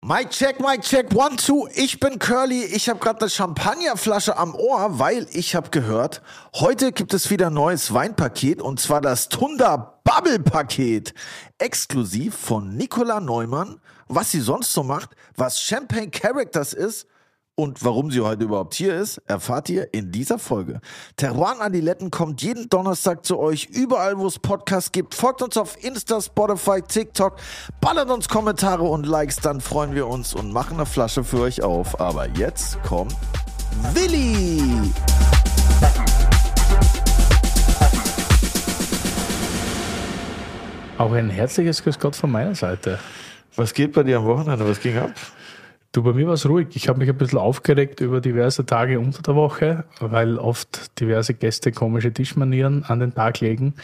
Mike check, Mike check, one, two. Ich bin Curly. Ich habe gerade eine Champagnerflasche am Ohr, weil ich habe gehört, heute gibt es wieder ein neues Weinpaket und zwar das Tunda Bubble Paket. Exklusiv von Nicola Neumann. Was sie sonst so macht, was Champagne Characters ist und warum sie heute überhaupt hier ist, erfahrt ihr in dieser Folge. Teruan Adiletten kommt jeden Donnerstag zu euch, überall wo es Podcasts gibt. Folgt uns auf Insta, Spotify, TikTok, ballert uns Kommentare und Likes, dann freuen wir uns und machen eine Flasche für euch auf. Aber jetzt kommt Willi! Auch ein herzliches Grüß Gott von meiner Seite. Was geht bei dir am Wochenende? Was ging ab? Du, bei mir war es ruhig. Ich habe mich ein bisschen aufgeregt über diverse Tage unter der Woche, weil oft diverse Gäste komische Tischmanieren an den Tag legen.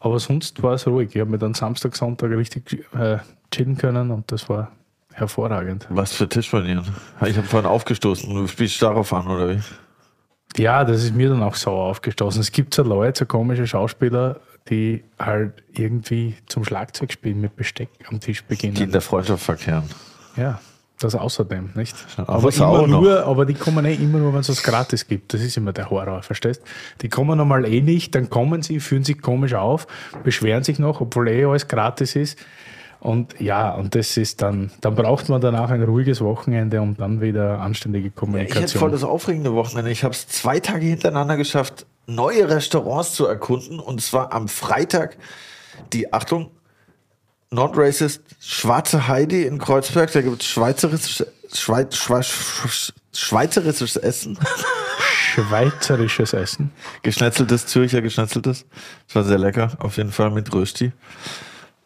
Aber sonst war es ruhig. Ich habe mir dann Samstag, Sonntag richtig äh, chillen können und das war hervorragend. Was für Tischmanieren? Ich habe vorhin aufgestoßen. Du spielst darauf an, oder wie? Ja, das ist mir dann auch sauer aufgestoßen. Es gibt so Leute, so komische Schauspieler, die halt irgendwie zum Schlagzeugspielen mit Besteck am Tisch beginnen. Die in der Freundschaft verkehren. Ja, das außerdem, nicht? Aber aber, nur, aber die kommen eh immer nur, wenn es was gratis gibt. Das ist immer der Horror, verstehst? Die kommen normal eh nicht, dann kommen sie, fühlen sich komisch auf, beschweren sich noch, obwohl eh alles gratis ist. Und ja, und das ist dann, dann braucht man danach ein ruhiges Wochenende, um dann wieder anständige Ja, ich Kommunikation. hatte voll das aufregende Wochenende. Ich habe es zwei Tage hintereinander geschafft, neue Restaurants zu erkunden. Und zwar am Freitag die, Achtung, Not Racist Schwarze Heidi in Kreuzberg. Da gibt es schweizerisches, Schweiz, Schweiz, schweizerisches Essen. Schweizerisches Essen. Geschnetzeltes, Zürcher geschnetzeltes. Das war sehr lecker, auf jeden Fall mit Rösti.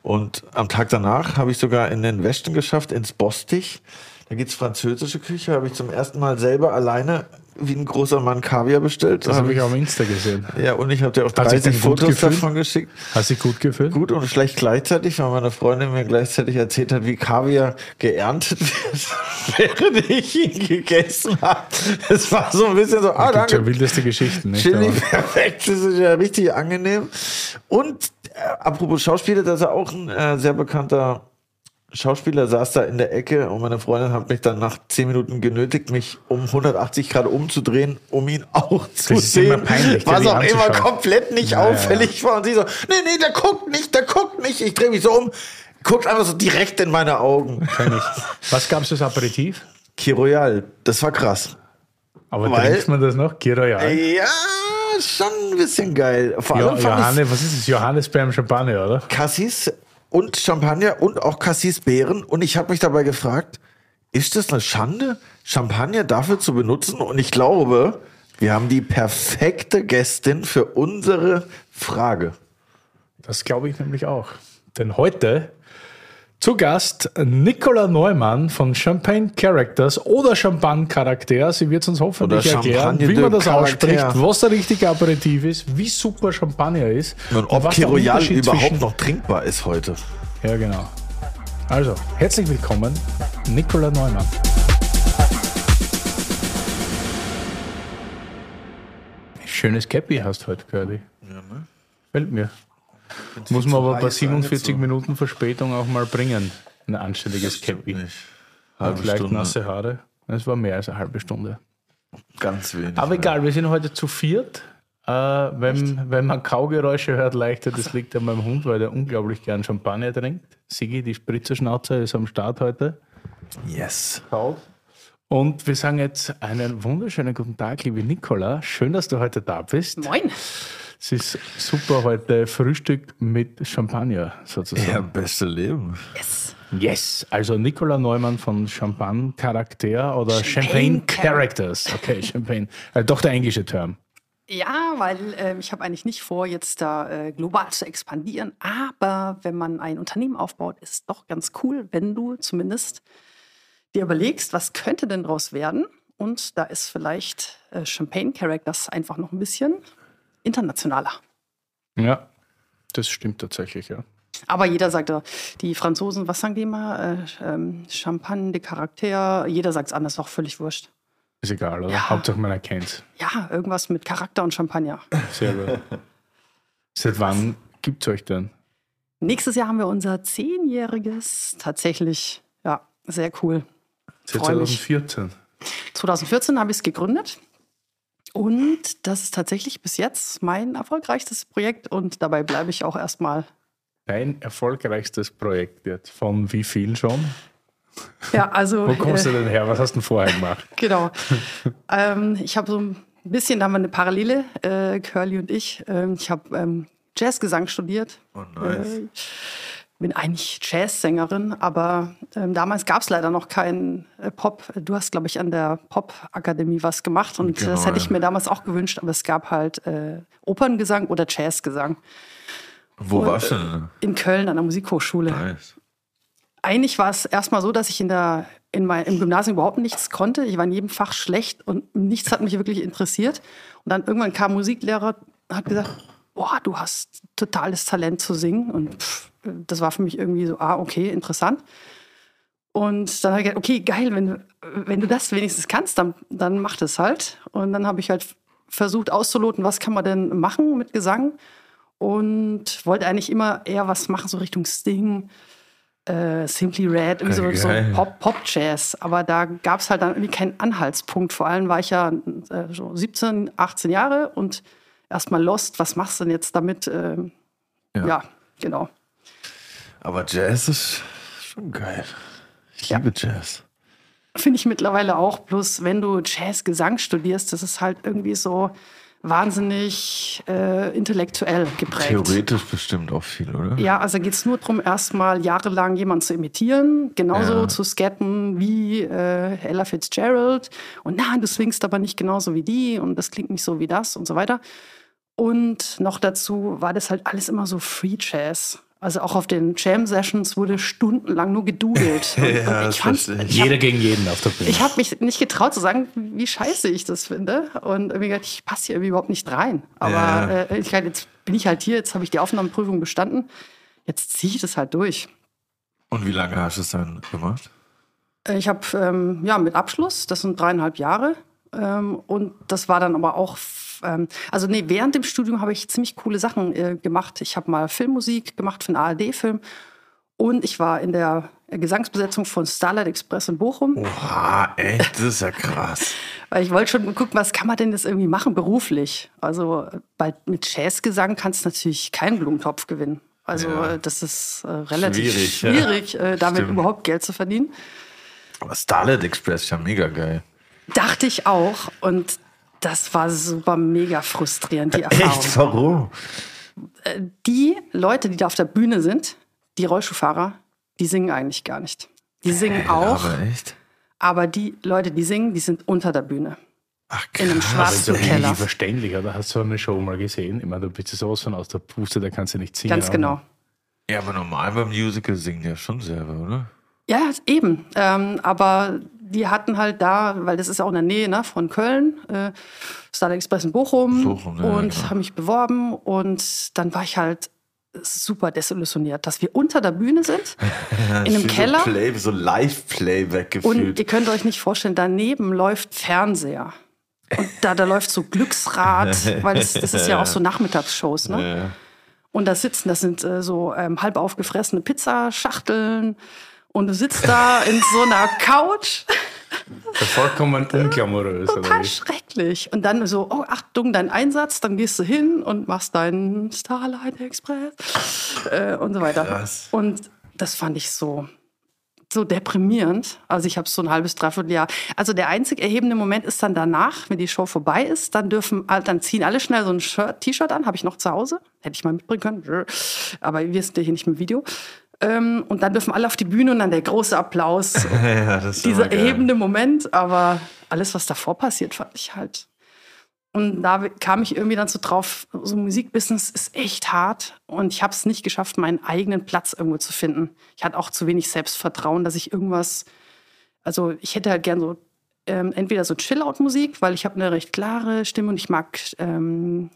Und am Tag danach habe ich sogar in den Westen geschafft, ins Bostich. Da gibt's französische Küche, habe ich zum ersten Mal selber alleine wie ein großer Mann Kaviar bestellt. Das Hab habe ich auf Insta gesehen. ja, und ich habe dir auch Hat sich 30 denn gut Fotos davon geschickt. Hast du dich gut gefühlt? Gut und schlecht gleichzeitig, weil meine Freundin mir gleichzeitig erzählt hat, wie Kaviar geerntet wird, während ich ihn gegessen habe. Es war so ein bisschen so, ah, danke. ja wildeste Geschichten, nicht? Chili perfekt, das ist ja richtig angenehm. Und äh, apropos Schauspieler, das ist auch ein äh, sehr bekannter Schauspieler, saß da in der Ecke und meine Freundin hat mich dann nach 10 Minuten genötigt, mich um 180 Grad umzudrehen, um ihn auch zu ist sehen. peinlich, was auch immer komplett nicht Ja, ja, auffällig war. Und sie so, nee, nee, der guckt nicht, der guckt nicht. Ich drehe mich so um, guckt einfach so direkt in meine Augen. Was gab es als Aperitif? Kiroyal, das war krass. Aber Weil- trinkt man das noch? Kiroyal. Ja, schon ein bisschen geil. Vor allem Johannes, was ist das? Johannisbeer im Champagner, oder? Cassis und Champagner und auch Cassis Beeren. Und ich habe mich dabei gefragt, ist das eine Schande, Champagner dafür zu benutzen? Und ich glaube, wir haben die perfekte Gästin für unsere Frage. Das glaube ich nämlich auch. Denn heute zu Gast Nicola Neumann von Champagne Characters oder Champagne Charakter. Sie wird uns hoffentlich Oder erklären, Champagne wie man das Charakter. ausspricht, was der richtige Aperitif ist, wie super Champagner ist Und ob Kiroyal überhaupt noch trinkbar ist heute. Ja, genau. Also, herzlich willkommen, Nicola Neumann. Schönes Cappy hast du heute, Curly. Fällt mir. Muss man aber bei 47 Minuten Verspätung auch mal bringen. Ein anständiges Cappy. Halbe vielleicht Stunde. nasse Haare. Es war mehr als eine halbe Stunde. Ganz wenig. Aber egal, wir sind heute zu viert. Äh, wenn, wenn man Kaugeräusche hört, leichter, das liegt an meinem Hund, weil der unglaublich gern Champagner trinkt. Sigi, die Spritzerschnauze, ist am Start heute. yes. Und wir sagen jetzt einen wunderschönen guten Tag, liebe Nicola. Schön, dass du heute da bist. Moin. Es ist super heute Frühstück mit Champagner sozusagen. Ja, beste Leben. Yes. Yes, also Nicola Neumann von Champagne Charakter oder Champagne, Champagne Characters. Okay, Champagne. Äh, doch der englische Term. Ja, weil ähm, ich habe eigentlich nicht vor, jetzt da äh, global zu expandieren. Aber wenn man ein Unternehmen aufbaut, ist es doch ganz cool, wenn du zumindest dir überlegst, was könnte denn daraus werden. Und da ist vielleicht äh, Champagne Characters einfach noch ein bisschen internationaler. Ja, das stimmt tatsächlich, ja. Aber jeder sagt, äh, die Franzosen, was sagen die immer? Äh, ähm, Champagne de Charakter. Jeder sagt es anders, ist auch völlig wurscht. Ist egal, oder? Ja. Hauptsache man erkennt Ja, irgendwas mit Charakter und Champagner. Sehr gut. Seit wann gibt es euch denn? Nächstes Jahr haben wir unser zehnjähriges, tatsächlich, ja, sehr cool. Seit 2014. 2014 habe ich es gegründet. Und das ist tatsächlich bis jetzt mein erfolgreichstes Projekt und dabei bleibe ich auch erstmal. Dein erfolgreichstes Projekt jetzt. Von wie viel schon? Ja, also. Wo kommst du denn her? Was hast du denn vorher gemacht? Genau. ähm, ich habe so ein bisschen, da haben wir eine Parallele, äh, Curly und ich. Ähm, ich habe ähm, Jazzgesang studiert. Oh, nice. Äh, bin eigentlich Jazzsängerin, aber ähm, damals gab es leider noch keinen äh, Pop. Du hast, glaube ich, an der Pop-Akademie was gemacht und Genau, das hätte ich ja. mir damals auch gewünscht, aber es gab halt äh, Operngesang oder Jazzgesang. Wo Und, warst du denn? In Köln an der Musikhochschule. Nice. Eigentlich war es erstmal so, dass ich in der, in mein, im Gymnasium überhaupt nichts konnte. Ich war in jedem Fach schlecht und nichts hat mich wirklich interessiert. Und dann irgendwann kam ein Musiklehrer und hat gesagt, boah, du hast totales Talent zu singen. Und pff, das war für mich irgendwie so, ah, okay, interessant. Und dann habe ich gedacht, okay, geil, wenn, du- wenn du das wenigstens kannst, dann, dann mach das halt. Und dann habe ich halt versucht auszuloten, was kann man denn machen mit Gesang. Und wollte eigentlich immer eher was machen, so Richtung Sting, äh, Simply Red, irgendwie so, so Geil. Pop- Pop-Jazz. Aber da gab es halt dann irgendwie keinen Anhaltspunkt. Vor allem war ich ja äh, so 17, 18 Jahre und erstmal lost. Was machst du denn jetzt damit? Ähm, Ja. ja. genau. Aber Jazz ist schon geil. Ich Ja. liebe Jazz. Finde ich mittlerweile auch. Bloß wenn du Jazz-Gesang studierst, das ist halt irgendwie so wahnsinnig äh, intellektuell geprägt. Theoretisch bestimmt auch viel, oder? Ja, also geht es nur darum, erstmal jahrelang jemanden zu imitieren, genauso Ja. zu scatten wie äh, Ella Fitzgerald. Und na, du swingst aber nicht genauso wie die und das klingt nicht so wie das und so weiter. Und noch dazu war das halt alles immer so Free Jazz. Also auch auf den Jam-Sessions wurde stundenlang nur gedudelt. Ja, ich ich. hab- Jeder gegen jeden auf der Bühne. ich habe mich nicht getraut zu sagen, wie scheiße ich das finde. Und irgendwie gedacht, ich passe hier irgendwie überhaupt nicht rein. Aber Ja. äh, ich, jetzt bin ich halt hier, jetzt habe ich die Aufnahmeprüfung bestanden. Jetzt ziehe ich das halt durch. Und wie lange hast du es dann gemacht? Äh, Ich habe ähm, ja mit Abschluss, das sind dreieinhalb Jahre. Ähm, und das war dann aber auch, ähm, also nee, während dem Studium habe ich ziemlich coole Sachen äh, gemacht. Ich habe mal Filmmusik gemacht für einen ARD-Film. Und ich war in der Gesangsbesetzung von Starlight Express in Bochum. Oha, echt? Das ist ja krass. Weil ich wollte schon gucken, was kann man denn jetzt irgendwie machen beruflich? Also bei, mit Jazzgesang kannst du natürlich keinen Blumentopf gewinnen. Also Ja. äh, das ist äh, relativ Schwierig, ja. schwierig, äh, damit Stimmt. überhaupt Geld zu verdienen. Aber Starlight Express ist ja mega geil. Dachte ich auch. Und das war super mega frustrierend, die Erfahrung. Echt? Warum? Die Leute, die da auf der Bühne sind, die Rollschuhfahrer, die singen eigentlich gar nicht. Die singen auch, Aber echt? aber die Leute, die singen, die sind unter der Bühne. Ach, In einem krass. schwarzen Also Keller. verständlich, oder? Hast du eine Show mal gesehen? Ich meine, du bist sowas von aus der Puste, da kannst du nicht singen. Ganz genau. Ja, aber normal beim Musical singen die ja schon selber, oder? Ja, eben. Ähm, aber die hatten halt da, weil das ist ja auch in der Nähe ne, von Köln, äh, Starlight Express in Bochum, Bochum, ja, und klar. haben mich beworben und dann war ich halt super desillusioniert, dass wir unter der Bühne sind, in einem Keller So, Play, so Live-Playback und gefühlt. ihr könnt euch nicht vorstellen, daneben läuft Fernseher. Und da, da läuft so Glücksrad, weil das, das ist ja auch so Nachmittagsshows, ne? Ja. Und da sitzen, das sind äh, so ähm, halb aufgefressene Pizzaschachteln. Und du sitzt da in so einer Couch. Vollkommen unglamourös. Total schrecklich. Und dann so, oh, Achtung, dein Einsatz. Dann gehst du hin und machst deinen Starlight Express äh, und so weiter. Krass. Und das fand ich so, so deprimierend. Also ich habe so ein halbes, dreiviertel Jahr. Also der einzig erhebende Moment ist dann danach, wenn die Show vorbei ist, dann dürfen, dann ziehen alle schnell so ein Shirt- T-Shirt an. Habe ich noch zu Hause. Hätte ich mal mitbringen können. Aber wir sind ja hier nicht im Video. Ähm, und dann dürfen alle auf die Bühne und dann der große Applaus. ja, das dieser erhebende Moment, aber alles, was davor passiert, fand ich halt. Und da kam ich irgendwie dann so drauf, so Musikbusiness ist echt hart und ich habe es nicht geschafft, meinen eigenen Platz irgendwo zu finden. Ich hatte auch zu wenig Selbstvertrauen, dass ich irgendwas, also ich hätte halt gern so ähm, entweder so Chill-Out-Musik, weil ich habe eine recht klare Stimme und ich mag ähm,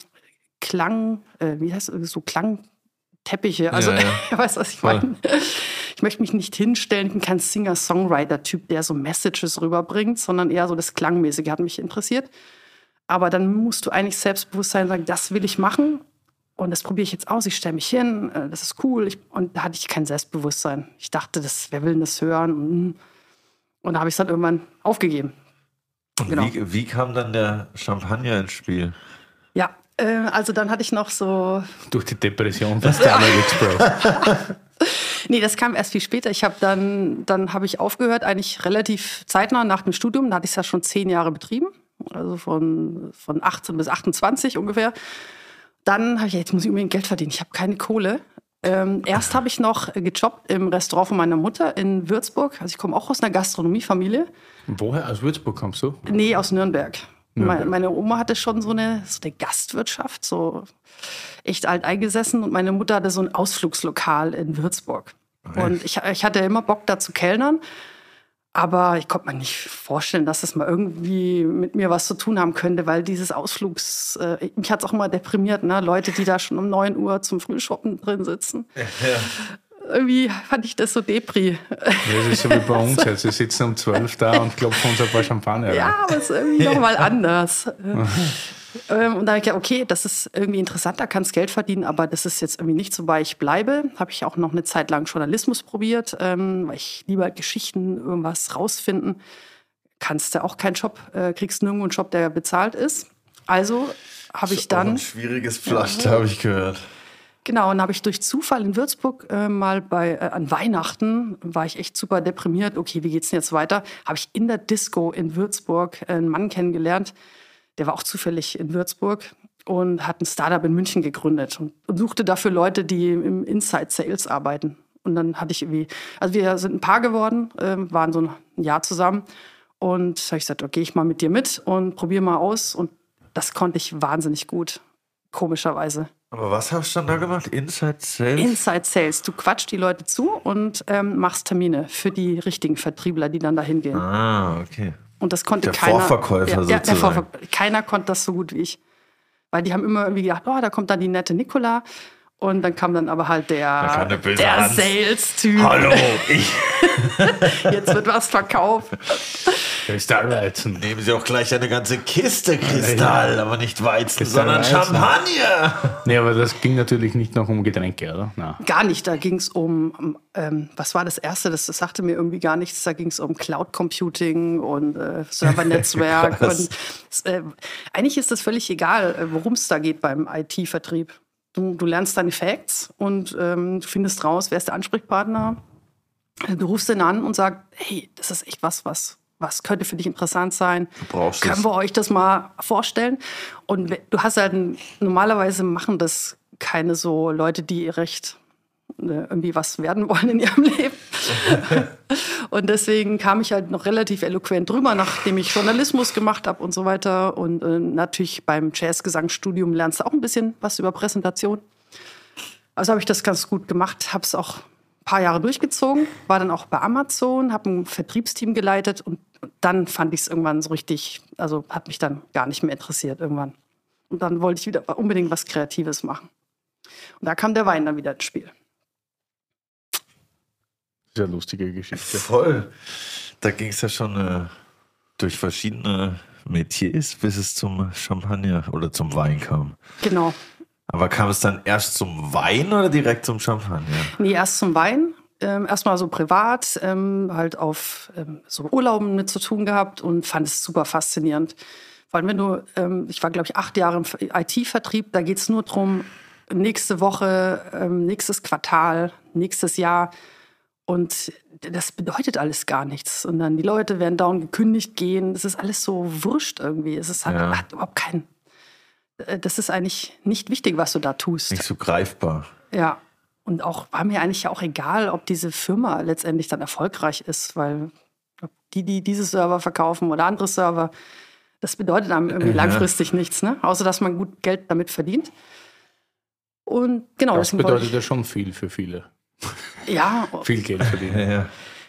Klang, äh, wie heißt es, so Klangteppiche. Also, Ja, ja. weißt du, was ich meine? Ich möchte mich nicht hinstellen, ich bin kein Singer-Songwriter-Typ, der so Messages rüberbringt, sondern eher so das Klangmäßige hat mich interessiert. Aber dann musst du eigentlich selbstbewusst sein und sagen, das will ich machen und das probiere ich jetzt aus. Ich stelle mich hin, äh, das ist cool. Ich, und da hatte ich kein Selbstbewusstsein. Ich dachte, das, wer will denn das hören? Und, Und da habe ich es dann irgendwann aufgegeben. Und Genau. wie, wie kam dann der Champagner ins Spiel? Ja, also dann hatte ich noch so Durch die Depression von Starlight Express. Nee, das kam erst viel später. Ich habe dann, dann habe ich aufgehört, eigentlich relativ zeitnah nach dem Studium. Da hatte ich es ja schon zehn Jahre betrieben, also von, von 18 bis 28 ungefähr. Dann habe ich, jetzt muss ich unbedingt Geld verdienen. Ich habe keine Kohle. Ähm, erst habe ich noch gejobbt im Restaurant von meiner Mutter in Würzburg. Also ich komme auch aus einer Gastronomiefamilie. Woher? Aus Würzburg kommst du? Nee, aus Nürnberg. Nürnberg. Meine, Oma hatte schon so eine, so eine Gastwirtschaft, so echt alt eingesessen. Und meine Mutter hatte so ein Ausflugslokal in Würzburg. Und ich, ich hatte immer Bock, da zu kellnern. Aber ich konnte mir nicht vorstellen, dass das mal irgendwie mit mir was zu tun haben könnte, weil dieses Ausflugs, äh, mich hat es auch immer deprimiert, ne? Leute, die da schon um 9 Uhr zum Frühshoppen drin sitzen. Irgendwie fand ich das so depri. Das ist so wie bei uns jetzt. Wir sitzen um 12 da und klopfen uns ein paar Champagner rein. Ja, aber es ist irgendwie nochmal anders. Ähm, und da habe ich gedacht, okay, das ist irgendwie interessant, da kannst Geld verdienen, aber das ist jetzt irgendwie nicht so, weil ich bleibe. Habe ich auch noch eine Zeit lang Journalismus probiert, ähm, weil ich lieber Geschichten, irgendwas rausfinden. Kannst du auch keinen Job, äh, kriegst nirgendwo einen Job, der bezahlt ist. Also habe ich dann. ein schwieriges Pflaster, habe ich gehört. Genau, und habe ich durch Zufall in Würzburg äh, mal bei äh, an Weihnachten war ich echt super deprimiert. Okay, wie geht's denn jetzt weiter? Habe ich in der Disco in Würzburg einen Mann kennengelernt, der war auch zufällig in Würzburg und hat ein Startup in München gegründet und, und suchte dafür Leute, die im Inside Sales arbeiten. Und dann hatte ich irgendwie, also wir sind ein Paar geworden, äh, waren so ein Jahr zusammen und habe ich gesagt, okay, ich mal mit dir mit und probiere mal aus und das konnte ich wahnsinnig gut, komischerweise. Aber was hast du dann da gemacht? Inside Sales? Inside Sales. Du quatschst die Leute zu und ähm, machst Termine für die richtigen Vertriebler, die dann dahin gehen. ah, okay. Und das konnte Der keiner. Vorverkäufer ja, ja, der sozusagen. Vorver keiner konnte das so gut wie ich. Weil die haben immer irgendwie gedacht, oh, da kommt dann die nette Nicola. Und dann kam dann aber halt der, der der. Sales-Typ. Hallo, ich. Jetzt wird was verkauft. Kristallweizen. Nehmen Sie auch gleich eine ganze Kiste Kristall, aber nicht Weizen, Kristall sondern Weizen. Champagner. Nee, aber das ging natürlich nicht noch um Getränke, oder? Nein. Gar nicht. Da ging es um, um, ähm, was war das Erste? Das, das sagte mir irgendwie gar nichts. Da ging es um Cloud Computing und äh, Servernetzwerk. Und, äh, eigentlich ist das völlig egal, äh, worum es da geht beim IT-Vertrieb. Du, du lernst deine Facts und ähm, du findest raus, wer ist der Ansprechpartner. Du rufst den an und sagst, hey, das ist echt was, was, was könnte für dich interessant sein. brauchst Können es. wir euch das mal vorstellen? Und du hast halt, normalerweise machen das keine so Leute, die recht äh, irgendwie was werden wollen in ihrem Leben. und deswegen kam ich halt noch relativ eloquent drüber, nachdem ich Journalismus gemacht habe und so weiter. Und äh, natürlich beim Jazzgesangsstudium lernst du auch ein bisschen was über Präsentation. Also habe ich das ganz gut gemacht, habe es auch ein paar Jahre durchgezogen, war dann auch bei Amazon, habe ein Vertriebsteam geleitet und dann fand ich es irgendwann so richtig, also hat mich dann gar nicht mehr interessiert irgendwann. Und dann wollte ich wieder unbedingt was Kreatives machen. Und da kam der Wein dann wieder ins Spiel. Sehr lustige Geschichte. Voll. Da ging es ja schon äh, durch verschiedene Metiers, bis es zum Champagner oder zum Wein kam. Genau. Aber kam es dann erst zum Wein oder direkt zum Champagner? Nee, erst zum Wein. Ähm, erstmal so privat, ähm, halt auf ähm, so Urlauben mit zu tun gehabt und fand es super faszinierend. Vor allem, wenn du, ähm, ich war, glaube ich, acht Jahre im IT-Vertrieb, da geht es nur drum nächste Woche, ähm, nächstes Quartal, nächstes Jahr. Und das bedeutet alles gar nichts. Und dann die Leute werden down gekündigt gehen. Das ist alles so wurscht irgendwie. Es ist, hat, Ja. hat überhaupt keinen. äh, Das ist eigentlich nicht wichtig, was du da tust. Nicht so greifbar. Ja. Und auch war mir eigentlich ja auch egal, ob diese Firma letztendlich dann erfolgreich ist, weil die, die diese Server verkaufen oder andere Server, das bedeutet einem irgendwie Ja. langfristig nichts, ne? Außer dass man gut Geld damit verdient. Und genau, Das bedeutet ja schon viel für viele. ja, Viel Geld verdienen. Ja, ja.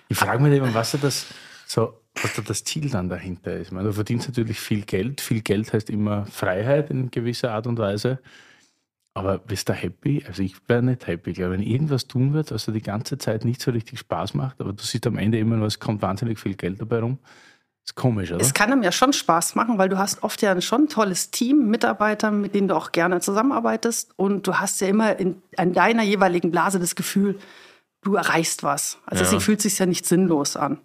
Ich frage mich immer, was da das, so, was da das Ziel dann dahinter ist. Ich meine, du verdienst natürlich viel Geld. Viel Geld heißt immer Freiheit in gewisser Art und Weise. Aber bist du happy? Also ich wäre nicht happy, glaube. Wenn irgendwas tun wird, was dir die ganze Zeit nicht so richtig Spaß macht, aber du siehst am Ende immer nur, es kommt wahnsinnig viel Geld dabei rum. Ist komisch, oder? es kann einem ja schon Spaß machen, weil du hast oft ja schon ein tolles Team, Mitarbeiter, mit denen du auch gerne zusammenarbeitest. Und du hast ja immer in, an deiner jeweiligen Blase das Gefühl, du erreichst was. Also Ja. deswegen fühlt es sich ja nicht sinnlos an.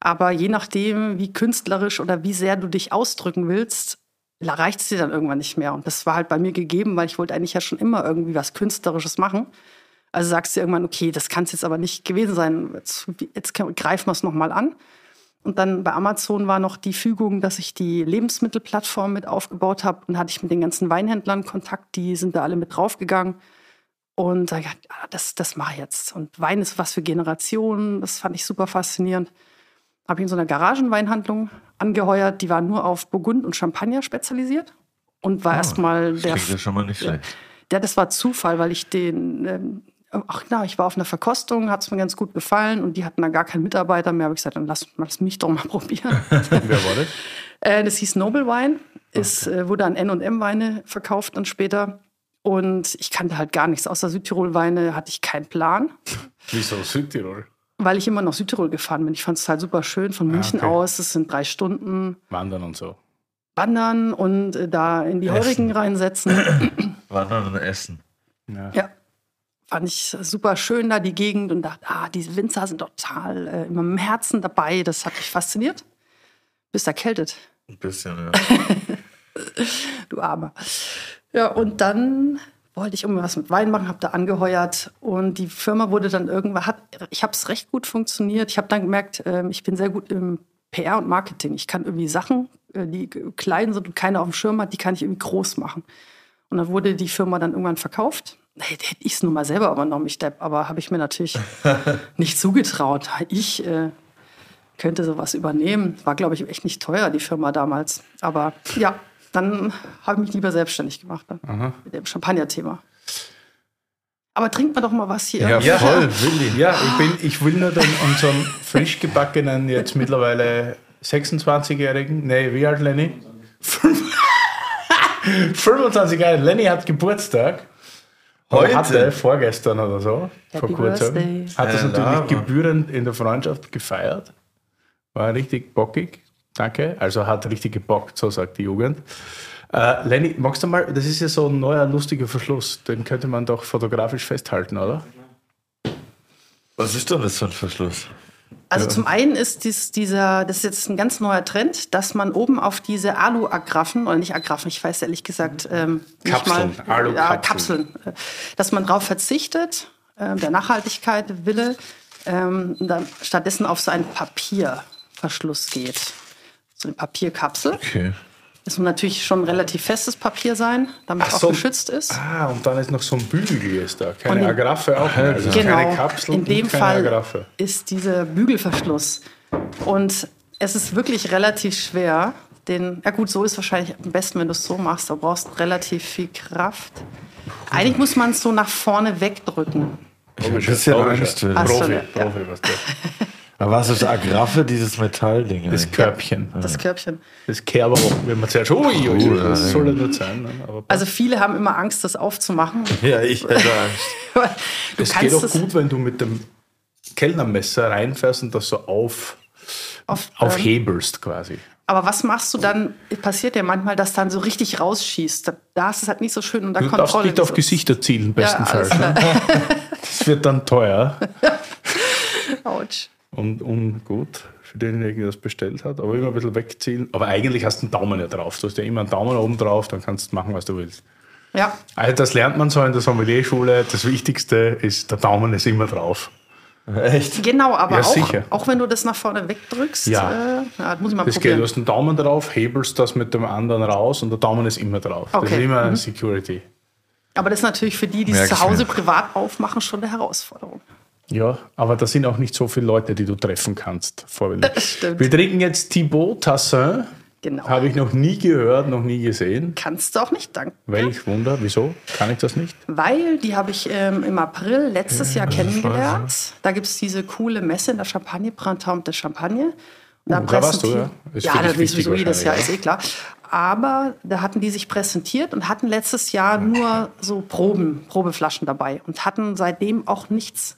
Aber je nachdem, wie künstlerisch oder wie sehr du dich ausdrücken willst, reicht es dir dann irgendwann nicht mehr. Und das war halt bei mir gegeben, weil ich wollte eigentlich ja schon immer irgendwie was Künstlerisches machen. Also sagst du irgendwann, okay, das kann es jetzt aber nicht gewesen sein. Jetzt, jetzt greifen wir es nochmal an. Und dann bei Amazon war noch die Fügung, dass ich die Lebensmittelplattform mit aufgebaut habe. Und hatte ich mit den ganzen Weinhändlern Kontakt, die sind da alle mit draufgegangen. Und da dachte ah, das, das mache ich jetzt. Und Wein ist was für Generationen. Das fand ich super faszinierend. Habe ich in so einer Garagenweinhandlung angeheuert. Die war nur auf Burgund und Champagner spezialisiert. Und war oh, erstmal der. Das ja schon mal nicht schlecht. Ja, das war Zufall, weil ich den. Ähm, ach na, ich war auf einer Verkostung, hat es mir ganz gut gefallen und die hatten da gar keinen Mitarbeiter mehr. Habe ich gesagt, dann lass, lass mich doch mal probieren. Wer war das? Äh, das hieß Noble Wine, ist, okay. äh, wurde an N&M Weine verkauft dann später. Und ich kannte halt gar nichts. Außer Südtirol-Weine hatte ich keinen Plan. Wieso Südtirol? Weil ich immer nach Südtirol gefahren bin. Ich fand es halt super schön. Von München ah, okay. aus, das sind drei Stunden. Wandern und so. Wandern und äh, da in die Heurigen reinsetzen. Wandern und essen. Ja. ja. Fand ich super schön da, die Gegend. Und dachte, ah, diese Winzer sind total äh, immer im Herzen dabei. Das hat mich fasziniert. Bist erkältet. Ein bisschen, ja. du Armer. Ja, und dann wollte ich irgendwas mit Wein machen, habe da angeheuert und die Firma wurde dann irgendwann, hat, ich habe es recht gut funktioniert. Ich habe dann gemerkt, äh, ich bin sehr gut im PR und Marketing. Ich kann irgendwie Sachen, äh, die klein sind und keiner auf dem Schirm hat, die kann ich irgendwie groß machen. Und dann wurde die Firma dann irgendwann verkauft. Hätte ich es nur mal selber übernommen, ich Depp, aber habe ich mir natürlich nicht zugetraut. Ich äh, könnte sowas übernehmen. War, glaube ich, echt nicht teuer, die Firma damals. Aber ja, dann habe ich mich lieber selbstständig gemacht ne? mit dem Champagner-Thema. Aber trinkt man doch mal was hier. Ja, ja. voll, will ich. Ja, ich, bin, ich will nur den, unseren frisch gebackenen, jetzt mittlerweile 26-Jährigen, nee, wie alt Lenny? 25 Jahre. Lenny hat Geburtstag. Heute? Hatte vorgestern oder so, Happy vor kurzem. Birthday. Hat das natürlich gebührend in der Freundschaft gefeiert. War richtig bockig. Danke. Also hat richtig gebockt, so sagt die Jugend. Äh, Lenny, magst du mal, das ist ja so ein neuer, lustiger Verschluss, den könnte man doch fotografisch festhalten, oder? Was ist denn das für ein Verschluss? Also ja. zum einen ist dies, dieser, das ist jetzt ein ganz neuer Trend, dass man oben auf diese Alu-Agraffen, oder nicht Agraffen, ich weiß ehrlich gesagt ähm, Kapseln, nicht mal, ja, Kapseln, äh, dass man darauf verzichtet, äh, der Nachhaltigkeit Wille, ähm, dann stattdessen auf so einen Papierverschluss geht so eine Papierkapsel. Okay. Das muss natürlich schon relativ festes Papier sein, damit es auch so, geschützt ist. Ah, und dann ist noch so ein Bügel ist da. Keine in, Agraffe auch. Mehr. Also genau, keine Kapsel in dem Fall Agraffe. ist dieser Bügelverschluss. Und es ist wirklich relativ schwer, den, ja gut, so ist wahrscheinlich am besten, wenn du es so machst. Da brauchst du relativ viel Kraft. Eigentlich muss man es so nach vorne wegdrücken. Ich habe ein bisschen Angst. Profi, Profi, Profi, was das. Aber was ist Agraffe, dieses Metallding? Das Körbchen. Das Körbchen. Das Kerber, wenn man zuerst, ui, ui, uh, das soll ja nicht sein. Ne? also viele haben immer Angst, das aufzumachen. Ja, ich hätte Angst. Es geht auch gut, wenn du mit dem Kellnermesser reinfährst und das so auf, auf, aufhebelst quasi. Aber was machst du dann? Passiert ja manchmal, dass dann so richtig rausschießt. Da ist es halt nicht so schön unter du Kontrolle. Du darfst nicht auf Gesichter zielen, bestenfalls. Ja, ne? das wird dann teuer. Autsch und ungut für denjenigen, der das bestellt hat. Aber immer ein bisschen wegziehen. Aber eigentlich hast du einen Daumen ja drauf. Du hast ja immer einen Daumen oben drauf, dann kannst du machen, was du willst. Ja. Also das lernt man so in der Sommelierschule. Das Wichtigste ist, der Daumen ist immer drauf. Echt? Genau, aber ja, auch, sicher. auch wenn du das nach vorne wegdrückst, ja. Äh, ja, muss ich mal das probieren. Geht, du hast einen Daumen drauf, hebelst das mit dem anderen raus und der Daumen ist immer drauf. Okay. Das ist immer mhm. Security. Aber das ist natürlich für die, die es zu Hause privat aufmachen, schon eine Herausforderung. Ja, aber da sind auch nicht so viele Leute, die du treffen kannst. Stimmt. Wir trinken jetzt Thibaut Tassin. Genau. Habe ich noch nie gehört, noch nie gesehen. Kannst du auch nicht, danke. Welch Wunder, wieso? Kann ich das nicht? Weil die habe ich ähm, im April letztes Jahr kennengelernt. Da gibt es diese coole Messe in der Champagne, Printemps de Champagne. Da, uh, da warst du, ja? Ist ja, das ist sowieso jedes Jahr, ja. ist eh klar. Aber da hatten die sich präsentiert und hatten letztes Jahr nur so Proben, Probeflaschen dabei und hatten seitdem auch nichts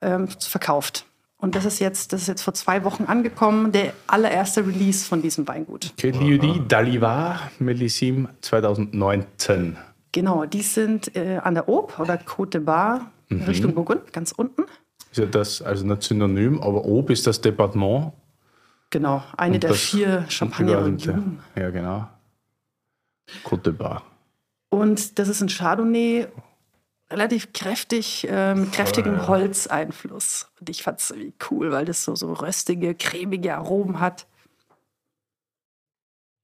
ähm, verkauft. Und das ist jetzt, das ist jetzt vor zwei Wochen angekommen, der allererste Release von diesem Weingut. Okay, Liudi Dalivar Melissime 2019. Genau, die sind äh, an der Aube oder Côte de Bar mhm. Richtung Burgund, ganz unten. Ist ja das also nicht synonym, aber Aube ist das Departement Genau, eine Und der vier Champagner-Regionen. Ja, genau. Côte d'Ivoire. Und das ist ein Chardonnay, relativ kräftig, äh, mit kräftigem Holzeinfluss. Und ich fand es irgendwie cool, weil das so, so röstige, cremige Aromen hat.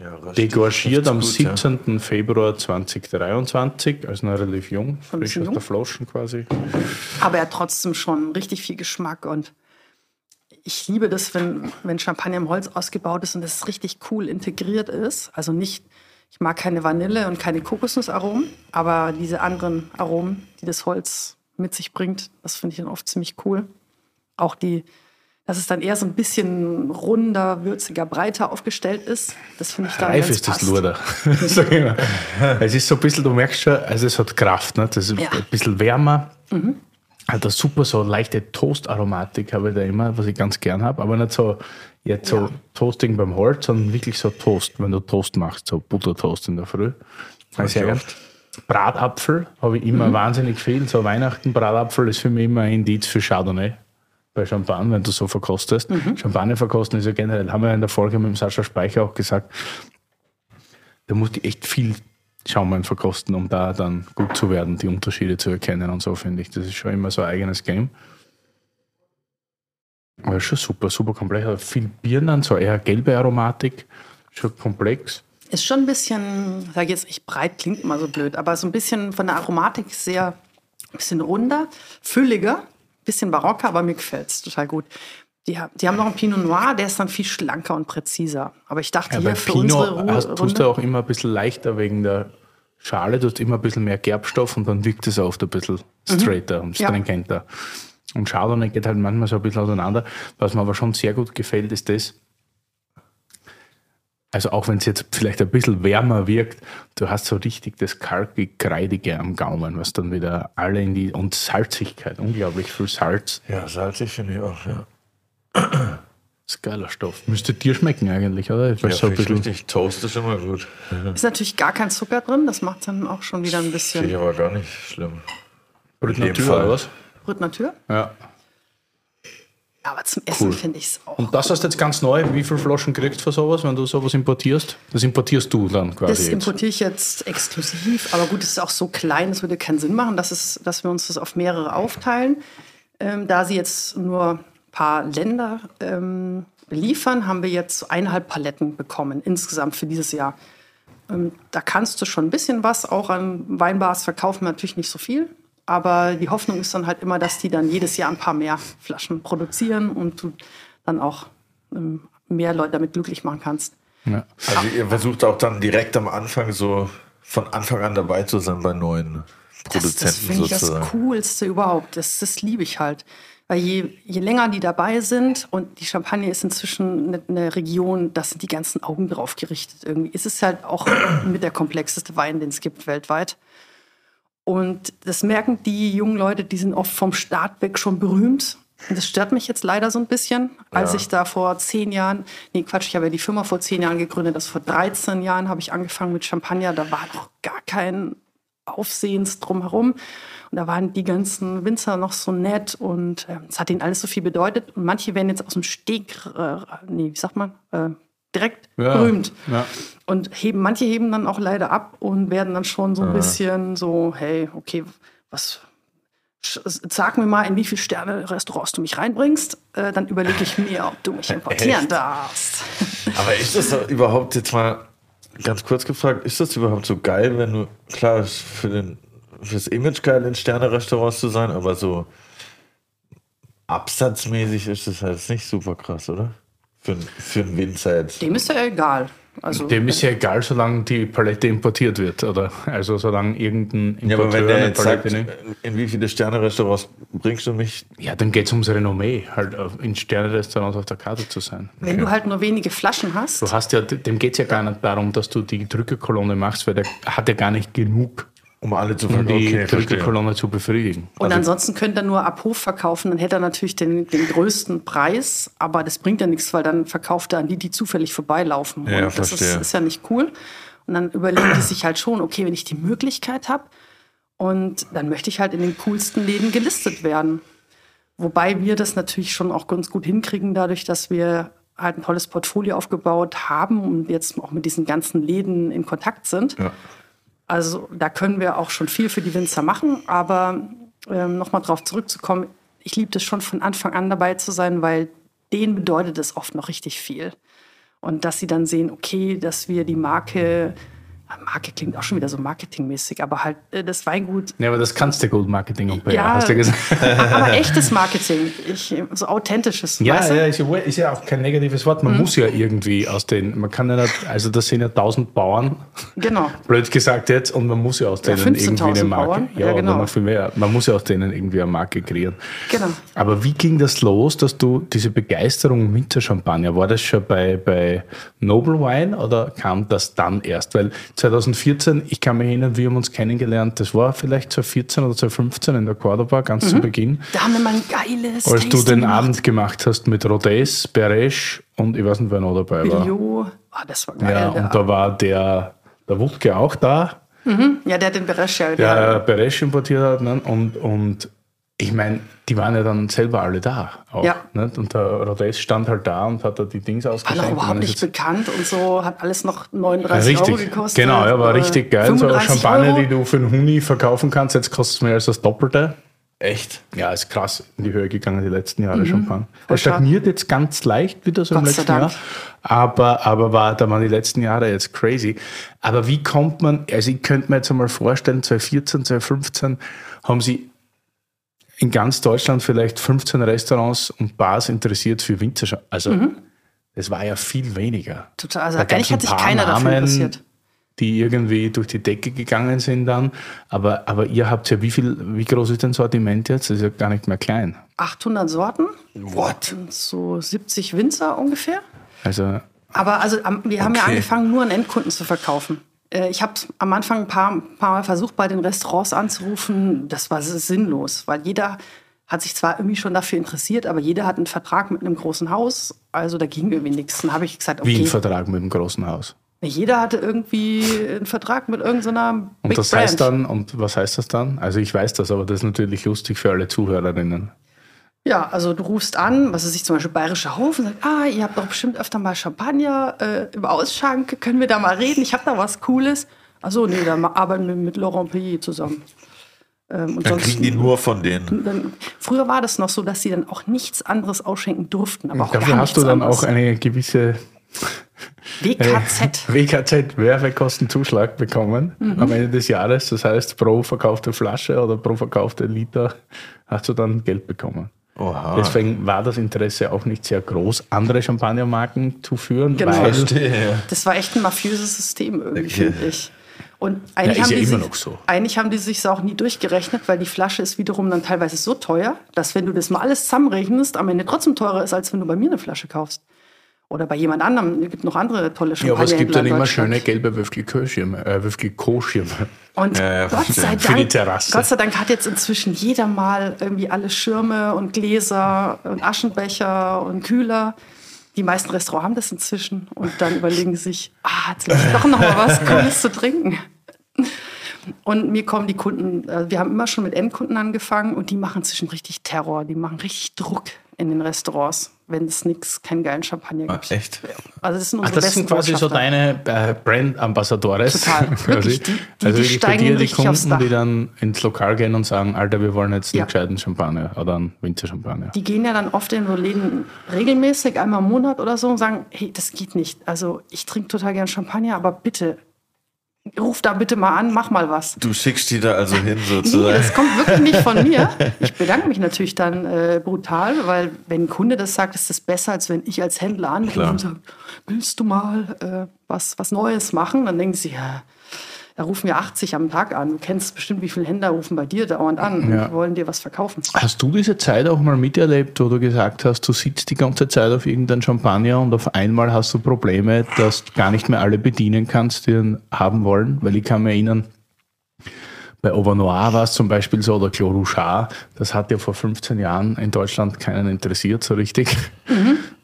Ja, Degorgiert am gut, 17. Februar 2023, also noch relativ jung, frisch aus jung. der Flaschen quasi. Aber er hat trotzdem schon richtig viel Geschmack und ich liebe das, wenn, wenn Champagner im Holz ausgebaut ist und das richtig cool integriert ist. Also nicht, ich mag keine Vanille und keine Kokosnussaromen, aber diese anderen Aromen, die das Holz mit sich bringt, das finde ich dann oft ziemlich cool. Auch die, dass es dann eher so ein bisschen runder, würziger, breiter aufgestellt ist. Das finde ich dann Reif ist das passt. Ich mal. Es ist so ein bisschen, du merkst schon, also es hat Kraft. Ne? Das ist Ja. ein bisschen wärmer. Hat eine super so leichte Toast-Aromatik habe ich da immer, was ich ganz gern habe. Aber nicht so jetzt so Ja. Toasting beim Holz, sondern wirklich so Toast, wenn du Toast machst, so Buttertoast in der Früh. Ich sehr gern. Bratapfel habe ich immer wahnsinnig viel. So Weihnachten, Bratapfel ist für mich immer ein Indiz für Chardonnay. Bei Champagner, wenn du so verkostest. Champagner verkosten ist ja generell, haben wir ja in der Folge mit dem Sascha Speicher auch gesagt, da musst du echt viel Schaumwein verkosten, um da dann gut zu werden, die Unterschiede zu erkennen und so, finde ich. Das ist schon immer so ein eigenes Game. Aber schon super, super komplex. Hat Viel Birnen, so eher gelbe Aromatik, schon komplex. Ist schon ein bisschen, sage jetzt nicht breit, klingt immer so blöd, aber so ein bisschen von der Aromatik sehr, ein bisschen runder, fülliger, bisschen barocker, aber mir gefällt es total gut. Die, die haben noch einen Pinot Noir, der ist dann viel schlanker und präziser. Aber ich dachte Ja, hier für Pinot unsere Ru hast, tust du auch immer ein bisschen leichter wegen der Schale, du hast immer ein bisschen mehr Gerbstoff und dann wirkt es oft ein bisschen straighter und Mhm. Ja. Und Chardonnay geht halt manchmal so ein bisschen auseinander. Was mir aber schon sehr gut gefällt, ist das, also auch wenn es jetzt vielleicht ein bisschen wärmer wirkt, du hast so richtig das kalkig-kreidige am Gaumen, was dann wieder alle in die, und Salzigkeit, unglaublich viel Salz. Ja, salzig finde ich auch, ja. Das ist geiler Stoff. Müsste dir schmecken eigentlich, oder? Ja, so ein finde ich bisschen, richtig. Toast ist immer gut. ist natürlich gar kein Zucker drin, das macht dann auch schon wieder ein Finde bisschen ich aber gar nicht schlimm. Dem Natur, oder was? Brut Natur. Ja. Aber zum Essen Cool. finde ich es auch. Und das hast du jetzt ganz neu. Wie viele Flaschen kriegst du für sowas, wenn du sowas importierst? Das importierst du dann quasi Das importiere ich jetzt exklusiv, aber gut, es ist auch so klein, es würde keinen Sinn machen, dass, es, dass wir uns das auf mehrere aufteilen. Ähm, da sie jetzt nur ein paar Länder ähm, beliefern, haben wir jetzt eineinhalb Paletten bekommen insgesamt für dieses Jahr. Ähm, da kannst du schon ein bisschen was auch an Weinbars verkaufen, natürlich nicht so viel. Aber die Hoffnung ist dann halt immer, dass die dann jedes Jahr ein paar mehr Flaschen produzieren und du dann auch ähm, mehr Leute damit glücklich machen kannst. Ja. Also ihr versucht auch dann direkt am Anfang so von Anfang an dabei zu sein bei neuen Das, das Produzenten finde ich das. Coolste überhaupt. Das, das liebe ich halt. Weil je, je länger die dabei sind und die Champagne ist inzwischen eine, eine Region, da sind die ganzen Augen drauf gerichtet. Irgendwie ist es halt auch mit der komplexeste Wein, den es gibt weltweit. Und das merken die jungen Leute, die sind oft vom Start weg schon berühmt. Und das stört mich jetzt leider so ein bisschen. Als Ja. ich da vor zehn Jahren, nee Quatsch, ich habe ja die Firma vor zehn Jahren gegründet, das vor 13 Jahren habe ich angefangen mit Champagner, da war noch gar kein Aufsehens drumherum. Und da waren die ganzen Winzer noch so nett und äh, es hat ihnen alles so viel bedeutet. Und manche werden jetzt aus dem Steg, äh, nee, wie sagt man, äh, direkt Ja, berühmt. ja. Und heben, manche heben dann auch leider ab und werden dann schon so ein bisschen so, hey, okay, was, sag mir mal, in wie viele Sterne Restaurants du mich reinbringst, äh, dann überlege ich mir, ob du mich importieren Echt? darfst. Aber ist das überhaupt jetzt mal ganz kurz gefragt, ist das überhaupt so geil, wenn du, klar, ist für den fürs Image geil in Sterne-Restaurants zu sein, aber so absatzmäßig ist das halt nicht super krass, oder? Für, für einen Winzer jetzt. Dem ist ja egal. Also, Dem ist ja egal, solange die Palette importiert wird, oder? Also solange irgendein Ja, aber wenn Importeur der eine jetzt sagt, Palette nimmt. in wie viele Sterne-Restaurants bringst du mich? Ja, dann geht es ums Renommee, halt auf- in Sterne-Restaurants auf der Karte zu sein. wenn du halt nur wenige Flaschen hast, Du hast ja, dem geht es ja gar nicht darum, dass du die Drückerkolonne machst, weil der hat ja gar nicht genug, Um alle zu um die Okay, verstehe. Drückerkolonne zu befriedigen. Und ansonsten könnte er nur ab Hof verkaufen, dann hätte er natürlich den, den größten Preis, aber das bringt ja nichts, weil dann verkauft er an die, die zufällig vorbeilaufen. Ja, und das ist, ist ja nicht cool. Und dann überlegen die sich halt schon, okay, wenn ich die Möglichkeit habe, und dann möchte ich halt in den coolsten Läden gelistet werden. Wobei wir das natürlich schon auch ganz gut hinkriegen, dadurch, dass wir halt ein tolles Portfolio aufgebaut haben und jetzt auch mit diesen ganzen Läden in Kontakt sind. Ja. Also da können wir auch schon viel für die Winzer machen. Aber ähm, nochmal drauf zurückzukommen, ich liebe es schon von Anfang an dabei zu sein, weil denen bedeutet es oft noch richtig viel. Und dass sie dann sehen, okay, dass wir die Marke Marke klingt auch schon wieder so marketingmäßig, aber halt äh, das Weingut. Ja, aber das kannst du gut Marketing PR, Ja, hast du gesagt. aber echtes Marketing, ich, so authentisches. Ja, weißt du? ja ist, ja, ist ja auch kein negatives Wort. Man muss ja irgendwie aus den, man kann ja nicht, also das sind ja tausend Bauern, Genau. blöd gesagt jetzt, und man muss ja aus Ja, denen irgendwie eine 15.000 Marke. Bauern. Ja, Ja, genau. noch viel mehr. Man muss ja aus denen irgendwie eine Marke kreieren. Genau. Aber wie ging das los, dass du diese Begeisterung Winterchampagner, war das schon bei, bei Noble Wine oder kam das dann erst? Weil 2014, ich kann mich erinnern, wir haben uns kennengelernt, das war vielleicht 2014 oder 2015 in der Cordoba, ganz zu Beginn, Da haben wir mal ein geiles als du Tasting den gemacht. Abend gemacht hast mit Rodez, Beresch und ich weiß nicht, wer noch dabei war. Bilio. Ah, das war geil. Ja, und da war der, der Wutke auch da, ja, der hat den Beresch ja. der Beresch importiert hat. Ne? Und, und ich meine, die waren ja dann selber alle da. Auch, Ja. Nicht? Und der Rodez stand halt da und hat da die Dings war ausgeschenkt. noch und überhaupt nicht bekannt und so, hat alles noch ja, 39 Euro richtig, gekostet. genau, ja, war richtig geil. So 35 Champagner, Euro. die du für einen Huni verkaufen kannst, jetzt kostet es mehr als das Doppelte. Echt? Ja, ist krass in die Höhe gegangen die letzten Jahre Champagner. Mhm. Voll Er stagniert jetzt ganz leicht wieder so im Gott sei letzten Jahr. Aber, aber war, da waren die letzten Jahre jetzt crazy. Aber wie kommt man, also ich könnte mir jetzt einmal vorstellen, 2014, 2015 haben sie in ganz Deutschland vielleicht 15 Restaurants und Bars interessiert für Winterschein. Also, Mhm. das war ja viel weniger. Total, also eigentlich hat sich keiner dafür Namen, interessiert. Die irgendwie durch die Decke gegangen sind dann. Aber, aber ihr habt ja, wie viel, wie groß ist dein Sortiment jetzt? Das ist ja gar nicht mehr klein. 800 Sorten, What? und so 70 Winzer ungefähr. Also, Aber also wir haben ja Okay. angefangen, nur an Endkunden zu verkaufen. Äh, Ich habe am Anfang ein paar, paar Mal versucht, bei den Restaurants anzurufen. Das war sinnlos, weil jeder hat sich zwar irgendwie schon dafür interessiert, aber jeder hat einen Vertrag mit einem großen Haus. Also da ging irgendwie nichts. Dann habe ich gesagt, wie ein okay, Vertrag mit dem großen Haus. jeder hatte irgendwie einen Vertrag mit irgendeiner Und Big das Brand. heißt dann, und was heißt das dann? Also ich weiß das, aber das ist natürlich lustig für alle Zuhörerinnen. Ja, also du rufst an, was weiß ich, zum Beispiel Bayerischer Hof und sagst, ah, ihr habt doch bestimmt öfter mal Champagner äh, im Ausschank, können wir da mal reden? Ich habe da was Cooles. Achso, nee, da arbeiten wir mit Laurent Pellier zusammen. Ähm, und Dann kriegen die nur von denen. dann, früher war das noch so, dass sie dann auch nichts anderes ausschenken durften. Aber auch Dafür hast du dann anderes. auch eine gewisse WKZ. WKZ Werbekostenzuschlag bekommen Mhm. am Ende des Jahres. Das heißt, pro verkaufte Flasche oder pro verkaufte Liter hast du dann Geld bekommen. Oha. Deswegen war das Interesse auch nicht sehr groß, andere Champagnermarken zu führen, Genau. weil. Das war echt ein mafiöses System irgendwie, Okay. finde ich. Und eigentlich, ist haben ja die immer sich, noch so. eigentlich haben die sich auch nie durchgerechnet, weil die Flasche ist wiederum dann teilweise so teuer, dass wenn du das mal alles zusammenrechnest, am Ende trotzdem teurer ist, als wenn du bei mir eine Flasche kaufst. Oder bei jemand anderem. Es gibt noch andere tolle ja, aber es gibt dann immer schöne gelbe Würfel-Co-Schirme. Äh, Würfel-Co-Schirme. Und ja, Gott sei. Dank. Gott sei Dank hat jetzt inzwischen jeder mal irgendwie alle Schirme und Gläser und Aschenbecher und Kühler. Die meisten Restaurants haben das inzwischen und dann überlegen sie sich, ah, jetzt lass ich doch noch mal was Cooles zu trinken. Und mir kommen die Kunden, äh, wir haben immer schon mit Endkunden angefangen und die machen inzwischen richtig Terror, die machen richtig Druck in den Restaurants, wenn es nichts, keinen geilen Champagner Ah, gibt. echt? Also das sind Ach, unsere das besten sind quasi so deine äh, Brand-Ambassadores. Total. Wirklich, die- die- die also bei steigen dir die Kunden, die dann ins Lokal gehen und sagen, Alter, wir wollen jetzt einen Ja. gescheiten Champagner oder einen Winterchampagner. Die gehen ja dann oft in so Läden regelmäßig, einmal im Monat oder so, und sagen, hey, das geht nicht. Also ich trinke total gern Champagner, aber bitte, ruf da bitte mal an, mach mal was. Du schickst die da also hin Nee, sozusagen. das kommt wirklich nicht von mir. Ich bedanke mich natürlich dann äh, brutal, weil wenn ein Kunde das sagt, ist das besser, als wenn ich als Händler anrufe und sage, willst du mal äh, was, was Neues machen? Dann denken sie, ja, da rufen wir 80 am Tag an. Du kennst bestimmt, wie viele Händler rufen bei dir dauernd an Ja. und wollen dir was verkaufen. Hast du diese Zeit auch mal miterlebt, wo du gesagt hast, du sitzt die ganze Zeit auf irgendein Champagner und auf einmal hast du Probleme, dass du gar nicht mehr alle bedienen kannst, die ihn haben wollen? Weil ich kann mich erinnern, bei Overnoir war es zum Beispiel so, oder Clos Rouchard, das hat ja vor 15 Jahren in Deutschland keinen interessiert so richtig.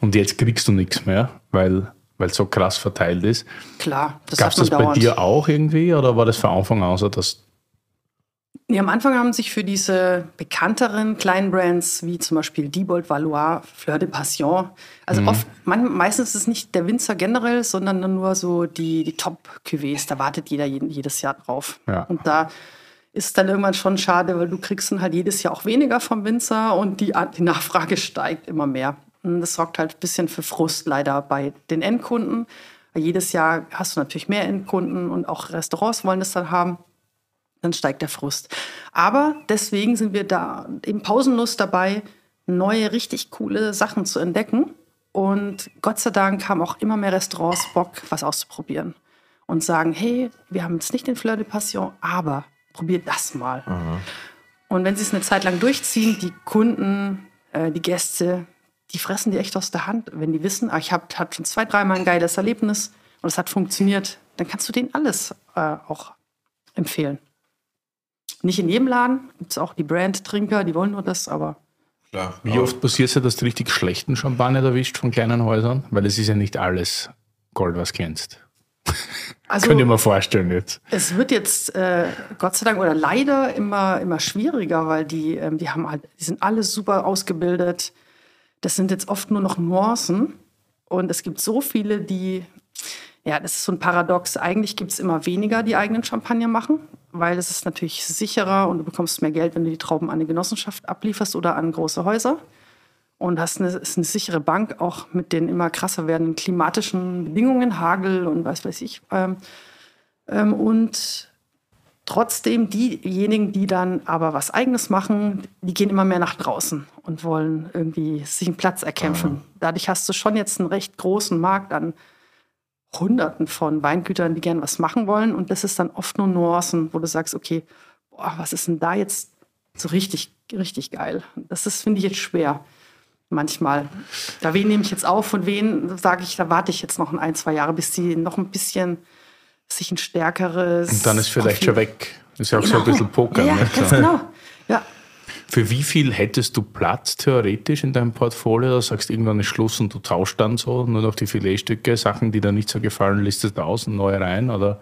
Und jetzt kriegst du nichts mehr, weil weil es so krass verteilt ist. Klar, das Gab es hat man das bei dauernd. dir auch irgendwie oder war das von Anfang an so, dass Nee, am Anfang haben sich für diese bekannteren kleinen Brands wie zum Beispiel Diebold Valois, Fleur de Passion, also mhm. oft, man, meistens ist es nicht der Winzer generell, sondern nur so die, die Top-Cuvées. Da wartet jeder jedes Jahr drauf. Ja. Und da ist dann irgendwann schon schade, weil du kriegst dann halt jedes Jahr auch weniger vom Winzer und die, die Nachfrage steigt immer mehr. Das sorgt halt ein bisschen für Frust leider bei den Endkunden. Jedes Jahr hast du natürlich mehr Endkunden und auch Restaurants wollen das dann haben dann steigt der Frust. Aber deswegen sind wir da eben pausenlos dabei, neue, richtig coole Sachen zu entdecken. Und Gott sei Dank haben auch immer mehr Restaurants Bock, was auszuprobieren. Und sagen, hey, wir haben jetzt nicht den Fleur de Passion, aber probiert das mal. Mhm. Und wenn sie es eine Zeit lang durchziehen, die Kunden, äh, die Gäste, die fressen die echt aus der Hand. Wenn die wissen, ah, ich habe hab schon zwei, dreimal ein geiles Erlebnis und es hat funktioniert, dann kannst du denen alles äh, auch empfehlen. Nicht in jedem Laden. Gibt es auch die Brand-Trinker, die wollen nur das, aber. Klar. Wie oft passiert es ja, dass du richtig schlechten Champagner erwischt von kleinen Häusern? Weil es ist ja nicht alles Gold, was glänzt. Also, Könnt ihr mir vorstellen jetzt. Es wird jetzt äh, Gott sei Dank oder leider immer, immer schwieriger, weil die, ähm, die haben halt, die sind alle super ausgebildet. Das sind jetzt oft nur noch Nuancen. Und es gibt so viele, die ja, das ist so ein Paradox. Eigentlich gibt es immer weniger, die eigenen Champagner machen, weil es ist natürlich sicherer und du bekommst mehr Geld, wenn du die Trauben an eine Genossenschaft ablieferst oder an große Häuser. Und hast eine, ist eine sichere Bank, auch mit den immer krasser werdenden klimatischen Bedingungen, Hagel und was weiß ich. Ähm, ähm, und trotzdem diejenigen, die dann aber was Eigenes machen, die gehen immer mehr nach draußen und wollen irgendwie sich einen Platz erkämpfen. Dadurch hast du schon jetzt einen recht großen Markt an Hunderten von Weingütern, die gern was machen wollen. Und das ist dann oft nur Nuancen, wo du sagst, okay, boah, was ist denn da jetzt so richtig, richtig geil? Das ist, finde ich, jetzt schwer. Manchmal. Da wen nehme ich jetzt auf und wen sage ich, da warte ich jetzt noch ein, zwei Jahre, bis die noch ein bisschen sich ein stärkeres. Und dann ist vielleicht schon weg. Ist ja auch genau. so ein genau. bisschen Poker. Ja, ne? ganz genau. Ja, für wie viel hättest du Platz theoretisch in deinem Portfolio? Da sagst du irgendwann ist Schluss und du tauschst dann so nur noch die Filetstücke, Sachen, die dir nicht so gefallen, listest du aus und neue rein? Oder,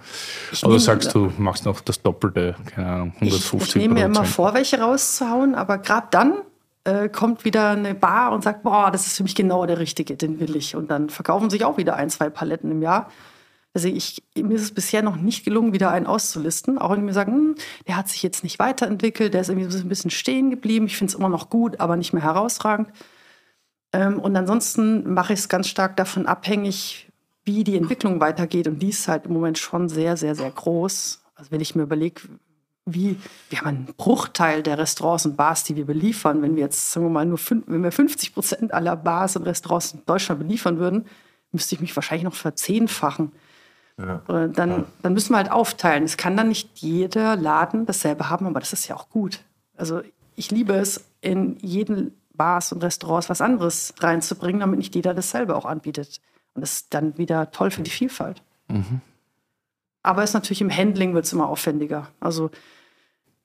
oder sagst du, machst noch das Doppelte, keine Ahnung, 150 Ich, ich nehme mir immer vor, welche rauszuhauen, aber gerade dann äh, kommt wieder eine Bar und sagt, boah, das ist für mich genau der Richtige, den will ich. Und dann verkaufen sich auch wieder ein, zwei Paletten im Jahr. Also ich, mir ist es bisher noch nicht gelungen, wieder einen auszulisten. Auch wenn die mir sagen, hm, der hat sich jetzt nicht weiterentwickelt, der ist irgendwie so ein bisschen stehen geblieben. Ich finde es immer noch gut, aber nicht mehr herausragend. Ähm, und ansonsten mache ich es ganz stark davon abhängig, wie die Entwicklung weitergeht. Und die ist halt im Moment schon sehr, sehr, sehr groß. Also wenn ich mir überlege, wie, wir haben einen Bruchteil der Restaurants und Bars, die wir beliefern. Wenn wir jetzt, sagen wir mal, nur fünf, wenn wir 50 Prozent aller Bars und Restaurants in Deutschland beliefern würden, müsste ich mich wahrscheinlich noch verzehnfachen. Ja. Dann, ja. dann müssen wir halt aufteilen. Es kann dann nicht jeder Laden dasselbe haben, aber das ist ja auch gut. Also ich liebe es, in jeden Bars und Restaurants was anderes reinzubringen, damit nicht jeder dasselbe auch anbietet. Und das ist dann wieder toll für die Vielfalt. Mhm. Aber es ist natürlich im Handling wird es immer aufwendiger. Also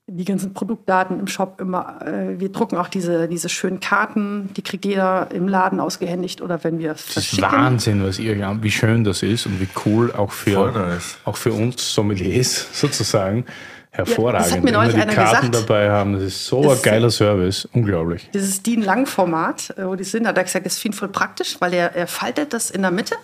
die ganzen Produktdaten im Shop immer. Äh, wir drucken auch diese, diese schönen Karten, die kriegt jeder im Laden ausgehändigt oder wenn wir es Das ist Wahnsinn, was ihr, wie schön das ist und wie cool auch für, nice. auch für uns Sommeliers sozusagen. Hervorragend. Ja, das hat mir neulich die Karten gesagt. dabei haben. Das ist so das ein geiler Service. Unglaublich. Dieses DIN-Lang-Format, wo die sind, hat er gesagt, das ist voll praktisch, weil er, er faltet das in der Mitte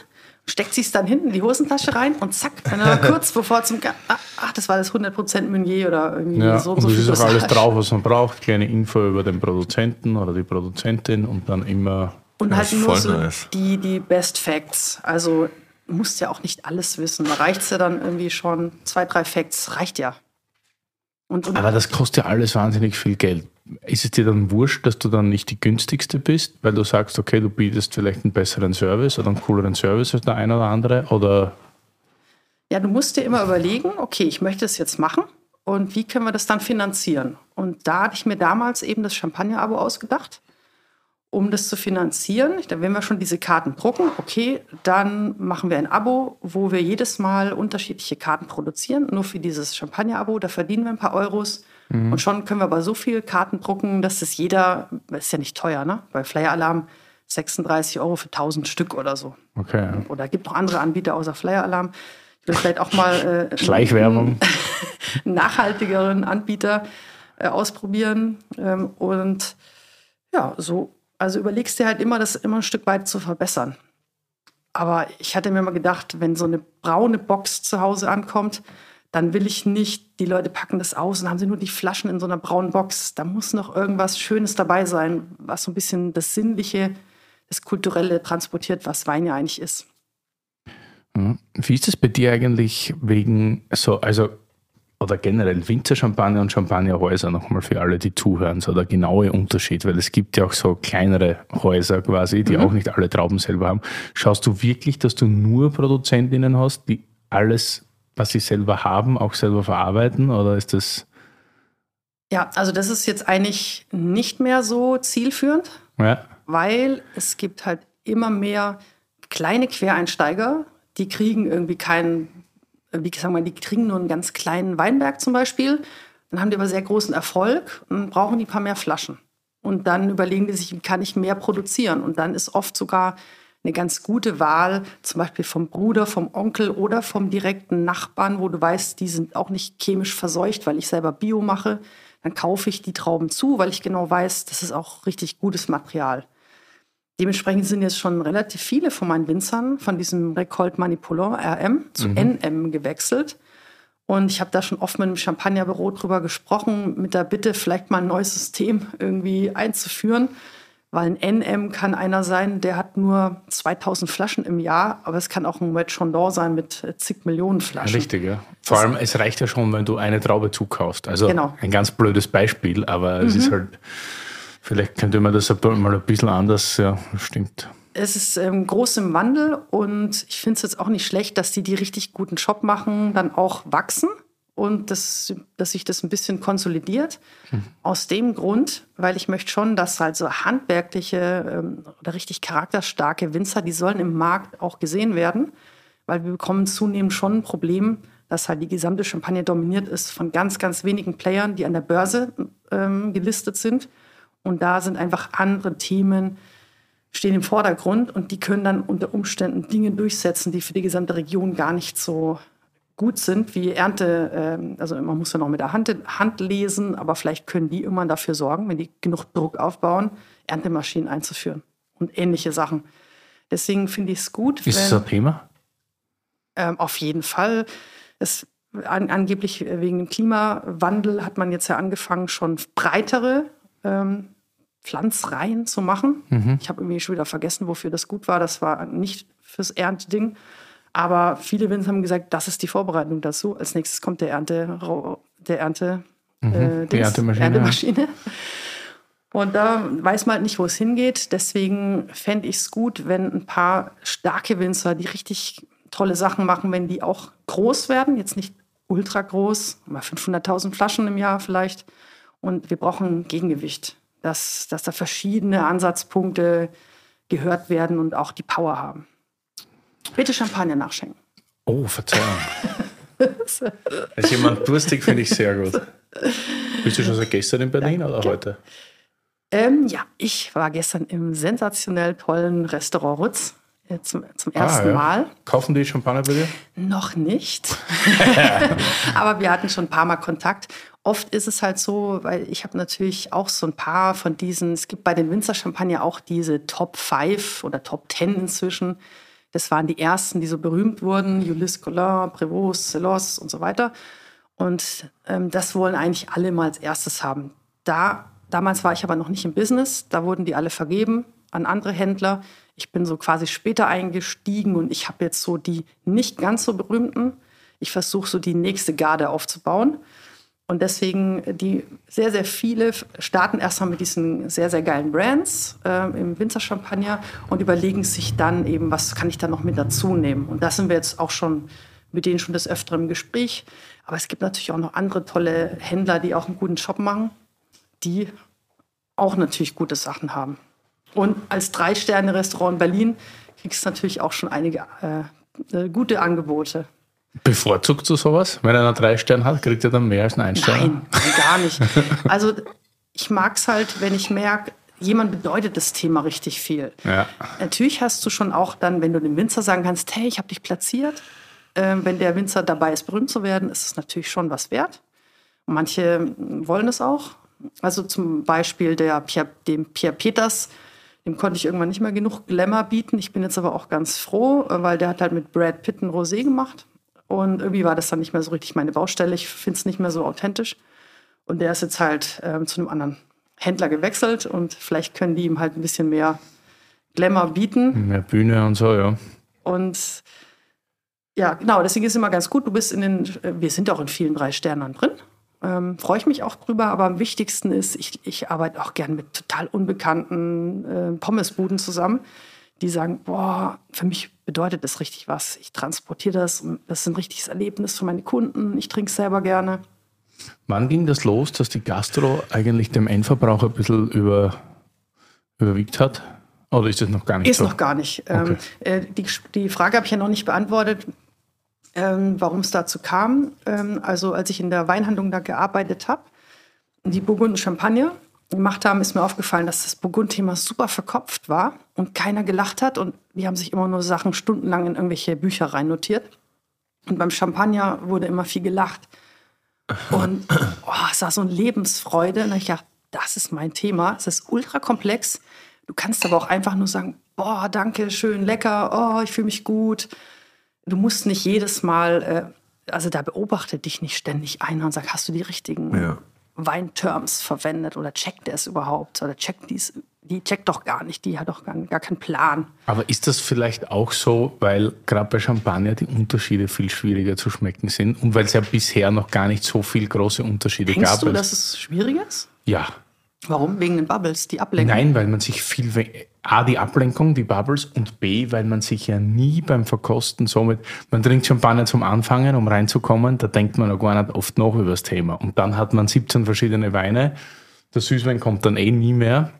steckt sie es dann hinten in die Hosentasche rein und zack, wenn er kurz bevor zum ach, ah, das war das 100% Meunier oder irgendwie ja, so und so. Und es ist auch alles drauf, was man braucht, kleine Info über den Produzenten oder die Produzentin und dann immer und halt nur so die, die Best Facts. Also musst ja auch nicht alles wissen. Da reicht es ja dann irgendwie schon zwei, drei Facts, reicht ja. Und, und Aber das kostet ja alles wahnsinnig viel Geld. Ist es dir dann wurscht, dass du dann nicht die günstigste bist, weil du sagst, okay, du bietest vielleicht einen besseren Service oder einen cooleren Service als der eine oder andere? Oder? Ja, du musst dir immer überlegen, okay, ich möchte es jetzt machen und wie können wir das dann finanzieren? Und da hatte ich mir damals eben das Champagner-Abo ausgedacht um das zu finanzieren, wenn wir schon diese Karten drucken, okay, dann machen wir ein Abo, wo wir jedes Mal unterschiedliche Karten produzieren, nur für dieses Champagner-Abo, da verdienen wir ein paar Euros. Mhm. Und schon können wir aber so viele Karten drucken, dass es jeder, das ist ja nicht teuer, ne? Bei Flyer Alarm 36 Euro für 1000 Stück oder so. Okay. Oder gibt noch andere Anbieter außer Flyer Alarm. Ich will vielleicht auch mal äh, Schleichwerbung. einen nachhaltigeren Anbieter äh, ausprobieren. Ähm, und ja, so, also überlegst dir halt immer, das immer ein Stück weit zu verbessern. Aber ich hatte mir mal gedacht, wenn so eine braune Box zu Hause ankommt, dann will ich nicht, die Leute packen das aus und haben sie nur die Flaschen in so einer braunen Box. Da muss noch irgendwas Schönes dabei sein, was so ein bisschen das Sinnliche, das Kulturelle transportiert, was Wein ja eigentlich ist. Mhm. Wie ist es bei dir eigentlich wegen so, also oder generell Winzerchampagner und Champagnerhäuser nochmal für alle, die zuhören, so der genaue Unterschied, weil es gibt ja auch so kleinere Häuser quasi, die mhm. auch nicht alle Trauben selber haben. Schaust du wirklich, dass du nur Produzentinnen hast, die alles, was sie selber haben, auch selber verarbeiten oder ist das? Ja, also das ist jetzt eigentlich nicht mehr so zielführend, ja. weil es gibt halt immer mehr kleine Quereinsteiger, die kriegen irgendwie keinen wie sagen wir, die kriegen nur einen ganz kleinen Weinberg zum Beispiel, dann haben die aber sehr großen Erfolg und brauchen die ein paar mehr Flaschen. Und dann überlegen die sich, wie kann ich mehr produzieren? Und dann ist oft sogar eine ganz gute Wahl, zum Beispiel vom Bruder, vom Onkel oder vom direkten Nachbarn, wo du weißt, die sind auch nicht chemisch verseucht, weil ich selber Bio mache. Dann kaufe ich die Trauben zu, weil ich genau weiß, das ist auch richtig gutes Material. Dementsprechend sind jetzt schon relativ viele von meinen Winzern von diesem Recolt Manipulant RM zu mhm. NM gewechselt. Und ich habe da schon oft mit dem Champagnerbüro drüber gesprochen, mit der Bitte, vielleicht mal ein neues System irgendwie einzuführen. Weil ein NM kann einer sein, der hat nur 2000 Flaschen im Jahr, aber es kann auch ein Red Chandon sein mit zig Millionen Flaschen. Richtig, ja. Vor allem, es reicht ja schon, wenn du eine Traube zukaufst. Also genau. ein ganz blödes Beispiel, aber mhm. es ist halt Vielleicht könnte man das mal ein bisschen anders, ja, stimmt. Es ist ähm, groß im Wandel und ich finde es jetzt auch nicht schlecht, dass die, die richtig guten Job machen, dann auch wachsen und das, dass sich das ein bisschen konsolidiert. Mhm. Aus dem Grund, weil ich möchte schon, dass halt so handwerkliche ähm, oder richtig charakterstarke Winzer, die sollen im Markt auch gesehen werden, weil wir bekommen zunehmend schon ein Problem, dass halt die gesamte Champagne dominiert ist von ganz, ganz wenigen Playern, die an der Börse ähm, gelistet sind. Und da sind einfach andere Themen, stehen im Vordergrund und die können dann unter Umständen Dinge durchsetzen, die für die gesamte Region gar nicht so gut sind wie Ernte. Ähm, also man muss ja noch mit der Hand, Hand lesen, aber vielleicht können die immer dafür sorgen, wenn die genug Druck aufbauen, Erntemaschinen einzuführen und ähnliche Sachen. Deswegen finde ich es gut. Ist das ein Thema? Ähm, auf jeden Fall. Es, an, angeblich wegen dem Klimawandel hat man jetzt ja angefangen, schon breitere ähm, Pflanzreihen zu machen. Mhm. Ich habe irgendwie schon wieder vergessen, wofür das gut war. Das war nicht fürs Erntedding. Aber viele Winzer haben gesagt, das ist die Vorbereitung dazu. Als nächstes kommt der Ernte, der Ernte, mhm. äh, die Erntemaschine. Erntemaschine. Und da weiß man halt nicht, wo es hingeht. Deswegen fände ich es gut, wenn ein paar starke Winzer, die richtig tolle Sachen machen, wenn die auch groß werden. Jetzt nicht ultra groß, mal 500.000 Flaschen im Jahr vielleicht, und wir brauchen Gegengewicht, dass, dass da verschiedene Ansatzpunkte gehört werden und auch die Power haben. Bitte Champagner nachschenken. Oh, Verzeihung. Als jemand durstig finde ich sehr gut. Bist du schon seit gestern in Berlin oder heute? Ähm, ja, ich war gestern im sensationell tollen Restaurant Rutz. Äh, zum, zum ah, ersten ah, ja. Mal. Kaufen die Champagner bei dir? Noch nicht. Aber wir hatten schon ein paar Mal Kontakt. Oft ist es halt so, weil ich habe natürlich auch so ein paar von diesen, es gibt bei den Winzer Champagner auch diese Top 5 oder Top 10 inzwischen. Das waren die ersten, die so berühmt wurden, Ulysse Collin, Prévost, Celos und so weiter. Und ähm, das wollen eigentlich alle mal als erstes haben. Da, damals war ich aber noch nicht im Business, da wurden die alle vergeben an andere Händler. Ich bin so quasi später eingestiegen und ich habe jetzt so die nicht ganz so berühmten. Ich versuche so die nächste Garde aufzubauen. Und deswegen, die sehr, sehr viele starten erstmal mit diesen sehr, sehr geilen Brands äh, im Winzerchampagner und überlegen sich dann eben, was kann ich da noch mit dazu nehmen. Und da sind wir jetzt auch schon mit denen schon des Öfteren im Gespräch. Aber es gibt natürlich auch noch andere tolle Händler, die auch einen guten Job machen, die auch natürlich gute Sachen haben. Und als Drei-Sterne-Restaurant in Berlin kriegst du natürlich auch schon einige äh, äh, gute Angebote. Bevorzugt du sowas? Wenn einer drei Sterne hat, kriegt er dann mehr als einen Stern? Nein, gar nicht. Also ich mag es halt, wenn ich merke, jemand bedeutet das Thema richtig viel. Ja. Natürlich hast du schon auch dann, wenn du dem Winzer sagen kannst, hey, ich habe dich platziert, Äh, wenn der Winzer dabei ist, berühmt zu werden, ist es natürlich schon was wert. Und manche wollen es auch. Also zum Beispiel der Pierre, dem Pierre Peters, dem konnte ich irgendwann nicht mehr genug Glamour bieten. Ich bin jetzt aber auch ganz froh, weil der hat halt mit Brad Pitt ein Rosé gemacht. Und irgendwie war das dann nicht mehr so richtig meine Baustelle. Ich finde es nicht mehr so authentisch. Und der ist jetzt halt ähm, zu einem anderen Händler gewechselt und vielleicht können die ihm halt ein bisschen mehr Glamour bieten. Mehr Bühne und so, ja. Und ja, genau, deswegen ist es immer ganz gut. Du bist in den, wir sind auch in vielen drei Sternen drin. Ähm, Freue ich mich auch drüber, aber am wichtigsten ist, ich, ich arbeite auch gern mit total unbekannten äh, Pommesbuden zusammen, die sagen, boah, für mich bedeutet das richtig was. Ich transportiere das, das ist ein richtiges Erlebnis für meine Kunden, ich trinke es selber gerne. Wann ging das los, dass die Gastro eigentlich dem Endverbraucher ein bisschen über, überwiegt hat? Oder ist das noch gar nicht ist so? Ist noch gar nicht. Ähm, okay. Ähm, die, die Frage habe ich ja noch nicht beantwortet ähm, warum es dazu kam. Ähm, also als ich in der Weinhandlung da gearbeitet habe, die Burgund und Champagner gemacht haben, ist mir aufgefallen, dass das Burgund-Thema super verkopft war und keiner gelacht hat und die haben sich immer nur Sachen stundenlang in irgendwelche Bücher rein notiert. Und beim Champagner wurde immer viel gelacht. Und oh, es war so eine Lebensfreude. Und ich dachte, das ist mein Thema. Es ist ultra komplex. Du kannst aber auch einfach nur sagen, boah, danke, schön, lecker, oh, ich fühle mich gut du musst nicht jedes Mal, äh, also da beobachtet dich nicht ständig einer und sagt, hast du die richtigen ja. Weinterms verwendet oder checkt der es überhaupt oder checkt dies, die checkt doch gar nicht, die hat doch gar, gar keinen Plan. Aber ist das vielleicht auch so, weil gerade bei Champagner die Unterschiede viel schwieriger zu schmecken sind und weil es ja bisher noch gar nicht so viele große Unterschiede Denkst gab? Denkst du, dass es schwieriger ist? Ja. Warum? Wegen den Bubbles, die Ablenkung? Nein, weil man sich viel A, die Ablenkung, die Bubbles und B, weil man sich ja nie beim Verkosten somit, man trinkt Champagner zum Anfangen, um reinzukommen, da denkt man auch gar nicht oft noch über das Thema. Und dann hat man 17 verschiedene Weine, der Süßwein kommt dann eh nie mehr,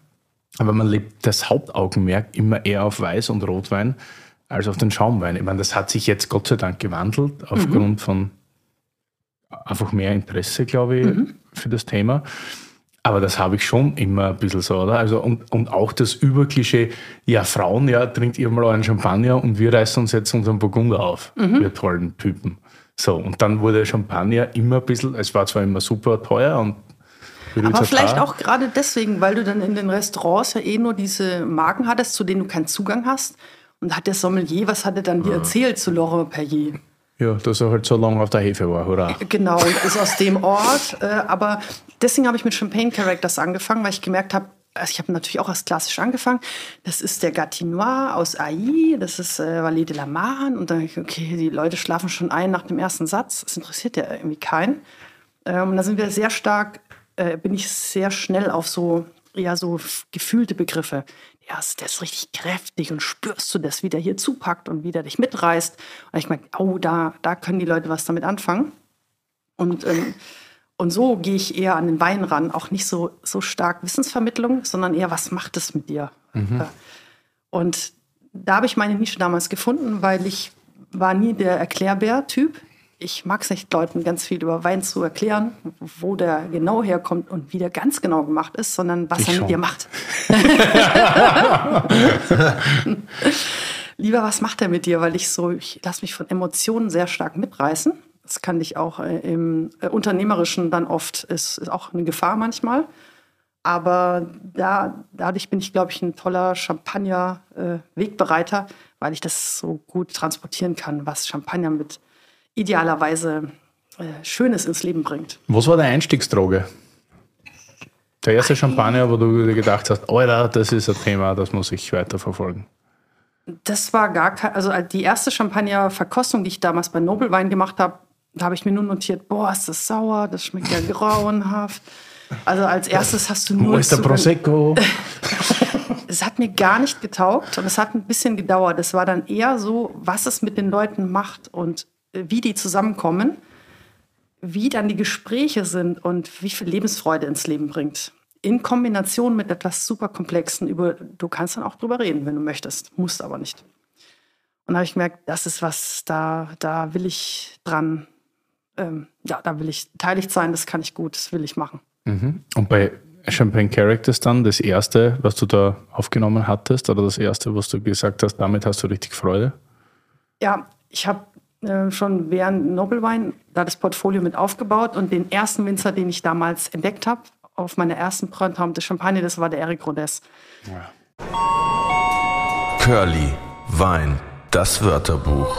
aber man lebt das Hauptaugenmerk immer eher auf Weiß- und Rotwein als auf den Schaumwein. Ich meine, das hat sich jetzt Gott sei Dank gewandelt, aufgrund mhm. von einfach mehr Interesse, glaube ich, mhm. für das Thema. Aber das habe ich schon immer ein bisschen so, oder? Also, und, und auch das Überklischee, ja, Frauen, ja, trinkt ihr mal einen Champagner und wir reißen uns jetzt unseren Burgunder auf. Mhm. Wir tollen Typen. So, und dann wurde Champagner immer ein bisschen, es war zwar immer super teuer und aber vielleicht auch gerade deswegen, weil du dann in den Restaurants ja eh nur diese Marken hattest, zu denen du keinen Zugang hast. Und hat der Sommelier, was hat er dann dir erzählt zu Laurent Perrier? Ja, dass er halt so lange auf der Hefe war, oder? Genau, ist aus dem Ort. Äh, aber deswegen habe ich mit Champagne Characters angefangen, weil ich gemerkt habe, also ich habe natürlich auch als klassisch angefangen. Das ist der Gatinois aus AI, das ist äh, Valais de la Marne. Und dann, okay, die Leute schlafen schon ein nach dem ersten Satz. Das interessiert ja irgendwie keinen. Ähm, und da sind wir sehr stark, äh, bin ich sehr schnell auf so, ja, so gefühlte Begriffe ja, der ist richtig kräftig und spürst du das, wie der hier zupackt und wie der dich mitreißt. Und ich merke, oh, da, da können die Leute was damit anfangen. Und, ähm, und so gehe ich eher an den Wein ran, auch nicht so, so stark Wissensvermittlung, sondern eher, was macht es mit dir? Mhm. Und da habe ich meine Nische damals gefunden, weil ich war nie der Erklärbär-Typ ich mag es nicht, Leuten ganz viel über Wein zu erklären, wo der genau herkommt und wie der ganz genau gemacht ist, sondern was ich er schon. mit dir macht. Lieber, was macht er mit dir? Weil ich so, ich lasse mich von Emotionen sehr stark mitreißen. Das kann ich auch äh, im äh, Unternehmerischen dann oft, ist, ist auch eine Gefahr manchmal. Aber da, dadurch bin ich, glaube ich, ein toller Champagner-Wegbereiter, äh, weil ich das so gut transportieren kann, was Champagner mit idealerweise äh, Schönes ins Leben bringt. Was war deine Einstiegsdroge? Der erste Champagner, wo du dir gedacht hast, Alter, das ist ein Thema, das muss ich weiterverfolgen. Das war gar kein, also die erste Champagner-Verkostung, die ich damals bei Nobelwein gemacht habe, da habe ich mir nur notiert, boah, ist das sauer, das schmeckt ja grauenhaft. Also als erstes hast du nur. Wo ist der Prosecco? es hat mir gar nicht getaugt und es hat ein bisschen gedauert. Es war dann eher so, was es mit den Leuten macht und wie die zusammenkommen, wie dann die Gespräche sind und wie viel Lebensfreude ins Leben bringt. In Kombination mit etwas super Komplexen, über du kannst dann auch drüber reden, wenn du möchtest, musst aber nicht. Und da habe ich gemerkt, das ist was, da, da will ich dran, ähm, ja, da will ich beteiligt sein, das kann ich gut, das will ich machen. Mhm. Und bei Champagne Characters dann, das erste, was du da aufgenommen hattest, oder das erste, was du gesagt hast, damit hast du richtig Freude? Ja, ich habe äh, schon während Nobelwein da das Portfolio mit aufgebaut und den ersten Winzer, den ich damals entdeckt habe, auf meiner ersten Printemps de Champagne, das war der Eric Rodez. Ja. Curly, Wein, das Wörterbuch.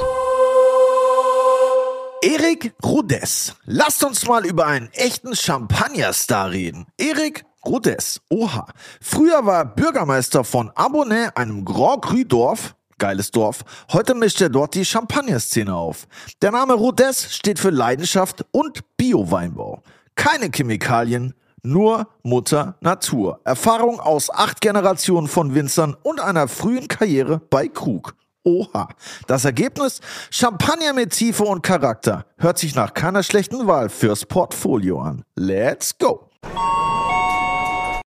Erik Rodez. Lasst uns mal über einen echten Champagner-Star reden. Erik Rodez. Oha. Früher war er Bürgermeister von Abonnay, einem Grand Cru Dorf. Geiles Dorf. Heute mischt er dort die Champagner-Szene auf. Der Name Rodez steht für Leidenschaft und Bio-Weinbau. Keine Chemikalien, nur Mutter Natur. Erfahrung aus acht Generationen von Winzern und einer frühen Karriere bei Krug. Oha. Das Ergebnis? Champagner mit Tiefe und Charakter. Hört sich nach keiner schlechten Wahl fürs Portfolio an. Let's go.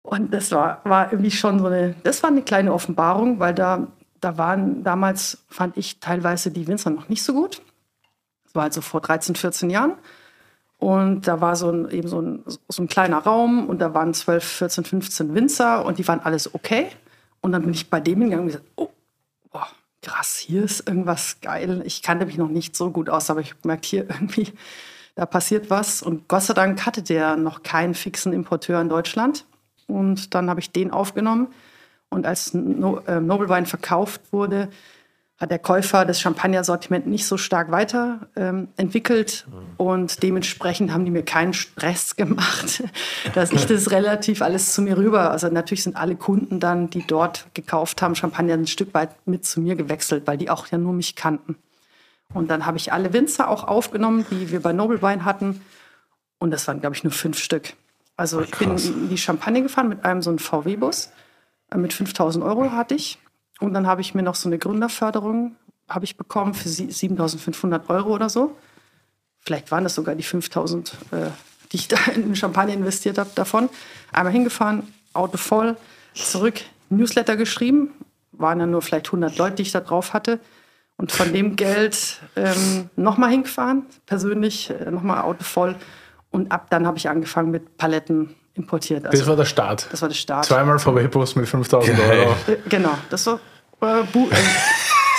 Und das war, war irgendwie schon so eine, das war eine kleine Offenbarung, weil da, da waren damals, fand ich teilweise die Winzer noch nicht so gut. Das war also vor 13, 14 Jahren. Und da war so ein, eben so ein, so ein kleiner Raum und da waren 12, 14, 15 Winzer und die waren alles okay. Und dann bin ich bei dem hingegangen und gesagt, oh, boah, krass, hier ist irgendwas geil. Ich kannte mich noch nicht so gut aus, aber ich merkt hier irgendwie, da passiert was. Und Gott sei Dank hatte der noch keinen fixen Importeur in Deutschland. Und dann habe ich den aufgenommen. Und als no äh, Nobelwein verkauft wurde, hat der Käufer das Champagner-Sortiment nicht so stark weiterentwickelt. Ähm, und dementsprechend haben die mir keinen Stress gemacht, dass ich das relativ alles zu mir rüber. Also natürlich sind alle Kunden dann, die dort gekauft haben, Champagner ein Stück weit mit zu mir gewechselt, weil die auch ja nur mich kannten. Und dann habe ich alle Winzer auch aufgenommen, die wir bei Nobelwein hatten. Und das waren, glaube ich, nur fünf Stück. Also Ach, ich bin in die Champagne gefahren mit einem so einem VW-Bus. Äh, mit 5000 Euro hatte ich. Und dann habe ich mir noch so eine Gründerförderung habe ich bekommen für 7.500 Euro oder so. Vielleicht waren das sogar die 5.000, äh, die ich da in Champagner investiert habe, davon. Einmal hingefahren, Auto voll, zurück, Newsletter geschrieben. Waren ja nur vielleicht 100 Leute, die ich da drauf hatte. Und von dem Geld ähm, nochmal hingefahren, persönlich äh, nochmal Auto voll. Und ab dann habe ich angefangen mit Paletten importiert. Also, das war der Start. Das war der Start. Zweimal VW-Bus mit 5000 Euro. Äh, genau, das war äh, Bu äh,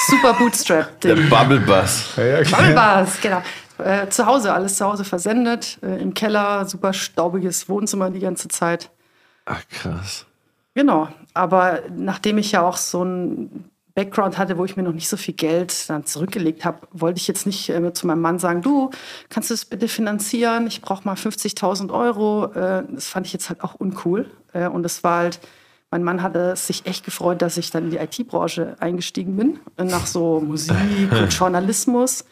super Bootstrap. Der Bubble Bus. Ja, ja, Bubble Bus, genau. Äh, zu Hause, alles zu Hause versendet, äh, im Keller, super staubiges Wohnzimmer die ganze Zeit. Ach krass. Genau, aber nachdem ich ja auch so ein Background hatte, wo ich mir noch nicht so viel Geld dann zurückgelegt habe, wollte ich jetzt nicht äh, zu meinem Mann sagen, du, kannst du das bitte finanzieren? Ich brauche mal 50.000 Euro. Äh, das fand ich jetzt halt auch uncool. Äh, und es war halt, mein Mann hatte sich echt gefreut, dass ich dann in die IT-Branche eingestiegen bin, nach so Musik und Journalismus.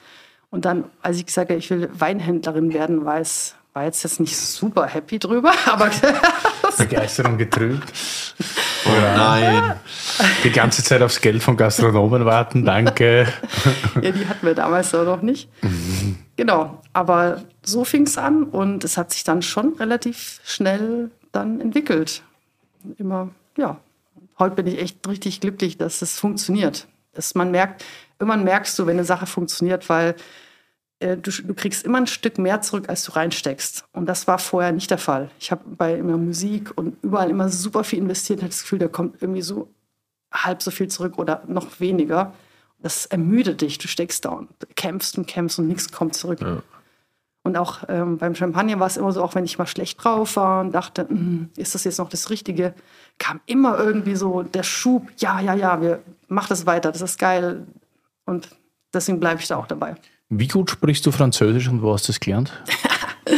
Und dann, als ich gesagt habe, ich will Weinhändlerin werden, war es war jetzt, jetzt nicht super happy drüber, aber Begeisterung getrübt. Oh nein. Die ganze Zeit aufs Geld von Gastronomen warten, danke. ja, die hatten wir damals auch noch nicht. Genau, aber so fing es an und es hat sich dann schon relativ schnell dann entwickelt. Immer, ja, heute bin ich echt richtig glücklich, dass es funktioniert. Dass man merkt, irgendwann merkst du, wenn eine Sache funktioniert, weil äh, du, du, kriegst immer ein Stück mehr zurück, als du reinsteckst. Und das war vorher nicht der Fall. Ich habe bei immer Musik und überall immer super viel investiert, hatte das Gefühl, da kommt irgendwie so halb so viel zurück oder noch weniger. Das ermüdet dich. Du steckst da und kämpfst und kämpfst und nichts kommt zurück. Ja. Und auch ähm, beim Champagner war es immer so, auch wenn ich mal schlecht drauf war und dachte, hm, ist das jetzt noch das Richtige, kam immer irgendwie so der Schub, ja, ja, ja, wir mach das weiter, das ist geil. Und deswegen bleibe ich da auch dabei. Wie gut sprichst du Französisch und wo hast du das gelernt?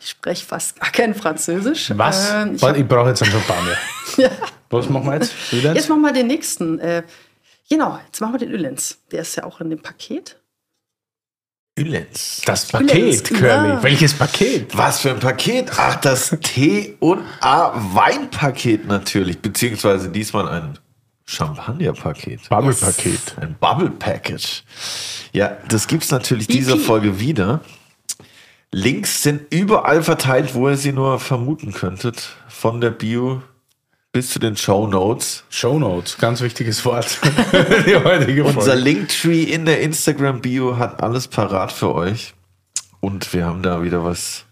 ich spreche fast gar kein Französisch. Was? Ähm, ich, ich brauche jetzt einen Champagner. ja. Was machen wir jetzt? Ölenz? Jetzt machen wir den nächsten. Äh, genau, jetzt machen wir den Ölenz. Der ist ja auch in dem Paket. Ölenz. Das Paket, Curly. Ja. Welches Paket? Was für ein Paket? Ach, das T und A Weinpaket natürlich, beziehungsweise diesmal ein Champagner-Paket. Bubble-Paket. Ein Bubble-Package. Ja, das gibt es natürlich EP. dieser Folge wieder. Links sind überall verteilt, wo ihr sie nur vermuten könntet. Von der Bio bis zu den Show Notes. Show Notes, ganz wichtiges Wort. Die heutige Folge. Unser Linktree in der Instagram Bio hat alles parat für euch. Und wir haben da wieder was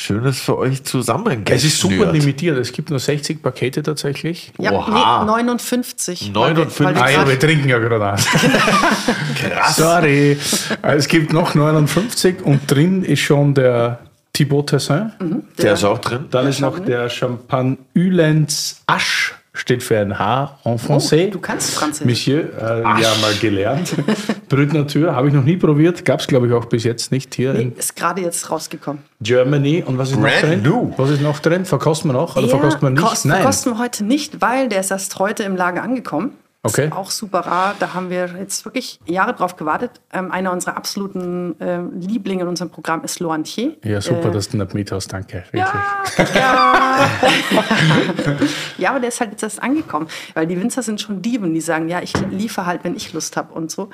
Schönes für euch zusammen. Es ist super limitiert. Es gibt nur 60 Pakete tatsächlich. Ja, Oha. nee, 59. 59. Weil wir, Ah weil wir ja, wir trinken ja gerade aus. Krass. Sorry. Es gibt noch 59 und drin ist schon der Thibaut Tessin. Der ist auch drin. Dann ist noch der Champagne Ülens Asch, steht für ein H en français. Oh, du kannst Französisch. Monsieur, äh, ja, mal gelernt. Brut Natur habe ich noch nie probiert. Gab es, glaube ich, auch bis jetzt nicht hier in Ist gerade jetzt rausgekommen. Germany. Und was ist Brand noch drin? new. Was ist noch drin? Verkosten wir noch oder Der verkosten wir nicht? kost- Verkosten wir heute nicht, weil der ist erst heute im Lager angekommen. Okay. Ist auch super rar. Da haben wir jetzt wirklich Jahre drauf gewartet. Ähm, einer unserer absoluten ähm, Lieblinge in unserem Programm ist Loantier. Ja, super, Äh, dass du nicht mit hast. Danke. Wirklich. ja, ja, aber der ist halt jetzt erst angekommen. Weil die Winzer sind schon Dieben, die sagen, ja, ich liefere halt, wenn ich Lust habe und so.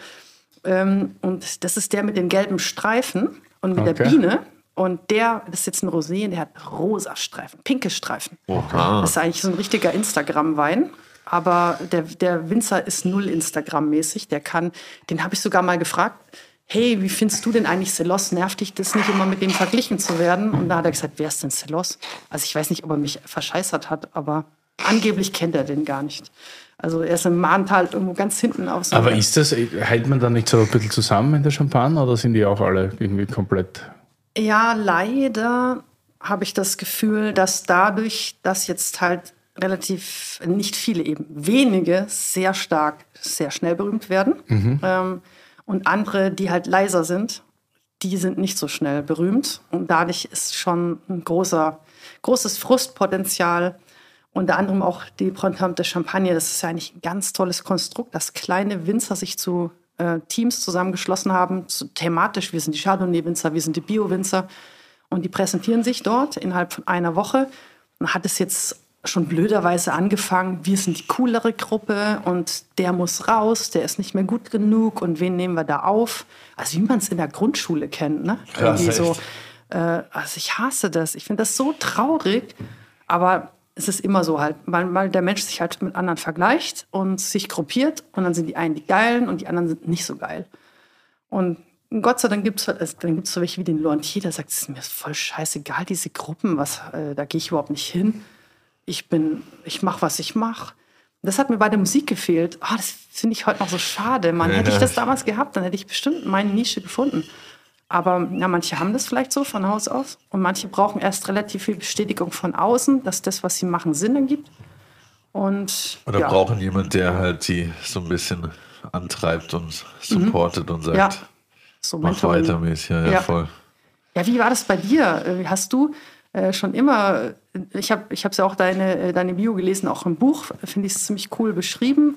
Ähm, und das ist der mit den gelben Streifen und mit der Okay. Biene. Und der, das ist jetzt ein Rosé, der hat rosa Streifen, pinke Streifen. Oha. Das ist eigentlich so ein richtiger Instagram-Wein. Aber der, der Winzer ist null Instagram-mäßig. Der kann, den habe ich sogar mal gefragt, hey, wie findest du denn eigentlich Celos? Nervt dich das nicht immer mit dem verglichen zu werden? Und da hat er gesagt, wer ist denn Celos? Also ich weiß nicht, ob er mich verscheißert hat, aber angeblich kennt er den gar nicht. Also er ist im Mahntal irgendwo ganz hinten auf so Aber ist das, hält man da nicht so ein bisschen zusammen in der Champagne oder sind die auch alle irgendwie komplett? Ja, leider habe ich das Gefühl, dass dadurch, dass jetzt halt relativ, nicht viele eben, wenige sehr stark, sehr schnell berühmt werden ähm, und andere, die halt leiser sind, die sind nicht so schnell berühmt und dadurch ist schon ein großer, großes Frustpotenzial. Unter anderem auch die de Champagne, das ist ja eigentlich ein ganz tolles Konstrukt, dass kleine Winzer sich zu äh, Teams zusammengeschlossen haben, zu, thematisch. Wir sind die Chardonnay-Winzer, wir sind die Bio-Winzer. Und die präsentieren sich dort innerhalb von einer Woche. Und hat es jetzt schon blöderweise angefangen, wir sind die coolere Gruppe und der muss raus, der ist nicht mehr gut genug und wen nehmen wir da auf? Also wie man es in der Grundschule kennt, ne? Irgendwie so, äh, also ich hasse das. Ich finde das so traurig, aber es ist immer so halt, weil, weil der Mensch sich halt mit anderen vergleicht und sich gruppiert und dann sind die einen die Geilen und die anderen sind nicht so geil. Und Gott sei Dank gibt es also, dann gibt's so welche wie den Laurentier, der sagt, es ist mir voll scheißegal, diese Gruppen, was, äh, da gehe ich überhaupt nicht hin. Ich bin, ich mache, was ich mache. Das hat mir bei der Musik gefehlt. Ah, das finde ich heute noch so schade. Man, hätte ich das damals gehabt, dann hätte ich bestimmt meine Nische gefunden. Aber ja, manche haben das vielleicht so von Haus aus und manche brauchen erst relativ viel Bestätigung von außen, dass das, was sie machen, Sinn ergibt. Und Oder ja, brauchen jemand, der halt die so ein bisschen antreibt und supportet und sagt, ja, so mach weiter mäßig. Ja, ja, Ja. voll. Ja, wie war das bei dir? Äh, Hast du äh, schon immer, ich habe ich es ja auch deine, äh, deine Bio gelesen, auch im Buch, finde ich es ziemlich cool beschrieben.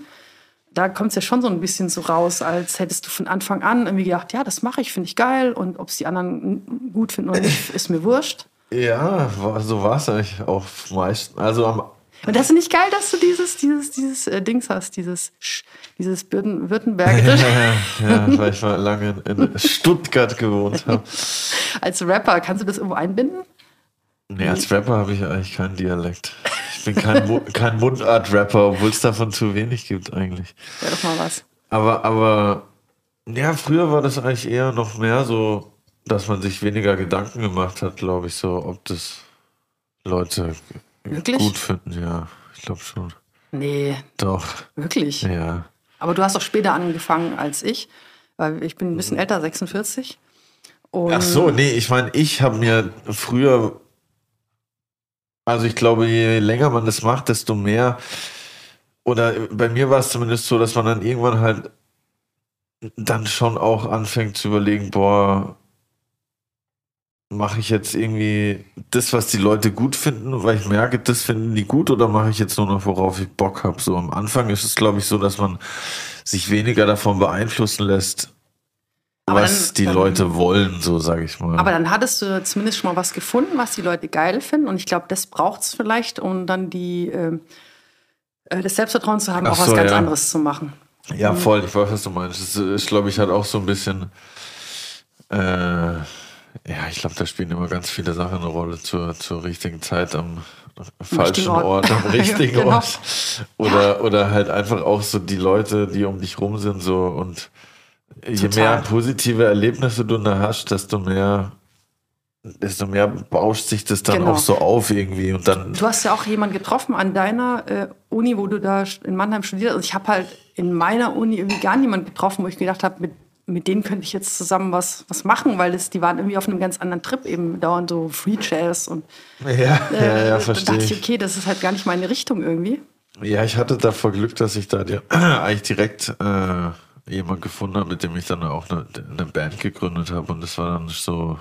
Da kommt es ja schon so ein bisschen so raus, als hättest du von Anfang an irgendwie gedacht, ja, das mache ich, finde ich geil und ob es die anderen gut finden oder nicht, ist mir wurscht. Ja, so war es eigentlich auch meistens. Also am Und das ist nicht geil, dass du dieses, dieses, dieses äh, Dings hast, dieses, dieses Würden, Württembergisch. ja, weil ich mal lange in, in Stuttgart gewohnt habe. Als Rapper, kannst du das irgendwo einbinden? Nee, als Rapper habe ich eigentlich keinen Dialekt. Ich bin kein, kein Mundart-Rapper, obwohl es davon zu wenig gibt eigentlich. Wäre doch mal was. Aber, aber, ja, früher war das eigentlich eher noch mehr so, dass man sich weniger Gedanken gemacht hat, glaube ich, so, ob das Leute Wirklich? gut finden. Ja, ich glaube schon. Nee, Doch, wirklich. ja. Aber du hast auch später angefangen als ich, weil ich bin ein bisschen älter, 46. Und Ach so, nee, ich meine, ich habe mir früher, also ich glaube, je länger man das macht, desto mehr, oder bei mir war es zumindest so, dass man dann irgendwann halt dann schon auch anfängt zu überlegen, boah, mache ich jetzt irgendwie das, was die Leute gut finden, weil ich merke, das finden die gut, oder mache ich jetzt nur noch, worauf ich Bock habe? So am Anfang ist es, glaube ich, so, dass man sich weniger davon beeinflussen lässt, Aber was dann- die dann- Leute wollen, so sage ich mal. Aber dann hattest du zumindest schon mal was gefunden, was die Leute geil finden. Und ich glaube, das braucht es vielleicht, um dann die, ähm, äh, das Selbstvertrauen zu haben, Ach auch was so, ganz ja. anderes zu machen. Ja, voll, ich weiß, was du meinst. Das ist, glaube ich, halt auch so ein bisschen. Äh, ja, ich glaube, da spielen immer ganz viele Sachen eine Rolle zur, zur richtigen Zeit am falschen Ort. Ort, am richtigen Genau. Ort. Oder, oder halt einfach auch so die Leute, die um dich rum sind, so und je Total. mehr positive Erlebnisse du da hast, desto mehr desto mehr bauscht sich das dann Genau. auch so auf irgendwie und dann. Du hast ja auch jemanden getroffen an deiner äh, Uni, wo du da in Mannheim studiert hast. Also ich habe halt in meiner Uni irgendwie gar niemanden getroffen, wo ich gedacht habe, mit, mit denen könnte ich jetzt zusammen was, was machen, weil das, die waren irgendwie auf einem ganz anderen Trip, eben dauernd so Free Jazz und Ja, ja, äh, ja, da verstehe dachte ich, okay, das ist halt gar nicht meine Richtung irgendwie. Ja, ich hatte davor Glück, dass ich da die, eigentlich direkt äh, jemand gefunden habe, mit dem ich dann auch eine, eine Band gegründet habe und das war dann so,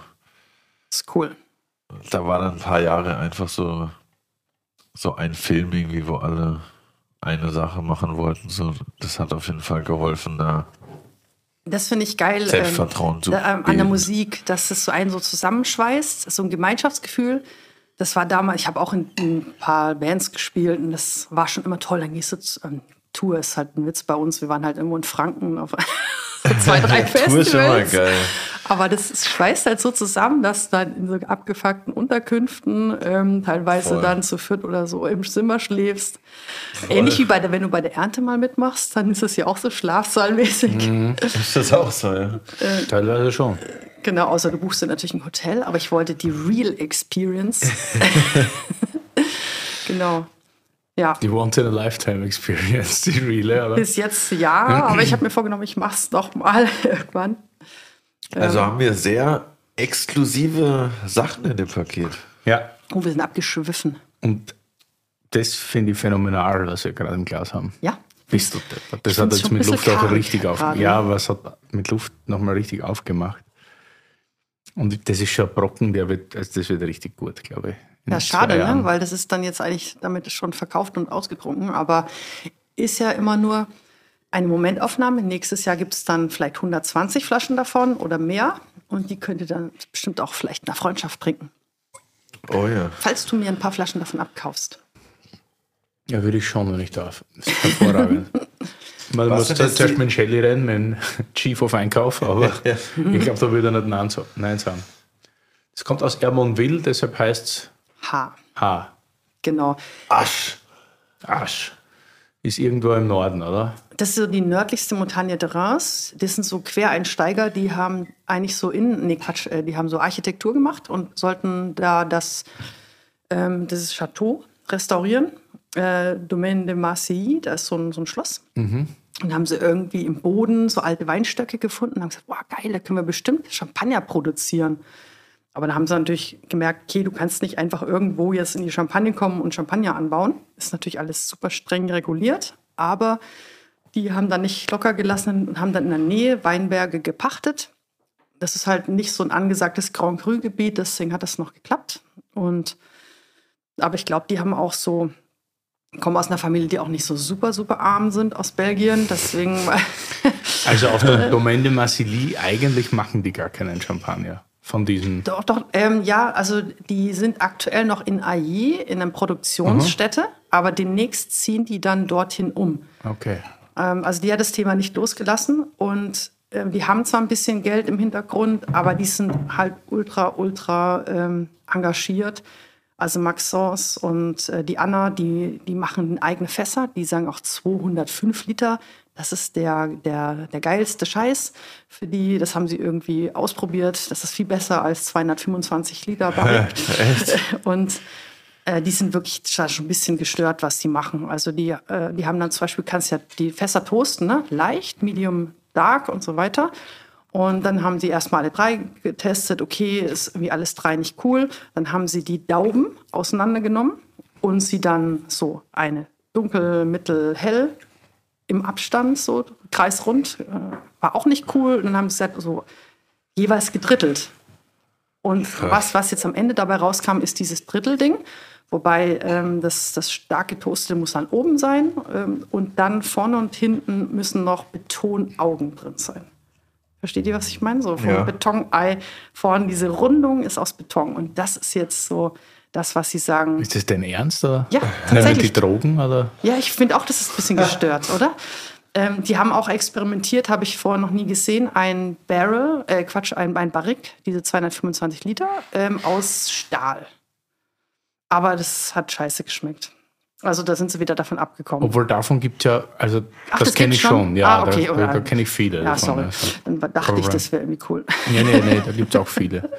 Das ist cool. da war dann ein paar Jahre einfach so, so ein Film irgendwie, wo alle eine Sache machen wollten. So, das hat auf jeden Fall geholfen, da Das finde ich geil. Selbstvertrauen zu da, ähm, an der. Musik, dass es so einen so zusammenschweißt, so ein Gemeinschaftsgefühl. Das war damals, ich habe auch in, in ein paar Bands gespielt und das war schon immer toll. Dann gehst du zu, ähm, Tour ist halt ein Witz bei uns. Wir waren halt irgendwo in Franken auf zwei, drei Tour ist immer Festivals. geil. Aber das schweißt halt so zusammen, dass dann in so abgefuckten Unterkünften ähm, teilweise Voll. dann zu viert oder so im Zimmer schläfst. Ähnlich wie bei der, wenn du bei der Ernte mal mitmachst, dann ist es ja auch so schlafsaalmäßig. Ist das auch so, ja? Teilweise schon. Genau, außer du buchst dir natürlich ein Hotel, aber ich wollte die Real Experience. genau. Ja, Die Once in a Lifetime Experience, die Reale, oder? bis jetzt ja, aber ich habe mir vorgenommen, ich mache es noch mal irgendwann. Also haben wir sehr exklusive Sachen in dem Paket. Ja. Oh, wir sind abgeschwiffen. Und das finde ich phänomenal, was wir gerade im Glas haben. Ja. Bist du. Das Ich hat jetzt mit Luft auch richtig auf. gerade. Ja, aber es hat mit Luft nochmal richtig aufgemacht. Und das ist schon ein Brocken, der wird, also das wird richtig gut, glaube ich. Ja, schade, ne? weil das ist dann jetzt eigentlich damit schon verkauft und ausgetrunken. Aber ist ja immer nur eine Momentaufnahme. Nächstes Jahr gibt es dann vielleicht 120 Flaschen davon oder mehr. Und die könnt ihr dann bestimmt auch vielleicht in der Freundschaft trinken. Oh ja. Falls du mir ein paar Flaschen davon abkaufst. Ja, würde ich schon, wenn ich darf. Das ist hervorragend. Man Was muss zuerst die- mit Shelly reden, mit dem Chief of Einkauf, aber ich glaube, da würde er nicht Nein sagen. Es kommt aus Ermonville, deshalb heißt es H. genau. Asch. Asch. Ist irgendwo im Norden, oder? Das ist so die nördlichste Montagne de Reims. Das sind so Quereinsteiger, die haben eigentlich so in, nee Quatsch, äh, die haben so Architektur gemacht und sollten da das, ähm, dieses Chateau restaurieren. Äh, Domaine de Marseille, da ist so ein, so ein Schloss. Und haben sie irgendwie im Boden so alte Weinstöcke gefunden und haben gesagt, wow, geil, da können wir bestimmt Champagner produzieren. Aber da haben sie natürlich gemerkt, okay, du kannst nicht einfach irgendwo jetzt in die Champagne kommen und Champagner anbauen. Ist natürlich alles super streng reguliert, aber die haben dann nicht locker gelassen und haben dann in der Nähe Weinberge gepachtet. Das ist halt nicht so ein angesagtes Grand Cru-Gebiet, deswegen hat das noch geklappt. Und, aber ich glaube, die haben auch so, kommen aus einer Familie, die auch nicht so super, super arm sind aus Belgien. Deswegen, Also auf der Domaine de Marsilly, eigentlich machen die gar keinen Champagner von diesen. Doch, doch, ähm, ja, also die sind aktuell noch in Ailly, in einer Produktionsstätte, aber demnächst ziehen die dann dorthin um. Okay. Ähm, also die hat das Thema nicht losgelassen und ähm, die haben zwar ein bisschen Geld im Hintergrund, aber die sind halt ultra, ultra ähm, engagiert. Also Maxence und äh, die Anna, die, die machen eigene Fässer, die sagen auch 205 Liter. Das ist der, der, der geilste Scheiß für die. Das haben sie irgendwie ausprobiert. Das ist viel besser als 225 Liter Barrik. Und äh, die sind wirklich schon ein bisschen gestört, was die machen. Also die, äh, die haben dann zum Beispiel, kannst ja die Fässer toasten, ne? leicht, medium, dark und so weiter. Und dann haben sie erstmal alle drei getestet, okay, ist irgendwie alles drei nicht cool. Dann haben sie die Dauben auseinandergenommen und sie dann so eine dunkel, mittel, hell im Abstand, so kreisrund, äh, war auch nicht cool. Und dann haben sie gesagt, so jeweils gedrittelt. Und was, was jetzt am Ende dabei rauskam, ist dieses Drittelding. Wobei ähm, das, das stark getoastete muss dann oben sein. Ähm, und dann vorne und hinten müssen noch Betonaugen drin sein. Versteht ihr, was ich meine? So vom Ja. Betonei vorne, diese Rundung ist aus Beton. Und das ist jetzt so das, was sie sagen. Ist das denn ernst? Oder? Ja, mit tatsächlich. die Drogen? Oder? Ja, ich finde auch, das ist ein bisschen gestört, oder? Ähm, die haben auch experimentiert, habe ich vorher noch nie gesehen, ein Barrel, äh, Quatsch, ein, ein Barrique, diese 225 Liter, ähm, aus Stahl. Aber das hat scheiße geschmeckt. Also da sind sie wieder davon abgekommen. Obwohl davon gibt es ja, also Ach, das, das kenne ich schon, schon? ja, Ah, okay, da, oder- da, da kenne ich viele. ja, davon, sorry. also. Dann dachte ich, Problem. das wäre irgendwie cool. Nee, nee, nee, da gibt es auch viele.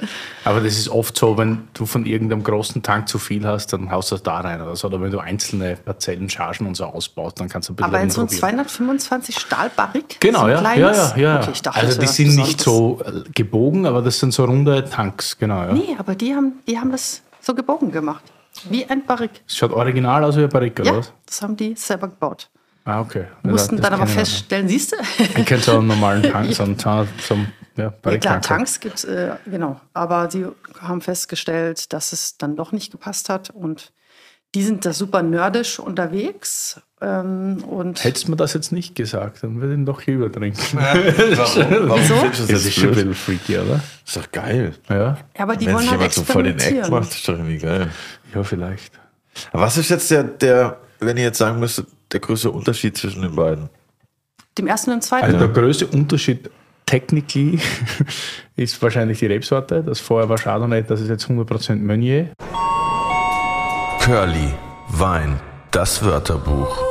Aber das ist oft so, wenn du von irgendeinem großen Tank zu viel hast, dann haust du das da rein oder so. Oder wenn du einzelne Parzellen, Chargen und so ausbaust, dann kannst du ein bisschen Aber in so ein rumprobieren. 225 Stahlbarrik? Genau, so ein ja, ja, kleines? ja, ja. Okay, ich dachte, also die sind nicht so äh, gebogen, aber das sind so runde Tanks, genau. Ja. Nee, aber die haben, die haben das so gebogen gemacht. Wie ein Barrik. Es schaut original aus wie ein Barrique, oder Ja, was? das haben die selber gebaut. Ah, okay. Wir mussten das dann aber feststellen, siehst du? Ich kenne so einen normalen Tank, so einen, so einen so einen, ja, Ja, klar, Tank. Tanks gibt es, äh, genau. Aber sie haben festgestellt, dass es dann doch nicht gepasst hat. Und die sind da super nerdisch unterwegs. Ähm, und Hättest du mir das jetzt nicht gesagt, dann würde ich ihn doch hier übertrinken. Warum, warum Wieso? Das das ist schon ein bisschen freaky, oder? Ist doch geil. Ja, ja, aber die Wenn wollen sich halt jemand so voll den Eck experimentieren. macht, ist doch irgendwie geil. Ja, vielleicht. Was ist jetzt der, der, wenn ihr jetzt sagen müsstet, der größte Unterschied zwischen den beiden? Dem ersten und dem zweiten. Also der größte Unterschied technically ist wahrscheinlich die Rebsorte. Das vorher war Chardonnay, das ist jetzt 100% Meunier. Curly, Wein, das Wörterbuch.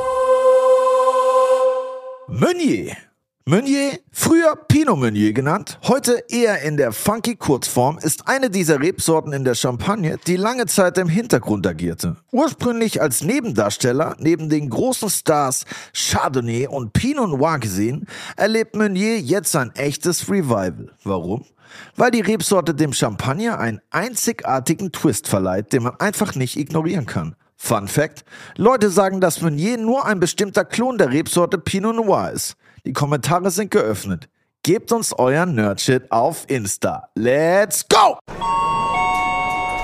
Meunier. Meunier, früher Pinot Meunier genannt, heute eher in der funky Kurzform, ist eine dieser Rebsorten in der Champagne, die lange Zeit im Hintergrund agierte. Ursprünglich als Nebendarsteller neben den großen Stars Chardonnay und Pinot Noir gesehen, erlebt Meunier jetzt ein echtes Revival. Warum? Weil die Rebsorte dem Champagner einen einzigartigen Twist verleiht, den man einfach nicht ignorieren kann. Fun Fact: Leute sagen, dass Meunier nur ein bestimmter Klon der Rebsorte Pinot Noir ist. Die Kommentare sind geöffnet. Gebt uns euren Nerdshit auf Insta. Let's go!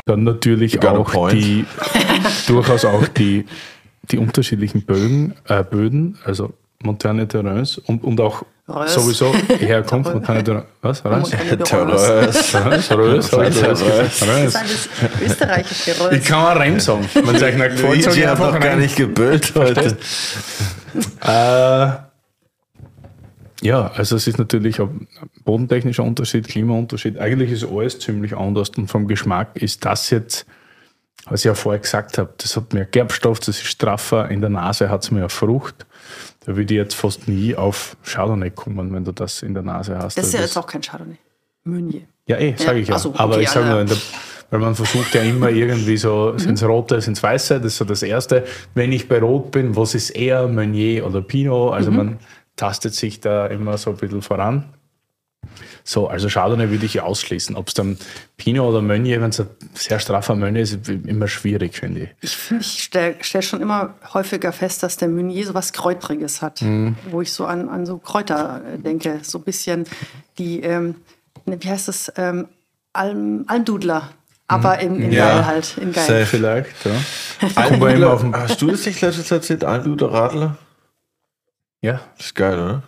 Dann natürlich auch die, durchaus auch die, die unterschiedlichen Bögen, äh, Böden, also Montagne de Reims und, und auch Reus. sowieso herkommt. Montagne de Reims. Was? Ich gesagt? Reus. Das ist das österreichische Ich Reus. kann mal Reim sagen. Gefällt, sage Luigi ich einfach noch gar nicht gebildet heute. Äh, ja, also es ist natürlich ein bodentechnischer Unterschied, Klimaunterschied. Eigentlich ist alles ziemlich anders und vom Geschmack ist das jetzt, was ich ja vorher gesagt habe, das hat mehr Gerbstoff, das ist straffer, in der Nase hat es mehr Frucht. Da würde ich jetzt fast nie auf Chardonnay kommen, wenn du das in der Nase hast. Das ist ja Also jetzt auch kein Chardonnay. Meunier. ja, eh, sage ich ja. so, Aber okay, ich sage also- nur, weil man versucht ja immer irgendwie so, sind es rote, sind es weiße, das ist so das Erste. Wenn ich bei Rot bin, was ist eher Meunier oder Pinot? Also man tastet sich da immer so ein bisschen voran. So, also Chardonnay würde ich ausschließen. Ob es dann Pinot oder Meunier, wenn es ein sehr straffer Meunier ist, ist immer schwierig, finde ich. Ich stelle stell schon immer häufiger fest, dass der Meunier so was Kräutriges hat. Mhm. Wo ich so an, an so Kräuter äh, denke. So ein bisschen die, ähm, ne, wie heißt das, ähm, Alm, Almdudler. Aber in, in Ja. geil halt, in geil. Safe. Vielleicht, ja. Almdudler, immer auf dem- hast du das nicht letztes erzählt? Almdudler Radler? Ja, Das ist geil, oder?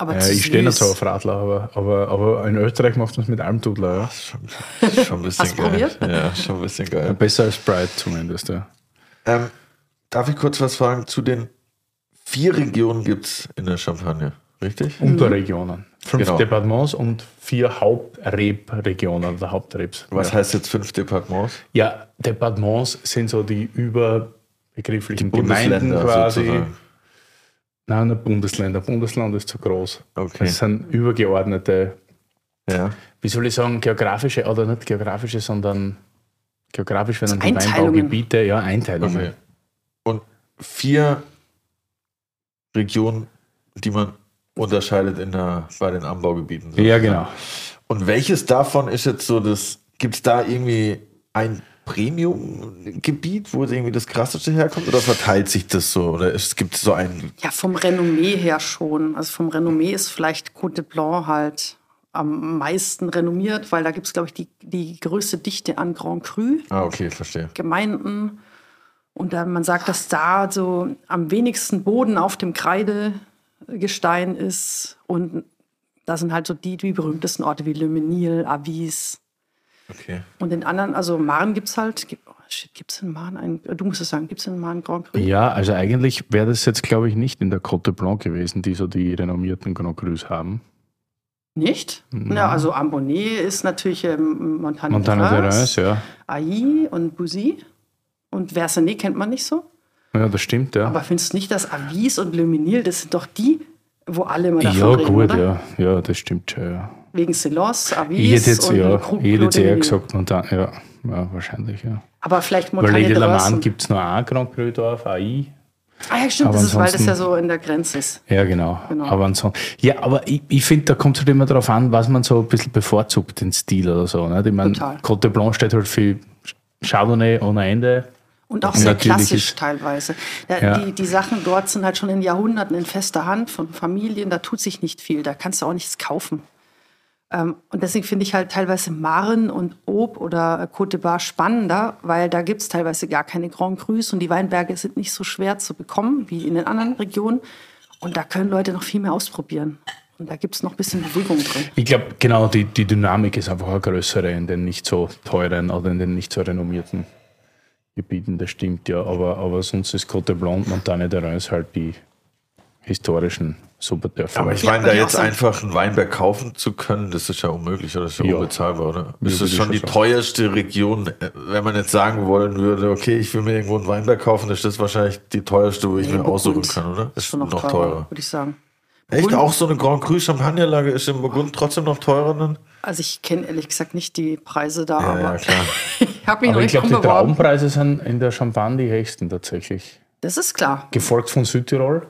Aber ja ich stehe nicht so auf Radler, aber, aber, aber in Österreich macht man es mit Almdudler. Ja. Das ist schon, schon ein bisschen Hast du geil. probiert? Ja, schon ein bisschen geil. Besser als Sprite zumindest, ja. Ähm, darf ich kurz was fragen zu den vier Regionen gibt es in der Champagne, richtig? Unterregionen. Fünf Genau. Departements und vier Hauptrebregionen oder Hauptrebs. Was ja. heißt jetzt fünf Departements? ja, Departements sind so die überbegrifflichen Gemeinden Bundesländer quasi. sozusagen. Nein, nicht Bundesländer. Bundesland ist zu groß. Okay. Das sind übergeordnete, Ja. wie soll ich sagen, geografische oder nicht geografische, sondern geografisch werden die Einteilungen. Weinbaugebiete, ja, Einteilungen. Okay. Und vier Regionen, die man unterscheidet in der, bei den Anbaugebieten. Ja, genau. Und welches davon ist jetzt so das, gibt es da irgendwie ein Premium-Gebiet, wo irgendwie das krasseste herkommt oder verteilt sich das so? Oder es gibt so ein, Ja, vom Renommee her schon. Also vom Renommee ist vielleicht Côte de Blanc halt am meisten renommiert, weil da gibt es, glaube ich, die, die größte Dichte an Grand Cru. ah okay, verstehe. Gemeinden. Und dann, man sagt, dass da so am wenigsten Boden auf dem Kreidegestein ist. Und da sind halt so die, die berühmtesten Orte wie Le Menil, Avis. Okay. Und in anderen, also Marne gibt es halt, gibt, oh shit, gibt es in Marne einen, du musst es sagen, gibt es in Marne Grand Cru? Ja, also eigentlich wäre das jetzt, glaube ich, nicht in der Côte Blanc gewesen, die so die renommierten Grand Crus haben. Nicht? Ja, also Ambonnet ist natürlich ähm, Montagne, Montana de de Reims, Reims, ja. Ailly und Bouzy. Und Versailles kennt man nicht so. Ja, das stimmt, ja. Aber findest du nicht, dass Avis und Luminil, das sind doch die, wo alle immer davon ja, reden, gut, oder? ja. Ja, das stimmt schon, ja. Wegen Celos, Avis Ich hätte jetzt, und ja, ich hätte jetzt eher gesagt, und dann, ja, ja, wahrscheinlich, ja. Aber vielleicht Weil Montagne Lady de Laman gibt es nur ein Grand Cru auf AI. Ah ja, stimmt, Aber das ist, weil das ja so in der Grenze ist. Ja, genau. Genau. Aber ansonsten, ja, aber ich, ich finde, da kommt es halt immer darauf an, was man so ein bisschen bevorzugt, den Stil oder so. Ne? Ich meine. Côte Blanc steht halt für Chardonnay ohne Ende. Und auch Und sehr klassisch ist- teilweise. Ja, Ja. Die, die Sachen dort sind halt schon in Jahrhunderten in fester Hand von Familien, da tut sich nicht viel, da kannst du auch nichts kaufen. Ähm, und deswegen finde ich halt teilweise Maren und Aube oder Côte Bar spannender, weil da gibt es teilweise gar keine Grand Crus und die Weinberge sind nicht so schwer zu bekommen wie in den anderen Regionen. Und da können Leute noch viel mehr ausprobieren. Und da gibt es noch ein bisschen Bewegung drin. Ich glaube, genau, die, die Dynamik ist einfach eine größere in den nicht so teuren oder in den nicht so renommierten Gebieten, das stimmt ja. Aber, aber sonst ist Côte und Montagne de Reims halt die historischen Superdörfer. Aber ich meine, da jetzt einfach einen Weinberg kaufen zu können, das ist ja unmöglich oder das ist ja, Ja. unbezahlbar, oder? Das ist schon die sagen. teuerste Region. äh, Wenn man jetzt sagen wollen würde, okay, ich will mir irgendwo einen Weinberg kaufen, ist das wahrscheinlich die teuerste, wo ich mir Burgund aussuchen kann, oder? Ist schon noch, noch teurer, teurer. würde ich sagen. Echt? Auch so eine Grand Cru Champagnerlage ist im Burgund trotzdem noch teurer dann? Also ich kenne ehrlich gesagt nicht die Preise da, Ja, aber ja, klar. ich habe mich noch Aber ich glaube, die. Traumpreise sind in der Champagne die höchsten tatsächlich. Das ist klar. Gefolgt von Südtirol.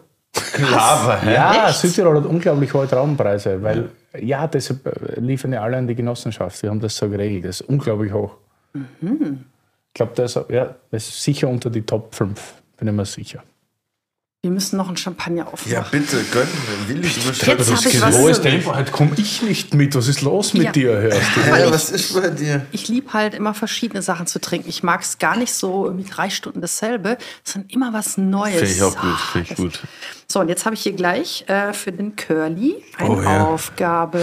Hä? Ja, Echt? Südtirol hat unglaublich hohe Traumpreise, weil ja, deshalb äh, liefern ja alle an die Genossenschaft. Wir haben das so geregelt. Das ist unglaublich hoch. Ich glaube, das, ja, das ist sicher unter die Top 5, bin ich mir sicher. Wir müssen noch einen Champagner aufmachen. Ja, bitte, gönnen. Will ich. Jetzt Das hab ich was- los. Tempo, heute komme ich nicht mit. Was ist los mit Ja. dir, hörst du? Hä, was ist bei dir? Ich liebe halt immer verschiedene Sachen zu trinken. Ich mag es gar nicht so irgendwie drei Stunden dasselbe, sondern immer was Neues. Finde ich auch gut, Ah, finde ich das- gut. So, und jetzt habe ich hier gleich äh, für den Curly eine Oh, ja. Aufgabe.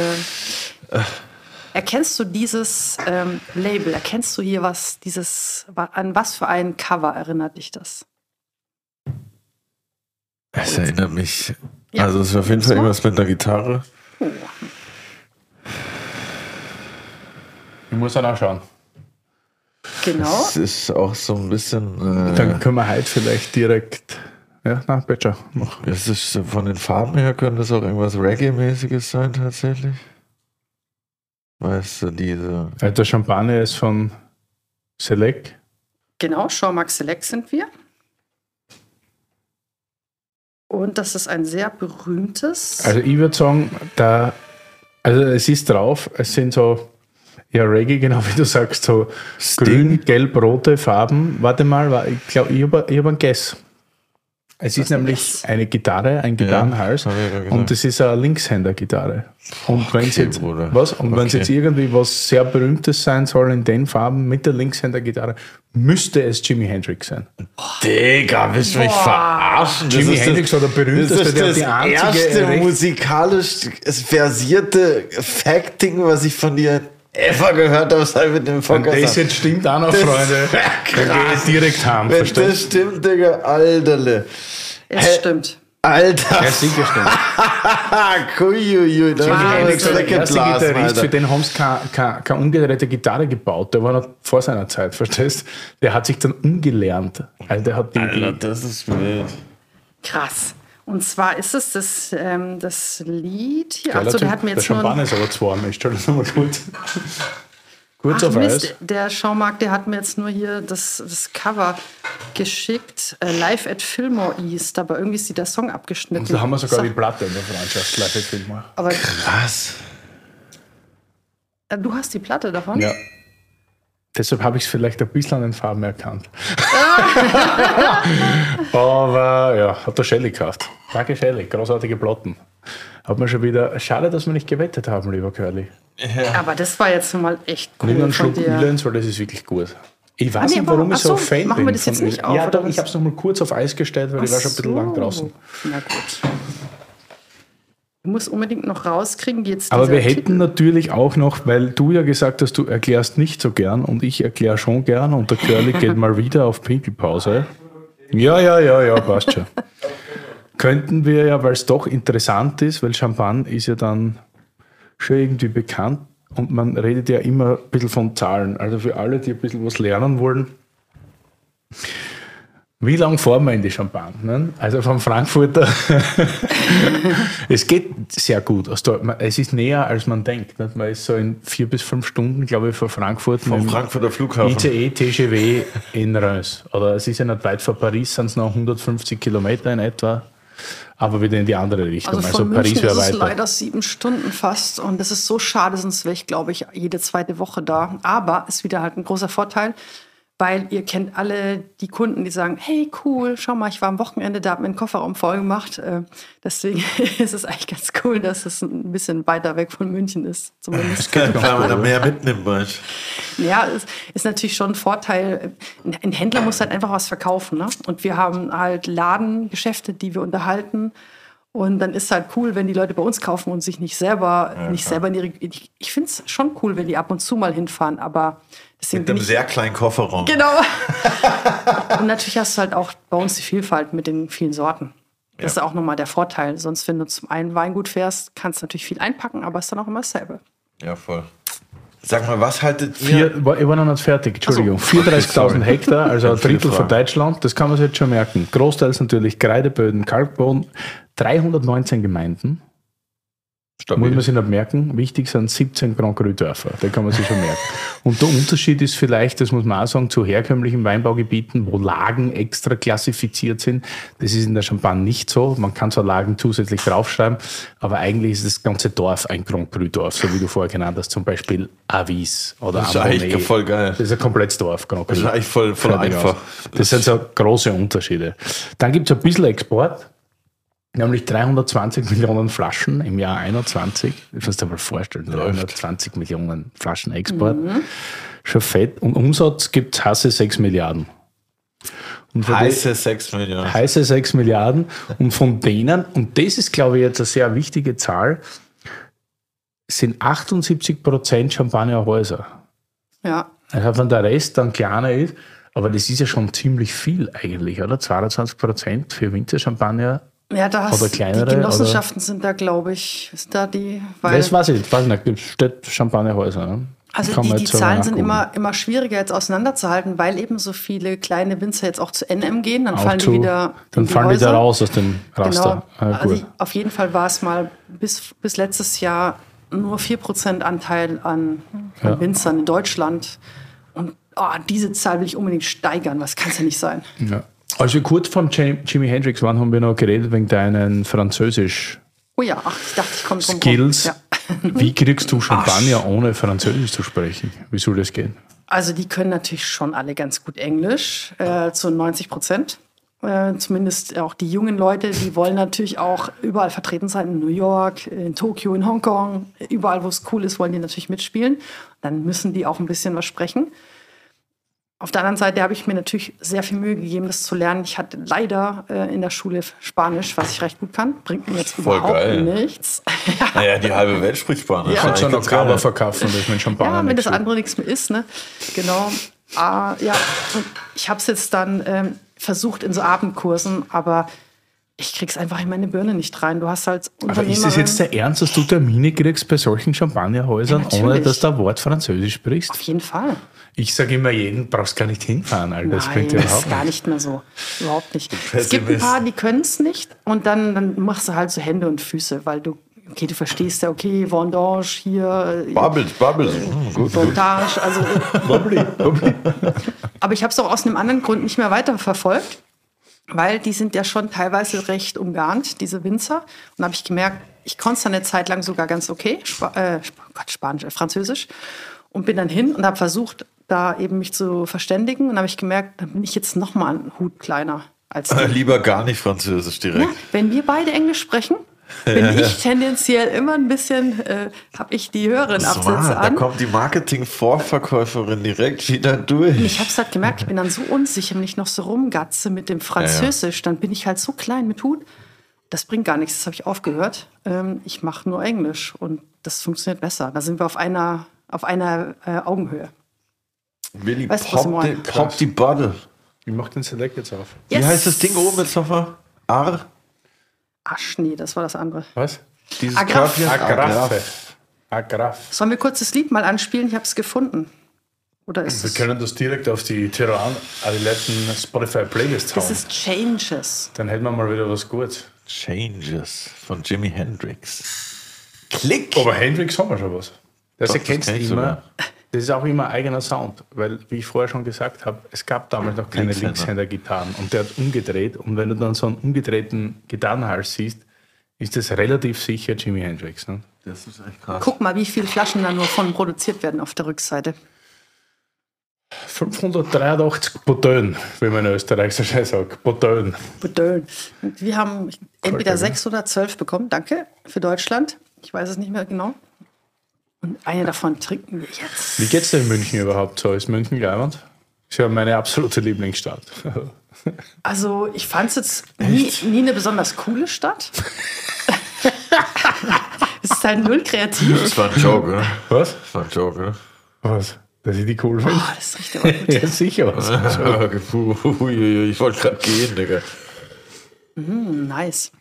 Erkennst du dieses ähm, Label? Erkennst du hier was, dieses, an was für ein Cover erinnert dich das? Es erinnert mich. Ja. Also, es ist auf jeden Fall irgendwas mit einer Gitarre. Oh. Ich muss dann auch schauen. Genau. Es ist auch so ein bisschen. Äh, Dann können wir heute vielleicht direkt. Ja, na, bitte. Mach. es ist von den Farben her könnte es auch irgendwas Reggae-mäßiges sein, tatsächlich. Weißt du, diese. Der Champagner ist von Select. Genau, Jean-Marc Select sind wir. Und das ist ein sehr berühmtes. Also ich würde sagen, da, also es ist drauf, es sind so, ja, Reggae, genau wie du sagst, so grün, gelb, rote Farben. Warte mal, ich glaube, ich habe ich hab einen Guess. Es ist nämlich eine Gitarre, ein Gitarrenhals ja und es ist eine Linkshänder-Gitarre. Und wenn es okay, jetzt, Bruder. was? Und wenn es Okay. jetzt irgendwie was sehr Berühmtes sein soll in den Farben mit der Linkshänder-Gitarre, müsste es Jimi Hendrix sein. Digga, willst du mich verarschen? Das Jimi ist Hendrix war der berühmteste, das ist der das die einzige erste musikalisch versierte Fact-Ding, was ich von dir ever gehört habe, wir den Wenn Podcast das haben. jetzt stimmt auch noch, Das- Freunde, dann gehe ich direkt heim, Wenn verstehst das stimmt, Digga, Alterle. es Hä? stimmt. Alter, Ja, sicher stimmt. kuiuiui, da haben wir weggeblasen, Gitarrist, für Alter. den haben sie keine, keine, keine umgedrehte Gitarre gebaut. Der war noch vor seiner Zeit, verstehst Der hat sich dann umgelernt. Der hat die, Alter, das ist wild. Krass. Und zwar ist es das, ähm, das Lied hier. Achso, der hat mir der jetzt nur. Champagner ist aber zu warm. Ich stelle das nochmal kurz. kurz ach auf Mist, Eis. der Jean-Marc, der hat mir jetzt nur hier das, das Cover geschickt. Äh, Live at Fillmore East, aber irgendwie ist der Song abgeschnitten. Da haben wir sogar So, die Platte in der Freundschaft. Live at Fillmore. Aber Was? äh, du hast die Platte davon? Ja. Deshalb habe ich es vielleicht ein bisschen an den Farben erkannt. Aber ja, hat der Shelley gekauft. Danke Shelley, großartige Platten. Hat mir schon wieder. Schade, dass wir nicht gewettet haben, lieber Curly. Aber das war jetzt mal echt cool Nimm einen Schluck dir. Ölenz, weil das ist wirklich gut. Ich weiß Ah, nee, nicht, warum aber- ich so ach so, Fan machen wir bin. das jetzt nicht auf, Ja, doch, ich habe es noch mal kurz auf Eis gestellt, weil ich war schon ein bisschen lang draußen. Na gut. Du musst unbedingt noch rauskriegen, wie jetzt Aber wir Titel- hätten natürlich auch noch, weil du ja gesagt hast, du erklärst nicht so gern und ich erkläre schon gern und der Curly geht mal wieder auf Pinkelpause. Ja, ja, ja, ja, passt schon. Könnten wir ja, weil es doch interessant ist, weil Champagne ist ja dann schon irgendwie bekannt und man redet ja immer ein bisschen von Zahlen. Also für alle, die ein bisschen was lernen wollen, Wie lange fahren wir in die Champagne? Ne? Also von Frankfurter. es geht sehr gut. Es ist näher, als man denkt. Man ist so in vier bis fünf Stunden, glaube ich, von Frankfurt. Vom Frankfurter Flughafen. ICE, TGW in Reims. Oder es ist ja nicht weit vor Paris, sind es noch 150 Kilometer in etwa. Aber wieder in die andere Richtung. Also, von also Paris wäre weiter. leider sieben Stunden fast. Und das ist so schade, sonst wäre ich, glaube ich, jede zweite Woche da. Aber ist wieder halt ein großer Vorteil weil ihr kennt alle die Kunden, die sagen, hey cool, schau mal, ich war am Wochenende da, habe mir einen Kofferraum voll gemacht. Äh, deswegen ist es eigentlich ganz cool, dass es ein bisschen weiter weg von München ist. Zumindest. Weil man da mehr mitnimmt. Ja, es ist natürlich schon ein Vorteil. Ein Händler muss halt einfach was verkaufen. Ne? Und wir haben halt Ladengeschäfte, die wir unterhalten. Und dann ist halt cool, wenn die Leute bei uns kaufen und sich nicht selber, ja, nicht selber in ihre. Ich, ich finde es schon cool, wenn die ab und zu mal hinfahren, aber Deswegen mit einem sehr kleinen Kofferraum. Genau. und natürlich hast du halt auch bei uns die Vielfalt mit den vielen Sorten. Das ja. ist auch nochmal der Vorteil. Sonst, wenn du zum einen Weingut fährst, kannst du natürlich viel einpacken, aber es ist dann auch immer dasselbe. Ja, voll. Sag mal, was haltet ihr? Vier, ich war noch nicht fertig, Entschuldigung. So. 34.000 Hektar, also ein Drittel von Deutschland, das kann man sich jetzt schon merken. Großteils natürlich Kreideböden, Kalkboden, 319 Gemeinden. Stabil. Muss man sich nicht merken. Wichtig sind 17 Grand Cru Dörfer. Da kann man sich schon merken. Und der Unterschied ist vielleicht, das muss man auch sagen, zu herkömmlichen Weinbaugebieten, wo Lagen extra klassifiziert sind. Das ist in der Champagne nicht so. Man kann zwar Lagen zusätzlich draufschreiben, aber eigentlich ist das ganze Dorf ein Grand Cru Dorf, so wie du vorher genannt hast. Zum Beispiel Avis oder Das ist eigentlich voll geil. Das ist ein komplettes Dorf. Grand Cru. Das ist eigentlich voll, voll einfach. Das, das sind so große Unterschiede. Dann gibt es ein bisschen Export nämlich 320 Millionen Flaschen im Jahr 21. Das musst du dir mal vorstellen, 320 Millionen Flaschen Export. Mhm. Schon fett. Und Umsatz gibt es heiße 6 Milliarden. heiße 6 Milliarden. Heiße 6 Milliarden. Und von denen, und das ist, glaube ich, jetzt eine sehr wichtige Zahl, sind 78 Prozent Champagnerhäuser. Ja. Also wenn der Rest dann kleiner ist, aber das ist ja schon ziemlich viel eigentlich, oder? 22 Prozent für Winterchampagner ja, da hast, oder kleinere, die Genossenschaften oder? sind da, glaube ich, ist da die. Weil das weiß ich, weiß nicht, steht Champagnerhäuser. Ne? Also die, die Zahlen sind immer, immer schwieriger jetzt auseinanderzuhalten, weil eben so viele kleine Winzer jetzt auch zu NM gehen, dann auch fallen zu, die wieder. Dann fallen die, die da raus aus dem Raster. Genau. Ah, also auf jeden Fall war es mal bis, bis letztes Jahr nur 4% Anteil an, an ja. Winzern in Deutschland. Und oh, diese Zahl will ich unbedingt steigern, was kann es ja nicht sein. Ja. Als wir kurz von Jimi Hendrix waren, haben wir noch geredet wegen deinen Französisch. Oh ja, ach, ich dachte, ich komme vom Skills. Ja. Wie kriegst du Champagner ach. ohne Französisch zu sprechen? Wie soll das gehen? Also die können natürlich schon alle ganz gut Englisch, äh, zu 90 Prozent. Äh, zumindest auch die jungen Leute, die wollen natürlich auch überall vertreten sein, in New York, in Tokio, in Hongkong, überall, wo es cool ist, wollen die natürlich mitspielen. Dann müssen die auch ein bisschen was sprechen. Auf der anderen Seite habe ich mir natürlich sehr viel Mühe gegeben, das zu lernen. Ich hatte leider äh, in der Schule Spanisch, was ich recht gut kann. Bringt mir jetzt Voll überhaupt geil. nichts. naja, die halbe Welt spricht Spanisch. Ja. Kannst schon noch Kaba verkaufen, das mit Champagner Ja, wenn das andere nichts mehr ist, ne? Genau. Ah, ja, ich habe es jetzt dann ähm, versucht in so Abendkursen, aber ich krieg's einfach in meine Birne nicht rein. Du hast halt Aber ist es jetzt der Ernst, dass du Termine kriegst bei solchen Champagnerhäusern, ja, ohne dass du ein Wort Französisch sprichst? Auf jeden Fall. Ich sage immer jeden, brauchst gar nicht hinfahren. Alter. Das Nein, das ist gar nicht mehr so. Überhaupt nicht. Es gibt ein paar, die können es nicht und dann, dann machst du halt so Hände und Füße, weil du okay, du verstehst ja, okay, Vendange hier. Bubbles, Bubbles. Montage, also. bubbly, bubbly. Aber ich habe es auch aus einem anderen Grund nicht mehr weiterverfolgt weil die sind ja schon teilweise recht umgarnt, diese Winzer. Und da habe ich gemerkt, ich konnte es eine Zeit lang sogar ganz okay, Sp äh, Gott, Spanisch, äh, Französisch. Und bin dann hin und habe versucht, da eben mich zu verständigen. Und habe ich gemerkt, dann bin ich jetzt noch mal einen Hut kleiner als die. Lieber gar nicht Französisch direkt. Ja, wenn wir beide Englisch sprechen, bin ich tendenziell immer ein bisschen, äh, habe ich die höheren Absätze an. Da kommt die Marketing-Vorverkäuferin direkt wieder durch. Ich habe es halt gemerkt, ich bin dann so unsicher, wenn ich noch so rumgatze mit dem Französisch, dann bin ich halt so klein mit Hut. Das bringt gar nichts, das habe ich aufgehört. Ähm, ich mache nur Englisch und das funktioniert besser. Da sind wir auf einer, auf einer äh, Augenhöhe. Willi, weißt, pop, die, pop die Bottle. Wie macht den Select jetzt auf? Yes. Wie heißt das Ding oben mit Sofa? Ar? Asch, nee, das war das andere. Was? Dieses Agraf. Agraffe. Agraf. Sollen wir kurz das Lied mal anspielen? Ich habe es gefunden. Oder ist Wir es, können das direkt auf die Tiran Adiletten Spotify Playlist das hauen. ist Changes. Dann hätten wir mal wieder was Gutes. Changes von Jimi Hendrix. Klick! Aber Hendrix haben wir schon was. Das Doch, erkennst das du immer. sogar. Das ist auch immer ein eigener Sound, weil, wie ich vorher schon gesagt habe, es gab damals noch keine Linkshänder. Linkshänder-Gitarren und der hat umgedreht und wenn du dann so einen umgedrehten Gitarrenhals siehst, ist das relativ sicher Jimi Hendrix. Ne? Das ist echt krass. Guck mal, wie viele Flaschen da nur von produziert werden auf der Rückseite. 583 Botön, wie man in Österreich so schön sagt. Botön. Und Wir haben entweder Kolke, sechs oder zwölf bekommen. Danke für Deutschland. Ich weiß es nicht mehr genau. Und eine davon trinken wir jetzt. Wie geht's dir in München überhaupt so? Ist München leibend? Ist ja meine absolute Lieblingsstadt. Also, ich fand es jetzt nie, nie eine besonders coole Stadt. es ist halt null kreativ. Das war ein Joke, oder? Was? Das war ein Joke, oder? Was? Dass ich die cool finde? Oh, das riecht aber gut. Ja, sicher ich wollte gerade gehen, Digga. Nice.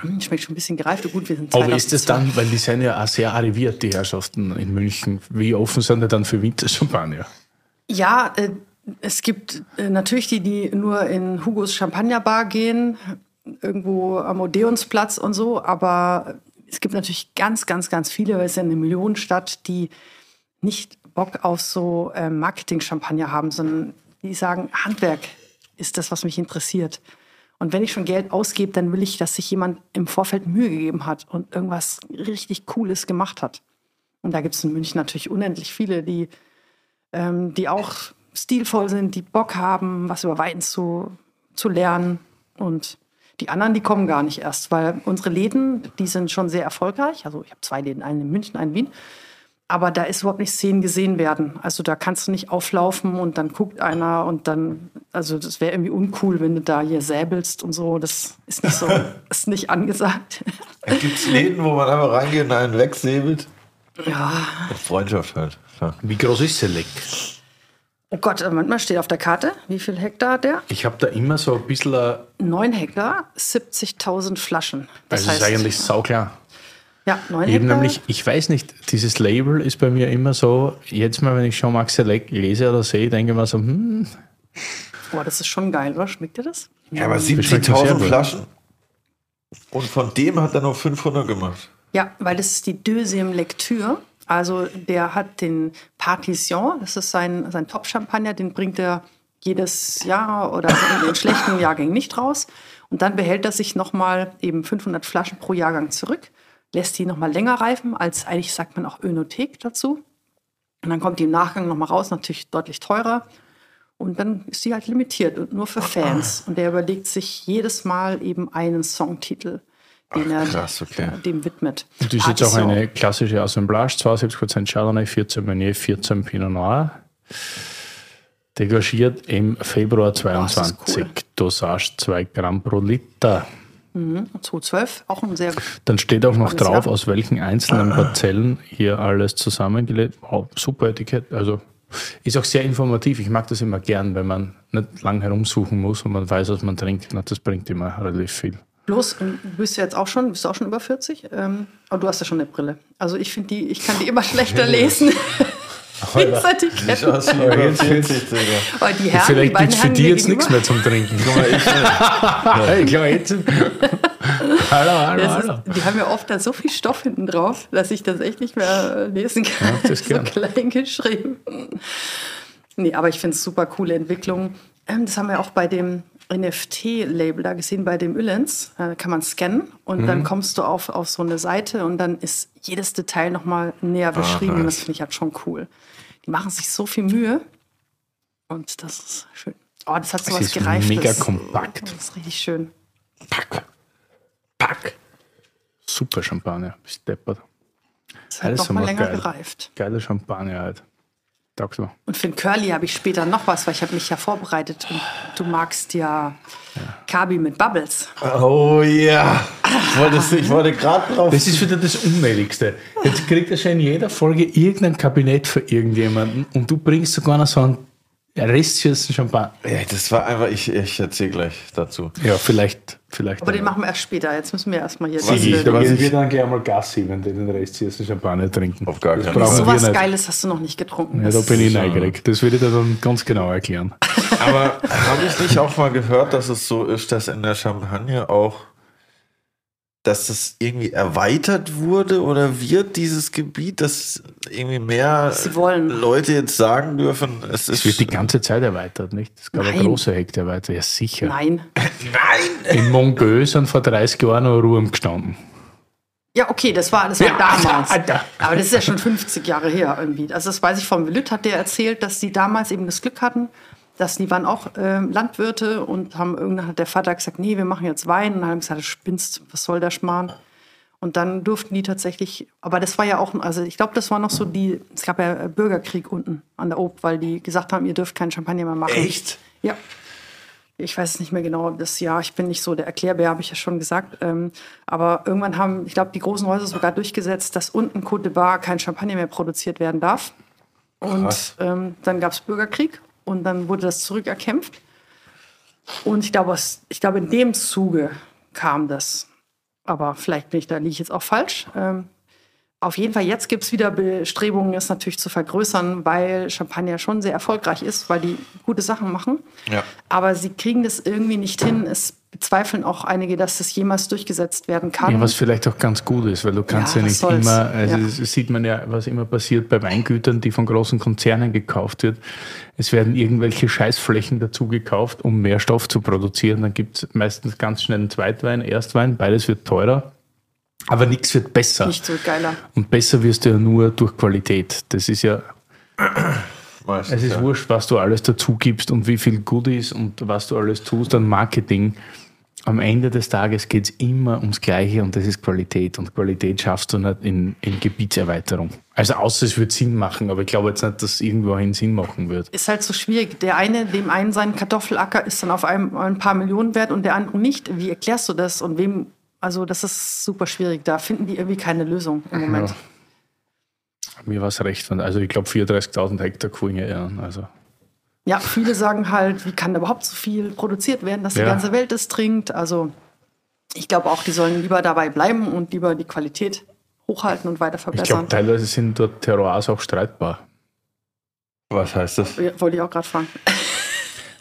Hm, Schmeckt schon ein bisschen gereift. Gut, wir sind Aber ist 2002. dann, weil die sind ja auch sehr arriviert, die Herrschaften in München. Wie offen sind die dann für Winterchampagner? Ja, äh, es gibt äh, natürlich die, die nur in Hugos Champagnerbar gehen, irgendwo am Odeonsplatz und so, aber es gibt natürlich ganz, ganz, ganz viele, weil es ist ja eine Millionenstadt, die nicht Bock auf so äh, Marketing-Champagner haben, sondern die sagen, Handwerk ist das, was mich interessiert. Und wenn ich schon Geld ausgebe, dann will ich, dass sich jemand im Vorfeld Mühe gegeben hat und irgendwas richtig Cooles gemacht hat. Und da gibt es in München natürlich unendlich viele, die ähm, die auch stilvoll sind, die Bock haben, was über Wein zu, zu lernen. Und die anderen, die kommen gar nicht erst, weil unsere Läden, die sind schon sehr erfolgreich. Also ich habe zwei Läden, einen in München, einen in Wien. Aber da ist überhaupt nicht Szenen gesehen werden. Also da kannst du nicht auflaufen und dann guckt einer und dann, also das wäre irgendwie uncool, wenn du da hier säbelst und so. Das ist nicht so, ist nicht angesagt. Gibt es Läden, wo man einfach reingeht und einen wegsäbelt? Ja. Mit Freundschaft halt. Ja. Wie groß ist Select? Oh Gott, äh, manchmal steht auf der Karte, wie viel Hektar hat der? Ich habe da immer so ein bisschen, ein- 9 Hektar, 70.000 Flaschen. Das also es ist eigentlich sauklar. Ja, 9 Ich Hektar. nämlich, ich weiß nicht, dieses Label ist bei mir immer so, jetzt mal, wenn ich schon Max Select lese oder sehe, denke ich mir so, hm, Boah, das ist schon geil, oder? Schmeckt dir das? Ja, aber schmeckt mir sehr 70.000 gut. Flaschen. Und von dem hat er noch 500 gemacht. Ja, weil das ist die Deuxième Lecture. Also der hat den Partition, das ist sein, sein Top-Champagner, den bringt er jedes Jahr oder in den schlechten Jahrgängen nicht raus. Und dann behält er sich nochmal eben 500 Flaschen pro Jahrgang zurück, lässt die nochmal länger reifen, als eigentlich sagt man auch Önothek dazu. Und dann kommt die im Nachgang nochmal raus, natürlich deutlich teurer. Und dann ist die halt limitiert und nur für Fans. Und der überlegt sich jedes Mal eben einen Songtitel, den er krass, okay. dem widmet. Und das ist jetzt auch eine klassische Assemblage, 72% Chardonnay, 14 Meunier, 14 Pinot Noir. Degagiert im Februar das ist 22. cool. Dosage 2 Gramm pro Liter. 2012, auch ein sehr Dann steht auch noch drauf, Jahr. aus welchen einzelnen Parzellen hier alles zusammengelegt. Wow, super Etikett. Also ist auch sehr informativ. Ich mag das immer gern, wenn man nicht lang herumsuchen muss und man weiß, was man trinkt. Na, Das bringt immer relativ viel. bloß. Und du bist ja jetzt auch schon, bist du auch schon über 40, ähm, aber du hast ja schon eine Brille. Also ich finde die, ich kann die immer schlechter lesen. Ins Etikett. aus wie Aber über jetzt 40, Digga. Aber die Herren, die Vielleicht gibt es für die mir jetzt nichts mehr zum Trinken. Ich, Hey, klar, jetzt. hallo, hallo, hallo. ist, die haben ja oft da so viel Stoff hinten drauf, dass ich das echt nicht mehr äh, lesen kann. Ja, das so gern. klein geschrieben. Nee, aber ich finde es super coole Entwicklung. Ähm, das haben wir auch bei dem NFT-Label da gesehen, bei dem Ülens. Da kann man scannen und Mhm. dann kommst du auf, auf so eine Seite und dann ist jedes Detail nochmal näher beschrieben. Und das finde ich halt schon cool. Die machen sich so viel Mühe und das ist schön. Oh, das hat so Es was ist Gereiftes. mega kompakt. Das ist richtig schön. pack. Pack. Super Champagner. Bist deppert. Das hat nochmal länger geil. gereift. Geiler Champagner halt. Mal. Und für den Curly habe ich später noch was, weil ich habe mich ja vorbereitet. Und du magst ja, Kabi mit Bubbles. Oh ja. Ich wollte, ich wollte gerade drauf. Das ist wieder das Unnötigste. Jetzt kriegt er schon in jeder Folge irgendein Kabinett für irgendjemanden und du bringst sogar noch so einen Restschüssen Champagner. Ja, das war einfach, ich, ich erzähle gleich dazu. Ja, vielleicht. vielleicht Aber den machen wir erst später. Jetzt müssen wir erstmal hier Was ich- was wir dann gleich einmal Gassi, wenn die den Restschüssen Champagner trinken. Auf gar keinen Fall. wir Sowas nicht. Geiles hast du noch nicht getrunken. Ja, da bin ich neugierig. Das werde ich dir dann ganz genau erklären. Aber habe ich nicht auch mal gehört, dass es so ist, dass in der Champagne auch, dass das irgendwie erweitert wurde oder wird, dieses Gebiet, dass irgendwie mehr Sie wollen. Leute jetzt sagen dürfen, es Es ist. wird die ganze Zeit erweitert, nicht? Es gab eine Nein. große Hektarweite, ja sicher. Nein. Nein! In Mongö sind vor 30 Jahren noch Ruhm gestanden. Ja, okay, das war, das war damals. Alter. Aber das ist ja schon 50 Jahre her irgendwie. Also das weiß ich vom Lütt, hat der erzählt, dass die damals eben das Glück hatten, dass die waren auch ähm, Landwirte und haben irgendwann hat der Vater gesagt, nee, wir machen jetzt Wein. Und dann haben gesagt, spinnst, was soll der Schmarrn? Und dann durften die tatsächlich, aber das war ja auch, also ich glaube, das war noch so die, es gab ja Bürgerkrieg unten an der Ob, weil die gesagt haben, ihr dürft keinen Champagner mehr machen. Echt? Ja. Ich weiß es nicht mehr genau, das Jahr. Ich bin nicht so der Erklärbär, habe ich ja schon gesagt. Ähm, aber irgendwann haben, ich glaube, die großen Häuser sogar durchgesetzt, dass unten Côte de Bar kein Champagner mehr produziert werden darf. Und ähm, dann gab es Bürgerkrieg und dann wurde das zurückerkämpft. Und ich glaube, ich glaube, in dem Zuge kam das. Aber vielleicht bin ich, da liege ich jetzt auch falsch. Ähm, auf jeden Fall, jetzt gibt es wieder Bestrebungen, es natürlich zu vergrößern, weil Champagner schon sehr erfolgreich ist, weil die gute Sachen machen. Ja. Aber sie kriegen das irgendwie nicht hin. Es bezweifeln auch einige, dass das jemals durchgesetzt werden kann. Ja, was vielleicht auch ganz gut ist, weil du kannst ja, Ja, nicht soll's. immer, also Ja. das sieht man ja, was immer passiert bei Weingütern, die von großen Konzernen gekauft wird. Es werden irgendwelche Scheißflächen dazu gekauft, um mehr Stoff zu produzieren. Dann gibt es meistens ganz schnell einen Zweitwein, Erstwein, beides wird teurer. Aber nichts wird besser. nicht so geiler. Und besser wirst du ja nur durch Qualität. Das ist ja, Meistens, es ist ja. wurscht, was du alles dazu gibst und wie viel Goodies und was du alles tust an Marketing. Am Ende des Tages geht es immer ums Gleiche und das ist Qualität. Und Qualität schaffst du nicht in, in Gebietserweiterung. Also außer es wird Sinn machen, aber ich glaube jetzt nicht, dass es irgendwohin Sinn machen wird. Ist halt so schwierig. Der eine, dem einen sein Kartoffelacker ist dann auf einem, ein paar Millionen wert und der andere nicht. Wie erklärst du das und wem? Also das ist super schwierig. Da finden die irgendwie keine Lösung im Moment. Ja. Mir war es recht. Also ich glaube 34.000 Hektar Kuhinge, ja. Also Ja, viele sagen halt, wie kann da überhaupt so viel produziert werden, dass die Ja. ganze Welt es trinkt. Also ich glaube auch, die sollen lieber dabei bleiben und lieber die Qualität hochhalten und weiter ich verbessern. glaube, teilweise sind dort Terroirs auch streitbar. Was heißt das? Ja, Wollte ich auch gerade fragen.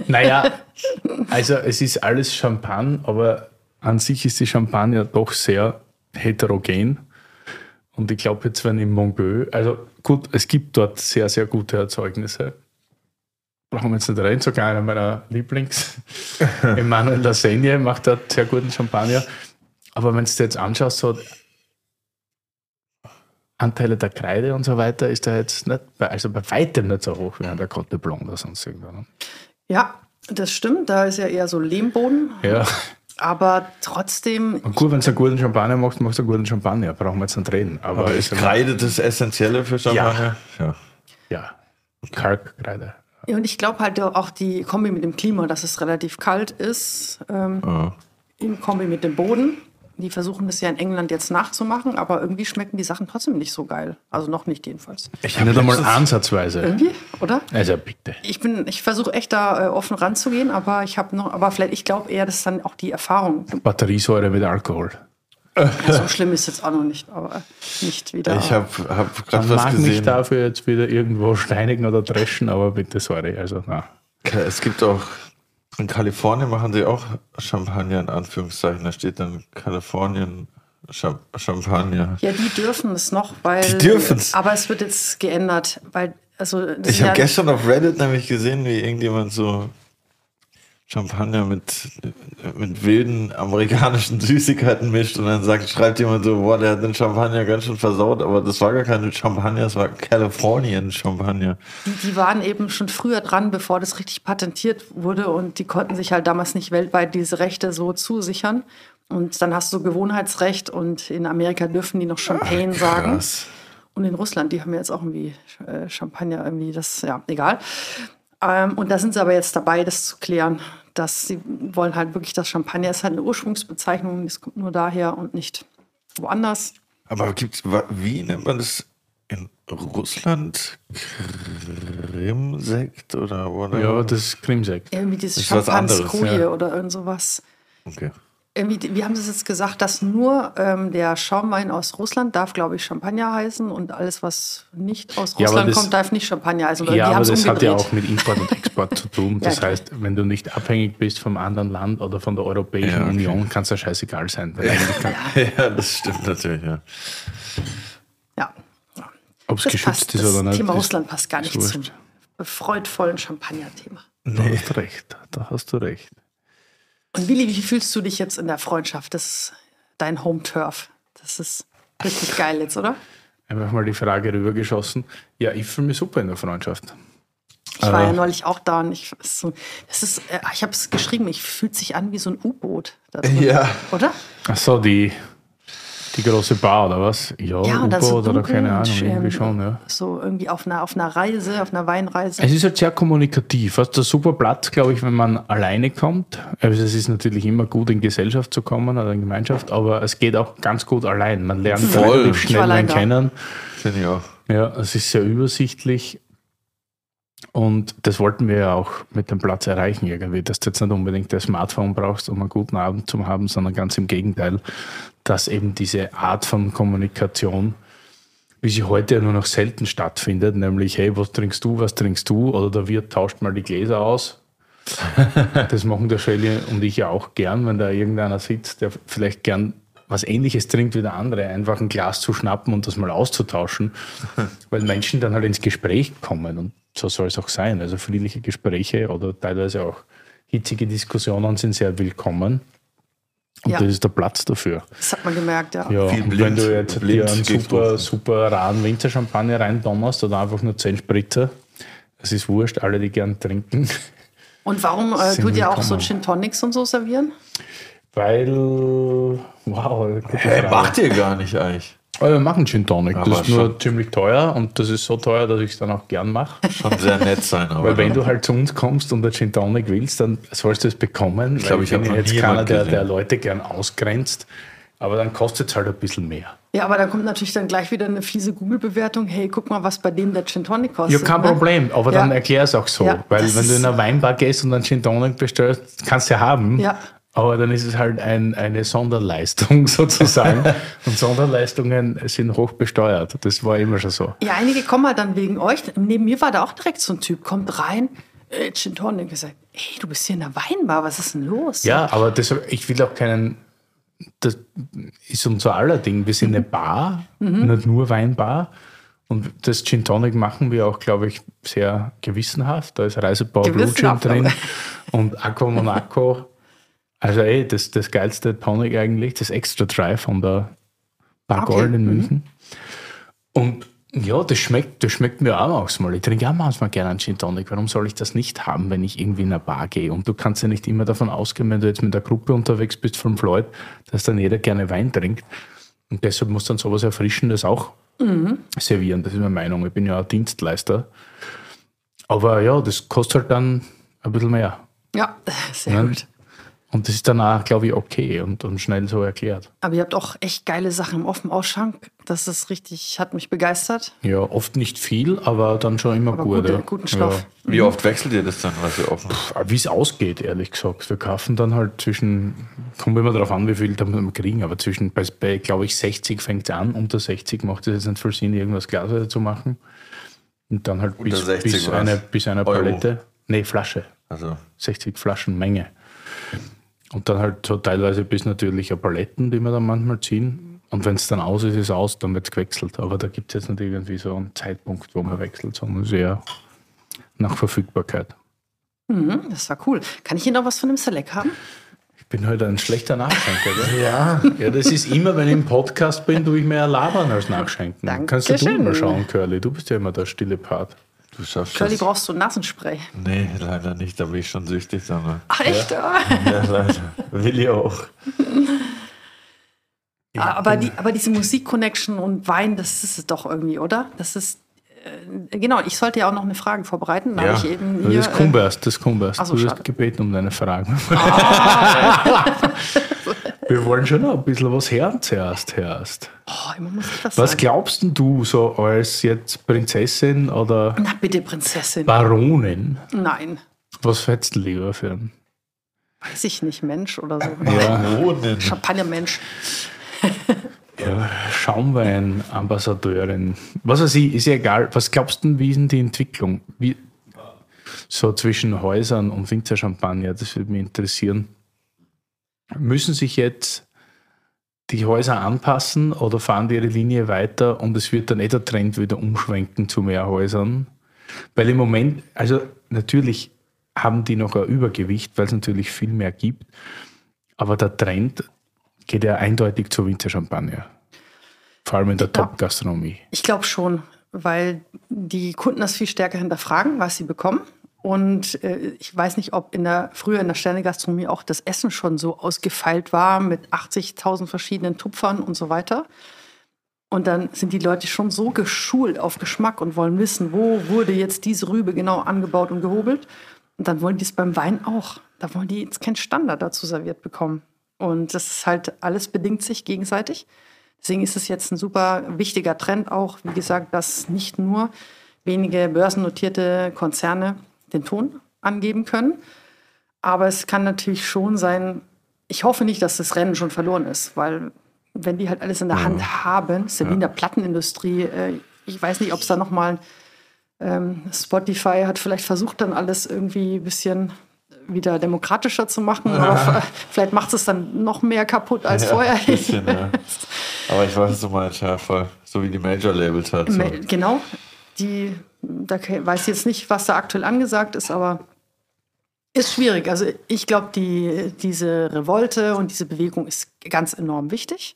Naja, also es ist alles Champagne, aber an sich ist die Champagne doch sehr heterogen. Und ich glaube jetzt, wenn im Mongö, also gut, es gibt dort sehr, sehr gute Erzeugnisse. Brauchen wir jetzt nicht reden, sogar einer meiner Lieblings, Emmanuel Lasagne, macht dort sehr guten Champagner. Aber wenn du dir jetzt anschaust, so Anteile der Kreide und so weiter, ist da jetzt nicht, bei, also bei weitem nicht so hoch wie an der Cote Blanc oder sonst irgendwo. Ne? Ja, das stimmt. Da ist ja eher so Lehmboden. Ja. Aber trotzdem, Und gut, wenn du einen guten Champagner machst, machst du einen guten Champagner. Brauchen wir jetzt nicht reden. Aber, Aber ist Kreide das Essentielle für Champagner? Ja. Ja. Kalkkreide. Ja, und ich glaube halt auch die Kombi mit dem Klima, dass es relativ kalt ist, ähm, Ja. im Kombi mit dem Boden. Die versuchen das ja in England jetzt nachzumachen, aber irgendwie schmecken die Sachen trotzdem nicht so geil. Also noch nicht jedenfalls. Ich nicht einmal ansatzweise. Irgendwie, oder? Also bitte. Ich bin, ich versuche echt da äh, offen ranzugehen, aber ich habe noch, aber vielleicht, ich glaube eher, das ist dann auch die Erfahrung. Batteriesäure mit Alkohol. So schlimm ist jetzt auch noch nicht, aber nicht wieder. Ich habe hab gerade was mag mich dafür jetzt wieder irgendwo steinigen oder dreschen, aber bitte sorry. Also, na. Es gibt auch, in Kalifornien machen sie auch Champagner in Anführungszeichen. Da steht dann Kalifornien Cham Champagner. ja, die dürfen es noch, weil. Die dürfen's? Aber es wird jetzt geändert, weil also. Ich habe ja- gestern auf Reddit nämlich gesehen, wie irgendjemand so Champagner mit, mit wilden amerikanischen Süßigkeiten mischt und dann sagt, schreibt jemand so, boah, der hat den Champagner ganz schön versaut, aber das war gar keine Champagner, das war Californian Champagner. Die, die waren eben schon früher dran, bevor das richtig patentiert wurde und die konnten sich halt damals nicht weltweit diese Rechte so zusichern. Und dann hast du Gewohnheitsrecht und in Amerika dürfen die noch Champagne sagen. Krass. Und in Russland, die haben ja jetzt auch irgendwie äh, Champagner, irgendwie das, ja, egal. Ähm, und da sind sie aber jetzt dabei, das zu klären, dass sie wollen halt wirklich, das Champagner ist halt eine Ursprungsbezeichnung, das kommt nur daher und nicht woanders. Aber gibt's, wa- wie nennt man das in Russland? Rimsekt oder, oder? Ja, das ist Krimsekt. Irgendwie dieses Champagnerskoje ja. oder irgend sowas. Okay. Irgendwie, wie haben Sie es jetzt gesagt, dass nur ähm, der Schaumwein aus Russland darf, glaube ich, Champagner heißen und alles, was nicht aus Ja, Russland das- kommt, darf nicht Champagner heißen. Oder Ja, aber das hat ja umgedreht. auch mit Import und Export zu tun. Das klar. heißt, wenn du nicht abhängig bist vom anderen Land oder von der Europäischen Ja, okay. Union, kann es ja scheißegal sein. Ja, das stimmt natürlich, ja. Ja. Ob es Das geschützt passt. ist Das oder nicht. Thema ist- Russland passt gar nicht zum freudvollen Champagner-Thema. Da hast du recht. Da hast du recht. Und Willi, wie fühlst du dich jetzt in der Freundschaft? Das ist dein Home-Turf. Das ist richtig geil jetzt, oder? Einfach mal die Frage rübergeschossen. Ja, ich fühle mich super in der Freundschaft. Ich war ja Äh. neulich auch da und ich, so, das ist, äh, ich habe es geschrieben, ich fühlt sich an wie so ein U-Boot. Ja. Oder? Ach so, die, die große Bar oder was? Ja, Ja, und dann so U-Boot oder keine Ahnung, irgendwie schon, ja. So irgendwie auf einer, auf einer Reise, auf einer Weinreise. Es ist halt sehr kommunikativ. Hast du super Platz, glaube ich, wenn man alleine kommt. Also es ist natürlich immer gut, in Gesellschaft zu kommen oder in Gemeinschaft, aber es geht auch ganz gut allein. Man lernt Voll. relativ schnell da. kennen. Finde ich auch. Ja, es ist sehr übersichtlich. Und das wollten wir ja auch mit dem Platz erreichen irgendwie, dass du jetzt nicht unbedingt das Smartphone brauchst, um einen guten Abend zu haben, sondern ganz im Gegenteil, dass eben diese Art von Kommunikation, wie sie heute ja nur noch selten stattfindet, nämlich, hey, was trinkst du, was trinkst du? Oder der Wirt tauscht mal die Gläser aus. das machen der Shelley und ich ja auch gern, wenn da irgendeiner sitzt, der vielleicht gern was ähnliches trinkt wie der andere, einfach ein Glas zu schnappen und das mal auszutauschen, weil Menschen dann halt ins Gespräch kommen und so soll es auch sein. Also friedliche Gespräche oder teilweise auch hitzige Diskussionen sind sehr willkommen und Ja. das ist der Platz dafür. Das hat man gemerkt, ja. Ja, blind- wenn du jetzt blind dir einen super, super raren Winzerchampagner reindonnerst oder einfach nur 10 Spritzer, es ist wurscht, alle, die gern trinken. Und warum äh, tut ihr auch so. Gin Tonics und so servieren? Weil, wow, Frage. macht ihr gar nicht eigentlich. Aber wir machen Gin Tonic. Aber das ist nur ziemlich teuer und das ist so teuer, dass ich es dann auch gern mache. Schon sehr nett sein, aber. Weil wenn du halt zu uns kommst und ein Gin Tonic willst, dann sollst du es bekommen. Ich glaub, ich hab bin jetzt keiner, der, der Leute gern ausgrenzt. Aber dann kostet es halt ein bisschen mehr. Ja, aber da kommt natürlich dann gleich wieder eine fiese Google-Bewertung. Hey, guck mal, was bei dem der Gin Tonic Ja, kostet. kein ne? Problem, aber Ja. dann erklär es auch so. Ja, weil wenn du in einer Weinbar gehst und einen Gin Tonic bestellst, kannst du ja haben. Ja. Aber dann ist es halt ein, eine Sonderleistung sozusagen. und Sonderleistungen sind hoch besteuert. Das war immer schon so. Ja, einige kommen halt dann wegen euch. Neben mir war da auch direkt so ein Typ, kommt rein, äh, Gin Tonic, gesagt, hey, du bist hier in der Weinbar, was ist denn los? Ja, aber deshalb, ich will auch keinen. Das ist unser aller Ding. Wir sind eine Bar, nicht nur Weinbar. Und das Gin Tonic machen wir auch, glaube ich, sehr gewissenhaft. Da ist Reisebau Blue Gin drin und Aqua Monaco. Also ey, das, das geilste Tonic eigentlich, das Extra Dry von der Bar Okay, Gold in mhm. München. Und ja, das schmeckt, das schmeckt mir auch manchmal. Ich trinke auch manchmal gerne einen Gin Tonic. Warum soll ich das nicht haben, wenn ich irgendwie in eine Bar gehe? Und du kannst ja nicht immer davon ausgehen, wenn du jetzt mit der Gruppe unterwegs bist, fünf Leute, dass dann jeder gerne Wein trinkt. Und deshalb muss dann sowas Erfrischendes auch servieren. Das ist meine Meinung. Ich bin ja auch Dienstleister. Aber ja, das kostet halt dann ein bisschen mehr. Ja, sehr Ja. gut. Und das ist dann auch, glaube ich, okay und, und schnell so erklärt. Aber ihr habt auch echt geile Sachen im Offenausschank. Das ist richtig, hat mich begeistert. Ja, oft nicht viel, aber dann schon immer Aber gut. gute, ja. guten Stoff. Wie oft wechselt ihr das dann, was ihr offen Ja. Wie es ausgeht, ehrlich gesagt. Wir kaufen dann halt zwischen, kommt immer darauf an, wie viel da wir kriegen, aber zwischen, bei, bei glaube ich, 60 fängt es an. Unter 60 macht es jetzt nicht viel Sinn, irgendwas Glasweise zu machen. Und dann halt bis, 60 bis, eine, bis eine Euro? Palette. Nee, Flasche. Also, 60 Flaschen Menge. Und dann halt so teilweise bis natürlich eine Paletten, die wir dann manchmal ziehen. Und wenn es dann aus ist, ist es aus, dann wird es gewechselt. Aber da gibt es jetzt nicht irgendwie so einen Zeitpunkt, wo man wechselt, sondern sehr nach Verfügbarkeit. Mhm, das war cool. Kann ich hier noch was von dem Select haben? Ich bin halt ein schlechter Nachschenker? Ja. Ja, das ist immer, wenn ich im Podcast bin, tue ich mehr labern als nachschenken. Dankeschön. Kannst du du mal schauen, Curly? Du bist ja immer der stille Part. Du schaffst Curly, das. brauchst du Nasenspray? Nee, leider nicht, da bin ich schon süchtig, sondern. Ach, echt? Ah, Ja, leider. Will ich auch. aber, die, aber diese Musik-Connection und Wein, das ist es doch irgendwie, oder? Das ist, äh, genau, ich sollte ja auch noch eine Frage vorbereiten. Da Ja. ich eben hier, Das kommt erst, das kommt erst. Ach so, du hast gebeten um deine Fragen. Wir wollen schon noch ein bisschen was hören zuerst, hörst. Oh, immer muss ich was, Was sagen. glaubst denn du so als jetzt Prinzessin oder Na bitte, Prinzessin. Baronin? Nein, Was hättest du lieber für einen? weiß ich nicht, Mensch oder so. Ja. Champagnermensch. ja Schaumwein-Ambassadeurin. Was weiß ich, ist ja egal. Was glaubst du, denn, wie ist denn die Entwicklung? Wie, so zwischen Häusern und Winzerchampagner, das würde mich interessieren. Müssen sich jetzt die Häuser anpassen oder fahren die ihre Linie weiter und es wird dann eh der Trend wieder umschwenken zu mehr Häusern? Weil im Moment, also natürlich haben die noch ein Übergewicht, weil es natürlich viel mehr gibt, aber der Trend geht ja eindeutig zur Winzerchampagner. Vor allem in der. Top-Gastronomie. Ich glaube schon, weil die Kunden das viel stärker hinterfragen, was sie bekommen. Und äh, ich weiß nicht, ob in der, früher in der Sternegastronomie auch das Essen schon so ausgefeilt war mit 80.000 verschiedenen Tupfern und so weiter. Und dann sind die Leute schon so geschult auf Geschmack und wollen wissen, wo wurde jetzt diese Rübe genau angebaut und gehobelt. Und dann wollen die es beim Wein auch. Da wollen die jetzt keinen Standard dazu serviert bekommen. Und das ist halt, alles bedingt sich gegenseitig. Deswegen ist es jetzt ein super wichtiger Trend auch, wie gesagt, dass nicht nur wenige börsennotierte Konzerne den Ton angeben können. Aber es kann natürlich schon sein, ich hoffe nicht, dass das Rennen schon verloren ist, weil wenn die halt alles in der Hand haben, ist ja wie in der Plattenindustrie, äh, ich weiß nicht, ob es da nochmal, ähm, Spotify hat vielleicht versucht, dann alles irgendwie ein bisschen wieder demokratischer zu machen, aber vielleicht macht es dann noch mehr kaputt als Ja, vorher. ein bisschen, ja. Aber ich weiß, was du meinst, ja, voll. So wie die Major-Labels halt. So. Genau. Die, da weiß ich jetzt nicht, was da aktuell angesagt ist, aber ist schwierig. Also ich glaube, die, diese Revolte und diese Bewegung ist ganz enorm wichtig.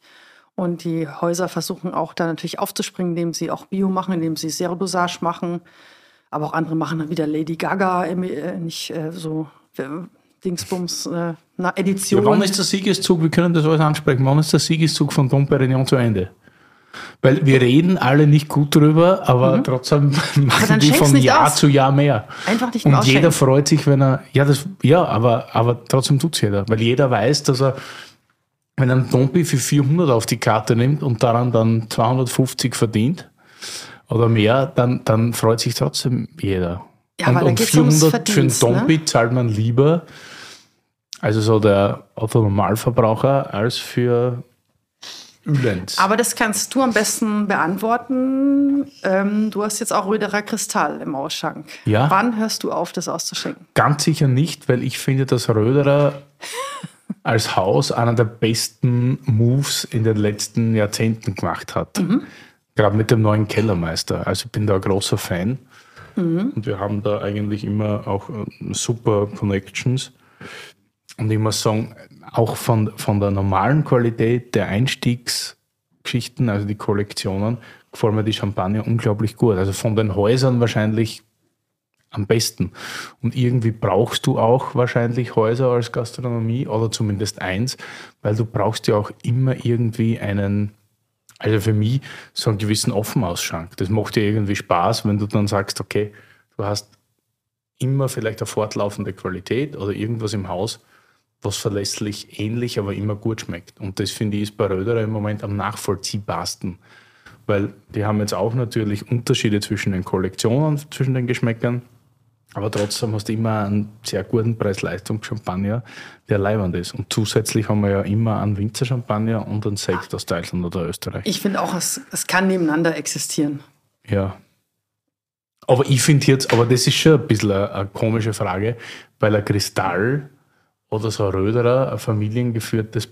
Und die Häuser versuchen auch da natürlich aufzuspringen, indem sie auch Bio machen, indem sie Zero Dosage machen. Aber auch andere machen dann wieder Lady Gaga, äh, nicht äh, so äh, Dingsbums, äh, na, Edition. Ja, wann ist der Siegeszug, wir können das alles ansprechen, wann ist der Siegeszug von Dom Perignon zu Ende? Weil wir reden alle nicht gut drüber, aber trotzdem machen Mhm. dann die von Jahr aus. zu Jahr mehr. Einfach nicht mehr Und jeder freut sich, wenn er, ja, das, ja aber, aber trotzdem tut es jeder. Weil jeder weiß, dass er, wenn er einen Dompi für 400 auf die Karte nimmt und daran dann 250 verdient oder mehr, dann, dann freut sich trotzdem jeder. Ja, und aber und geht's ums 400 für einen Verdienst, ne? Dompi zahlt man lieber, also so der Otto-Normalverbraucher, als für Ölenz. Aber das kannst du am besten beantworten. Ähm, du hast jetzt auch Röderer Kristall im Ausschank. Ja. Wann hörst du auf, das auszuschenken? Ganz sicher nicht, weil ich finde, dass Röderer als Haus einer der besten Moves in den letzten Jahrzehnten gemacht hat. Gerade mit dem neuen Kellermeister. Also ich bin da ein großer Fan. Und wir haben da eigentlich immer auch äh, super Connections. Und ich muss sagen, auch von, von der normalen Qualität der Einstiegsgeschichten, also die Kollektionen, gefallen mir die Champagner unglaublich gut. Also von den Häusern wahrscheinlich am besten. Und irgendwie brauchst du auch wahrscheinlich Häuser als Gastronomie oder zumindest eins, weil du brauchst ja auch immer irgendwie einen, also für mich so einen gewissen Offenausschank. Das macht dir irgendwie Spaß, wenn du dann sagst, okay, du hast immer vielleicht eine fortlaufende Qualität oder irgendwas im Haus, was verlässlich ähnlich, aber immer gut schmeckt. Und das finde ich ist bei Röderer im Moment am nachvollziehbarsten. Weil die haben jetzt auch natürlich Unterschiede zwischen den Kollektionen, zwischen den Geschmäckern. Aber trotzdem hast du immer einen sehr guten Preis-Leistungs-Champagner, der leibend ist. Und zusätzlich haben wir ja immer einen Winzer-Champagner und einen Sekt aus Deutschland oder Österreich. Ich finde auch, es, es kann nebeneinander existieren. Ja. Aber ich finde jetzt, aber das ist schon ein bisschen eine, eine komische Frage, weil ein Kristall oder so ein Röderer, ein familiengeführtes,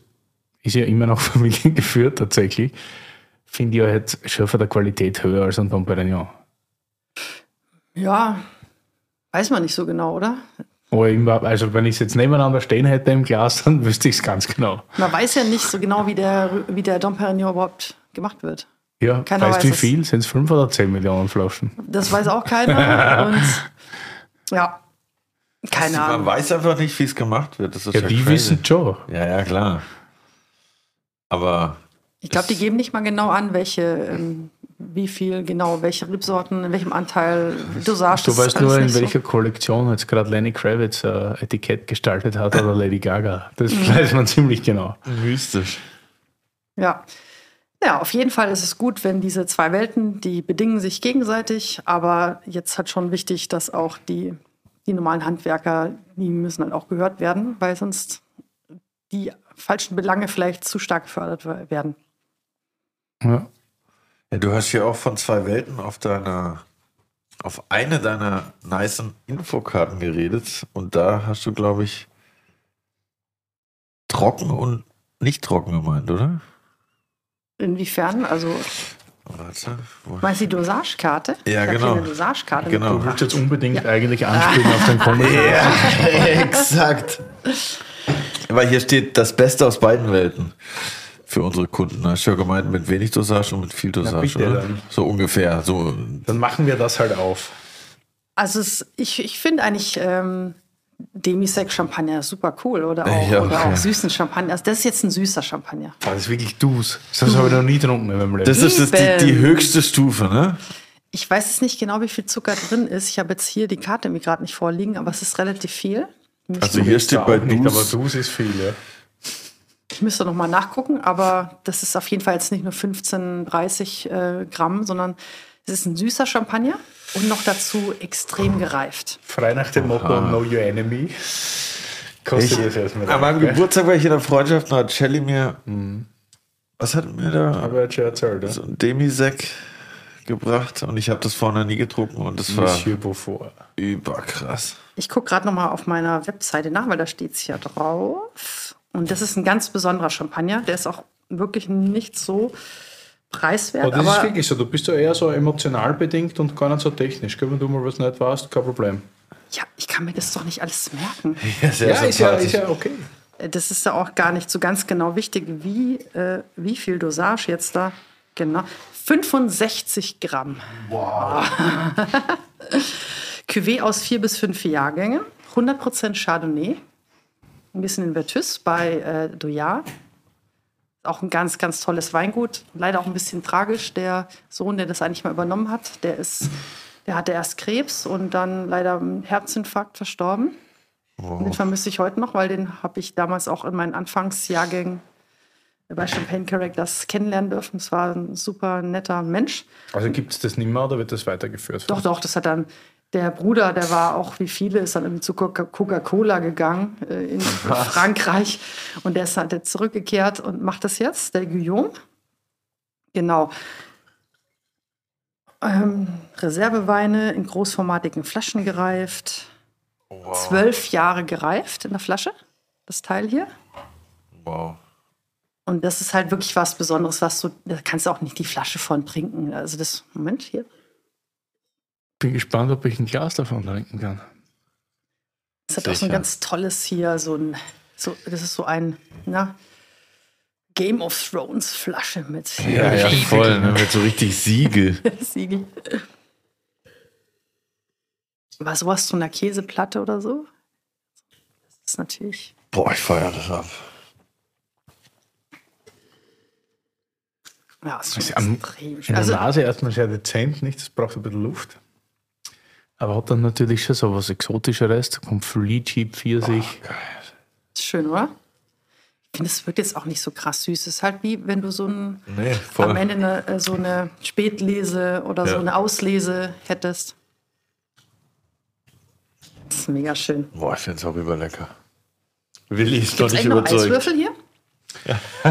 ist ja immer noch familiengeführt tatsächlich, finde ich ja jetzt schon von der Qualität höher als ein Dom Perignon. Ja, weiß man nicht so genau, oder? Also wenn ich es jetzt nebeneinander stehen hätte im Glas, dann wüsste ich es ganz genau. Man weiß ja nicht so genau, wie der, wie der Dom Perignon überhaupt gemacht wird. Ja, Keiner weißt weiß du wie viel? Sind es 5 oder 10 Millionen Flaschen? Das weiß auch keiner. Und ja, keine Man Ahnung. weiß einfach nicht, wie es gemacht wird. Das ist Ja, ja, die crazy. wissen schon. Ja, ja, klar. Aber Ich glaube, die geben nicht mal genau an, welche ähm, wie viel genau, welche Rebsorten, in welchem Anteil, Dosage. Du das ist weißt nur, in nicht so. welcher Kollektion jetzt gerade Lenny Kravitz äh, Etikett gestaltet hat oder Lady Gaga. Das weiß man ziemlich genau. Mystisch. Ja. Ja, auf jeden Fall ist es gut, wenn diese zwei Welten, die bedingen sich gegenseitig, aber jetzt hat schon wichtig, dass auch die, die normalen Handwerker, die müssen halt auch gehört werden, weil sonst die falschen Belange vielleicht zu stark gefördert we- werden. Ja. Ja, du hast hier auch von zwei Welten auf deiner, auf eine deiner nicen Infokarten geredet und da hast du, glaube ich, trocken und nicht trocken gemeint, oder? Inwiefern? Also, Warte. Wo? meinst du die Dosagekarte? Ja, Da genau. Eine Dosagekarte. Genau. Du willst jetzt unbedingt eigentlich anspielen auf den Comedy. Ja, exakt. Weil hier steht das Beste aus beiden Welten für unsere Kunden. Hast du ja gemeint, mit wenig Dosage und mit viel Dosage, oder? dann. So ungefähr. So, Dann machen wir das halt auf. Also es, ich, ich finde eigentlich ähm, Demisec Champagner super cool oder auch, Ja, oder auch süßen Champagner. Also das ist jetzt ein süßer Champagner. Das ist wirklich Dus. Das habe ich noch nie getrunken in meinem Leben. das ist das, die, die höchste Stufe, ne? Ich weiß jetzt nicht genau, wie viel Zucker drin ist. Ich habe jetzt hier die Karte mir gerade nicht vorliegen, aber es ist relativ viel. Müsste, Also hier steht bei nicht, aber Dus, ist viel, ja. ich müsste noch mal nachgucken, aber das ist auf jeden Fall jetzt nicht nur 15, 30 äh, Gramm, sondern es ist ein süßer Champagner und noch dazu extrem gereift. Frei nach dem Motto Know Your Enemy. Kostet Ich, das erstmal. an meinem Geburtstag war ich in der Freundschaft und hat Shelly mir, was hat mir da? Aber er erzählt, ja. so ein Demisec gebracht und ich habe das vorne nie getrunken und das war überkrass. Ich gucke gerade noch mal auf meiner Webseite nach, weil da steht es hier drauf. Und das ist ein ganz besonderer Champagner. Der ist auch wirklich nicht so preiswert. Aber das aber ist wirklich so. Du bist ja eher so emotional bedingt und gar nicht so technisch. Gell? Wenn du mal was nicht weißt, kein Problem. ja, ich kann mir das doch nicht alles merken. Ja, sehr Ja, ist ja, ist ja okay. Das ist ja auch gar nicht so ganz genau wichtig, wie, äh, wie viel Dosage jetzt da genau. 65 Gramm. Wow. Cuvée aus vier bis fünf Jahrgängen. 100% Chardonnay. Ein bisschen in Vertus bei äh, Doyard. Auch ein ganz, ganz tolles Weingut. Leider auch ein bisschen tragisch. Der Sohn, der das eigentlich mal übernommen hat, der ist, der hatte erst Krebs und dann leider einen Herzinfarkt verstorben. Den vermisse ich heute noch, weil den habe ich damals auch in meinen Anfangsjahrgängen bei Champagne Characters kennenlernen dürfen. Es war ein super netter Mensch. Also gibt es das nicht mehr oder wird das weitergeführt? Doch, doch, das hat dann der Bruder, der war auch wie viele, ist dann irgendwie zu Coca- Coca-Cola gegangen äh, in Frankreich und der ist halt jetzt zurückgekehrt und macht das jetzt, der Guillaume. Genau. Ähm, Reserveweine in großformatigen Flaschen gereift. Zwölf Jahre gereift in der Flasche, das Teil hier. Wow. Und das ist halt wirklich was Besonderes, was du, da kannst du auch nicht die Flasche von trinken. Also das, Moment, hier. Bin gespannt, ob ich ein Glas davon trinken kann. Das hat auch so ein Sicher. ganz tolles hier, so ein, so, das ist so ein, na, Game of Thrones Flasche mit Ja, ja, voll, ne? mit so richtig Siegel. Siegel. War sowas zu einer Käseplatte oder so? Das ist natürlich. Boah, ich feiere das ab. Ja, ist schon Also am- extrem In schön. der Also, Nase erstmal sehr dezent, nicht? Das braucht ein bisschen Luft. Aber hat dann natürlich schon so was Exotischeres. Da kommt Free Cheap Pfirsich. ist schön, oder? Ich finde, es wird jetzt auch nicht so krass süß. Es ist halt wie, wenn du so ein, Nee, am. Ende eine, äh, so eine Spätlese oder so Ja. eine Auslese hättest. Das ist mega schön. Boah, ich finde es auch überlecker. Willi ist Gibt es eigentlich noch Eiswürfel hier?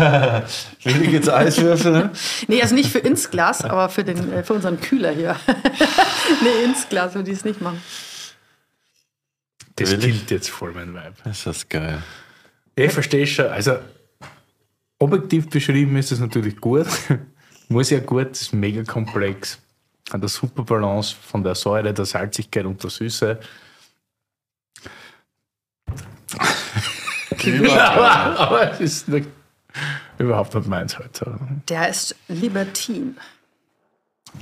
Willi gibt's Eiswürfel, ne? Nee, also nicht für ins Glas, aber für, den, äh, für unseren Kühler hier. nee, ins Glas würde ich es nicht machen. Das Willi? killt jetzt voll mein Vibe. Ist das geil. Ich verstehe schon. Also, objektiv beschrieben ist es natürlich gut. Muss ja gut, ist mega komplex. Hat eine super Balance von der Säure, der Salzigkeit und der Süße. aber, aber es ist nicht, überhaupt nicht meins heute. Der ist Libertine.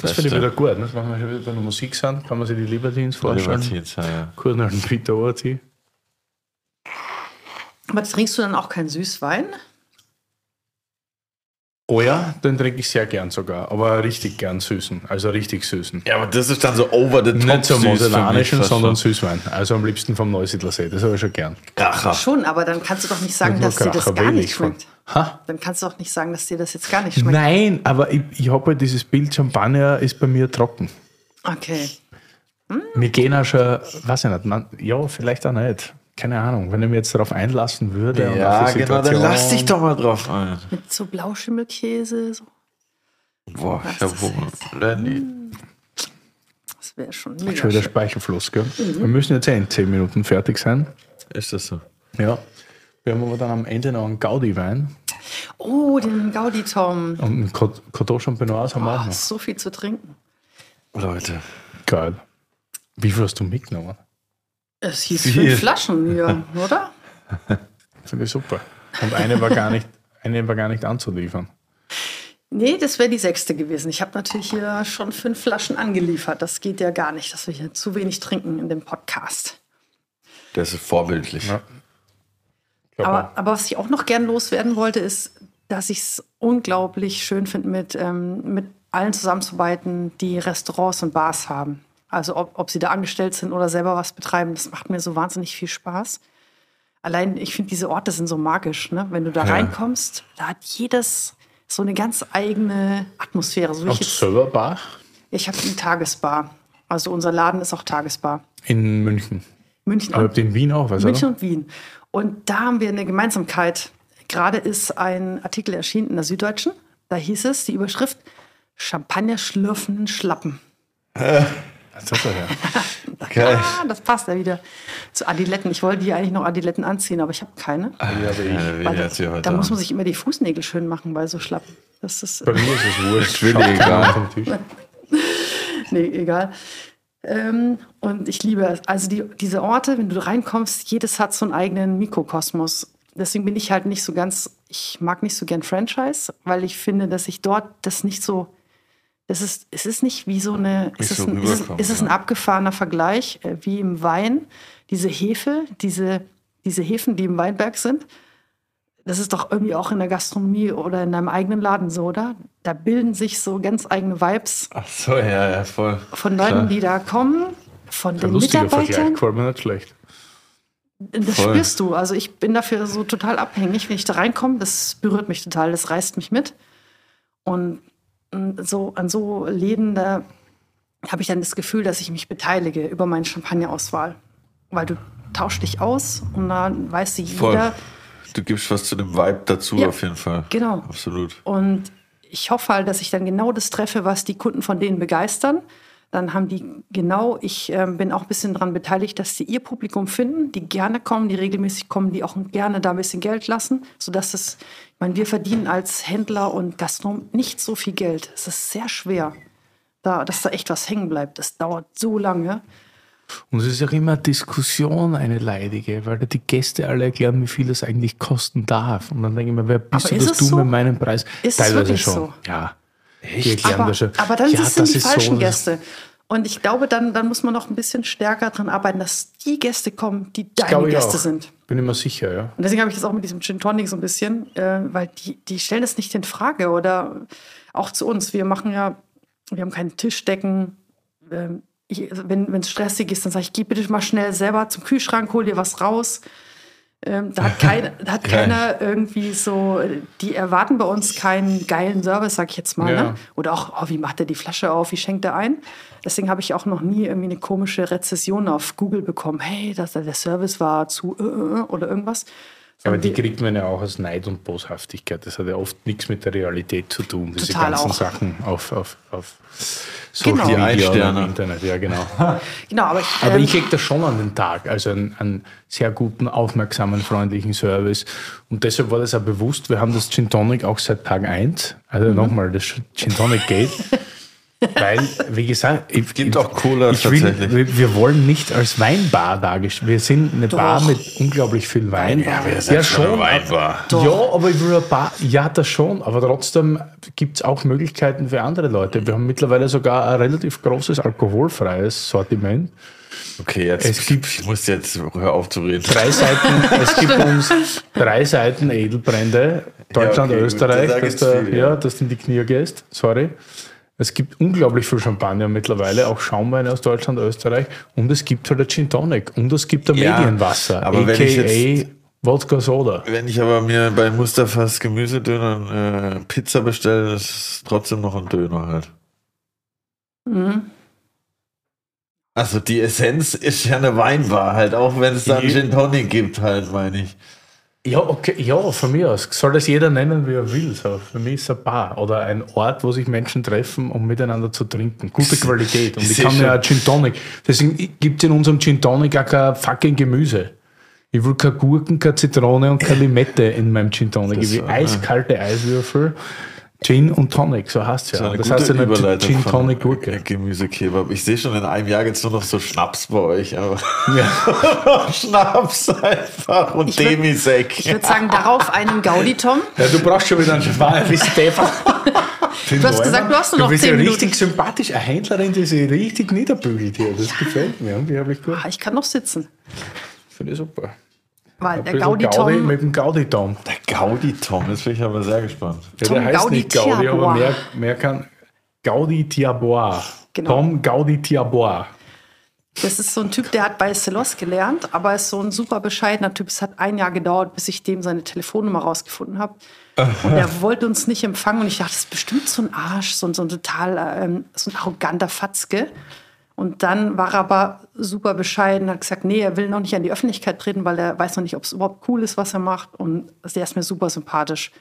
Das finde ich wieder gut. ne? Das machen wir schon wieder bei der Musik sind. Kann man sich die Libertines vorstellen. Libertines, ja, ja. Kurz noch einen Peter Orti. Aber trinkst du dann auch keinen Süßwein? Oh ja, den trinke ich sehr gern sogar, aber richtig gern süßen, also richtig süßen. Ja, aber das ist dann so over the top. Nicht so mosellanischen, sondern. Süßwein. Also am liebsten vom Neusiedler See, das habe ich schon gern. Kracher. Schon, aber dann kannst du doch nicht sagen, dass dir das gar nicht schmeckt. Ha? Dann kannst du doch nicht sagen, dass dir das jetzt gar nicht schmeckt. Nein, aber ich, ich habe halt dieses Bild, Champagner ist bei mir trocken. Okay. Wir gehen auch schon, weiß ich nicht, man, ja, vielleicht auch nicht. Keine Ahnung, wenn ich mich jetzt darauf einlassen würde. und Ja, auf die genau, dann lass dich doch mal drauf ein. Mit so Blauschimmelkäse, so. Boah, ich Was hab Hunger. das Lenny. Das wäre schon Schon mega wieder schön. Speichelfluss, gell? Wir müssen jetzt eh in 10 Minuten fertig sein. Ist das so? Ja. Wir haben aber dann am Ende noch einen Gaudi-Wein Oh, den Gaudi-Tom. und einen Cot- Coteau Champenoise haben wir auch Oh, noch. so viel zu trinken. Leute. Geil. Wie viel hast du mitgenommen? Es hieß Viel. fünf Flaschen hier, oder? Finde ich super. Und eine war gar nicht, eine war gar nicht anzuliefern. Nee, das wäre die sechste gewesen. Ich habe natürlich hier schon fünf Flaschen angeliefert. Das geht ja gar nicht, dass wir hier zu wenig trinken in dem Podcast. Das ist vorbildlich. Ja. Aber, aber was ich auch noch gern loswerden wollte, ist, dass ich es unglaublich schön finde, mit, ähm, mit allen zusammenzuarbeiten, die Restaurants und Bars haben. Also ob, ob sie da angestellt sind oder selber was betreiben, das macht mir so wahnsinnig viel Spaß. Allein, ich finde, diese Orte sind so magisch. Ne? Wenn du da Ja. reinkommst, da hat jedes so eine ganz eigene Atmosphäre. So wie ich Hast du jetzt, selber Bar? ich habe eine Tagesbar. Also unser Laden ist auch Tagesbar. In München. München. Aber in Wien auch, was München oder? und Wien. Und da haben wir eine Gemeinsamkeit. Gerade ist ein Artikel erschienen in der Süddeutschen. Da hieß es, die Überschrift Champagner schlürfenden Schlappen. Das ist er ja. Geil. Ah, das passt ja wieder zu Adiletten. Ich wollte hier eigentlich noch Adiletten anziehen, aber ich habe keine. Ja, aber ich. Ja, hier heute da muss man sich immer die Fußnägel schön machen bei so Schlappen. Das ist, Bei mir ist es wurscht. will Schaut egal. keiner vom Tisch. nee, egal. Ähm, und ich liebe es. Also die, diese Orte, wenn du reinkommst, jedes hat so einen eigenen Mikrokosmos. Deswegen bin ich halt nicht so ganz, ich mag nicht so gern Franchise, weil ich finde, dass ich dort das nicht so, das ist, es ist nicht wie so eine, ist es, so ein, ist, es, ist es ein abgefahrener Vergleich, äh, wie im Wein, diese Hefe, diese, diese Hefen, die im Weinberg sind, das ist doch irgendwie auch in der Gastronomie oder in deinem eigenen Laden so, oder? Da bilden sich so ganz eigene Vibes Ach so, ja, ja, voll. von Leuten, Klar. die da kommen, von den Vergleich, Mitarbeitern. mir nicht schlecht. Das Voll. spürst du. Also ich bin dafür so total abhängig. Wenn ich da reinkomme, das berührt mich total, das reißt mich mit. Und so an so Läden, da habe ich dann das Gefühl, dass ich mich beteilige über meine Champagnerauswahl. Weil du tauschst dich aus und dann weiß sie Voll. Du gibst was zu dem Vibe dazu Ja, auf jeden Fall. genau. Absolut. Und ich hoffe halt, dass ich dann genau das treffe, was die Kunden von denen begeistern. Dann haben die genau, ich ähm, bin auch ein bisschen daran beteiligt, dass sie ihr Publikum finden, die gerne kommen, die regelmäßig kommen, die auch gerne da ein bisschen Geld lassen, sodass es, ich meine, wir verdienen als Händler und Gastronom nicht so viel Geld. Es ist sehr schwer, da, dass da echt was hängen bleibt. Das dauert so lange. Und es ist auch immer eine Diskussion, eine leidige, weil da die Gäste alle erklären, wie viel das eigentlich kosten darf. Und dann denke ich mir, wer bist Aber du, dass du so? mit meinem Preis? Ist Teilweise schon. so? Ja. Die erklären Aber, das schon. aber dann ja, sind das die ist falschen so, Gäste. Und ich glaube, dann, dann muss man noch ein bisschen stärker daran arbeiten, dass die Gäste kommen, die deine Gäste auch. sind. Bin immer sicher, ja. Und deswegen habe ich das auch mit diesem Gin Tonic so ein bisschen, äh, weil die, die stellen das nicht in Frage oder auch zu uns. Wir machen ja, wir haben keine Tischdecken. Ähm, ich, wenn es stressig ist, dann sage ich, geh bitte mal schnell selber zum Kühlschrank, hol dir was raus. Ähm, da hat, kein, da hat keiner irgendwie so, die erwarten bei uns keinen geilen Service, sag ich jetzt mal. Ja. Ne? Oder auch, oh, wie macht er die Flasche auf, wie schenkt er ein? Deswegen habe ich auch noch nie irgendwie eine komische Rezession auf Google bekommen. Hey, dass der Service war zu äh, äh, oder irgendwas. Aber die kriegt man ja auch aus Neid und Boshaftigkeit. Das hat ja oft nichts mit der Realität zu tun, diese Total ganzen auch. Sachen auf, auf, auf Social Genau. Die Media oder im Internet. Ja, genau. Genau, aber ich, Aber ähm, ich lege das schon an den Tag, also einen, einen sehr guten, aufmerksamen, freundlichen Service. Und deshalb war das auch bewusst, wir haben das Gin Tonic auch seit Tag 1, also Mhm. nochmal das Gin Tonic geht. Weil, wie gesagt, es gibt auch Cola ich will, tatsächlich. wir, wollen nicht als Weinbar dargestellt. Wir sind eine Bar mit unglaublich viel Wein. Ja, wir sind ja schon Weinbar. Doch. Ja, aber ich will eine Bar, ja, das schon. Aber trotzdem gibt es auch Möglichkeiten für andere Leute. Wir haben mittlerweile sogar ein relativ großes alkoholfreies Sortiment. Okay, jetzt Es gibt- ich muss jetzt hör auf zu reden. drei Seiten, es gibt uns drei Seiten Edelbrände Deutschland, Ja, okay, gut, Österreich, da dass, gibt's du, viel, ja. ja. dass du in die Knie gehst. Sorry. Es gibt unglaublich viel Champagner mittlerweile, auch Schaumweine aus Deutschland, Österreich. Und es gibt halt ein Gin Tonic. Und es gibt ein Ja, Medienwasser, aber wenn ich a.k.a. jetzt- Wodka Soda. Wenn ich aber mir bei Mustafas Gemüsedöner äh, Pizza bestelle, ist es trotzdem noch ein Döner halt. Mhm. Also die Essenz ist ja eine Weinbar halt, auch wenn es da einen Je- Gin Tonic gibt halt, meine ich. Ja, okay, ja, von mir aus. Soll das jeder nennen, wie er will. So, für mich ist es ein Bar oder ein Ort, wo sich Menschen treffen, um miteinander zu trinken. Gute Qualität. Und ich kann auch Gin Tonic. Deswegen gibt es in unserem Gin Tonic auch kein fucking Gemüse. Ich will keine Gurken, keine Zitrone und keine Limette in meinem Gin Tonic. Das Ich will eiskalte Eiswürfel, Gin und Tonic, so heißt es ja. eine Das heißt ja nicht Gin Tonic Gurke. Gemüsekebab. Ich sehe schon in einem Jahr jetzt nur noch so Schnaps bei euch, aber Ja. Schnaps einfach und Ich würd- Demisek. Ich würde sagen, darauf einen Gaudi, Tom. Ja, du brauchst schon wieder einen Schwein wie Stefan. Du hast gesagt, du hast nur noch Du bist 10 ja Minuten. richtig sympathisch. Eine Händlerin, die sich richtig niederbügelt hier. Das gefällt mir unglaublich gut. Ah, Ich kann noch sitzen. Finde ich super. Weil der Gaudi, Gaudi Tom. mit dem Gaudi-Tom. Der Gaudi-Tom, jetzt bin ich aber sehr gespannt. Ja, Tom der heißt Gaudi nicht Gaudi, aber Tiabois. mehr, mehr kann. Gaudi Tiabois. Genau. Tom Gaudi Tiabois. Das ist so ein Typ, der hat bei Celos gelernt, aber ist so ein super bescheidener Typ. Es hat ein Jahr gedauert, bis ich dem seine Telefonnummer rausgefunden habe. Und er wollte uns nicht empfangen. Und ich dachte, das ist bestimmt so ein Arsch, so ein, so ein total, ähm, so ein arroganter Fatzke. Und dann war er aber super bescheiden, hat gesagt, nee, er will noch nicht an die Öffentlichkeit treten, weil er weiß noch nicht, ob es überhaupt cool ist, was er macht. Und der ist mir super sympathisch.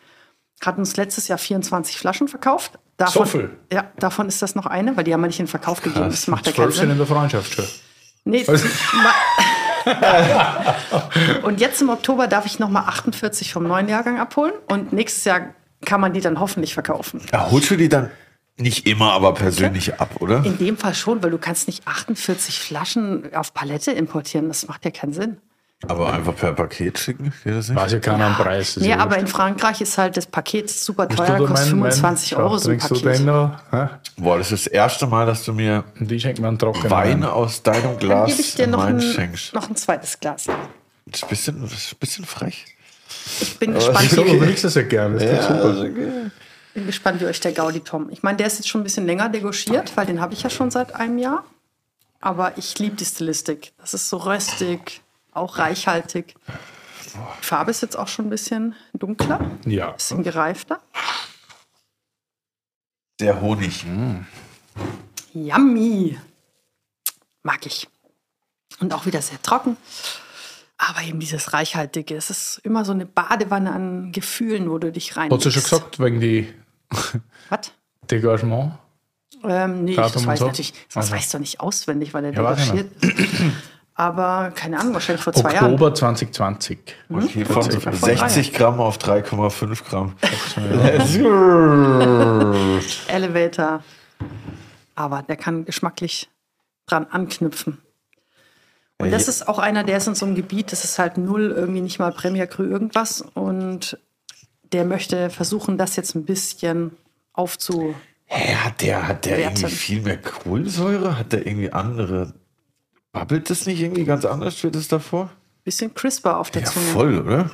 Hat uns letztes Jahr 24 Flaschen verkauft. Davon, So viel? Ja, davon ist das noch eine, weil die haben wir nicht in den Verkauf gegeben. Das macht ja keinen Sinn. in der Freundschaft schon. Nee, ma- und jetzt im Oktober darf ich nochmal 48 vom neuen Jahrgang abholen und nächstes Jahr kann man die dann hoffentlich verkaufen. Ja, holst du die dann nicht immer, aber persönlich ab, oder? In dem Fall schon, weil du kannst nicht 48 Flaschen auf Palette importieren. Das macht ja keinen Sinn. Aber einfach per Paket schicken? Geht das nicht? Weiß ja keiner am Preis. ja aber in Frankreich ist halt das Paket super teuer, kostet mein- mein- 25 Schau, Euro so ein Paket. noch? Boah, das ist das erste Mal, dass du mir Wein Wein. aus deinem Dann Glas gebe ich dir noch ein, schenkst. noch ein zweites Glas. Das ist ein bisschen, das ist ein bisschen frech. Ich bin gespannt, So, wie, du trinkst das ja gerne. Das ist doch super. Bin gespannt, wie euch der Gaudi Tom. Ich meine, der ist jetzt schon ein bisschen länger degorgiert, weil den habe ich ja schon seit einem Jahr. Aber ich liebe die Stilistik. Das ist so röstig, auch reichhaltig. Die Farbe ist jetzt auch schon ein bisschen dunkler, ein Ja. bisschen gereifter. Der Honig. Yummy. Mag ich. Und auch wieder sehr trocken. Aber eben dieses Reichhaltige. Es ist immer so eine Badewanne an Gefühlen, wo du dich rein. Hast du schon gesagt, wegen die Was? Degagement? Ähm, nee, Datum das weiß so? ich natürlich. Das Also. weißt du nicht auswendig, weil er Ja, weiß degagiert. Aber keine Ahnung, wahrscheinlich vor zwei Jahren. Oktober 2020. Okay, von Von 60 Gramm auf 3,5 Gramm. Elevator. Aber der kann geschmacklich dran anknüpfen. Und das ist auch einer, der ist in so einem Gebiet, das ist halt null, irgendwie nicht mal Premier Cru irgendwas. Und der möchte versuchen, das jetzt ein bisschen aufzu. Hä, hat der, hat der irgendwie viel mehr Kohlensäure? Hat der irgendwie andere. Babbelt das nicht irgendwie ganz anders wie das davor? Bisschen crisper auf der Ja, Zunge. voll, oder?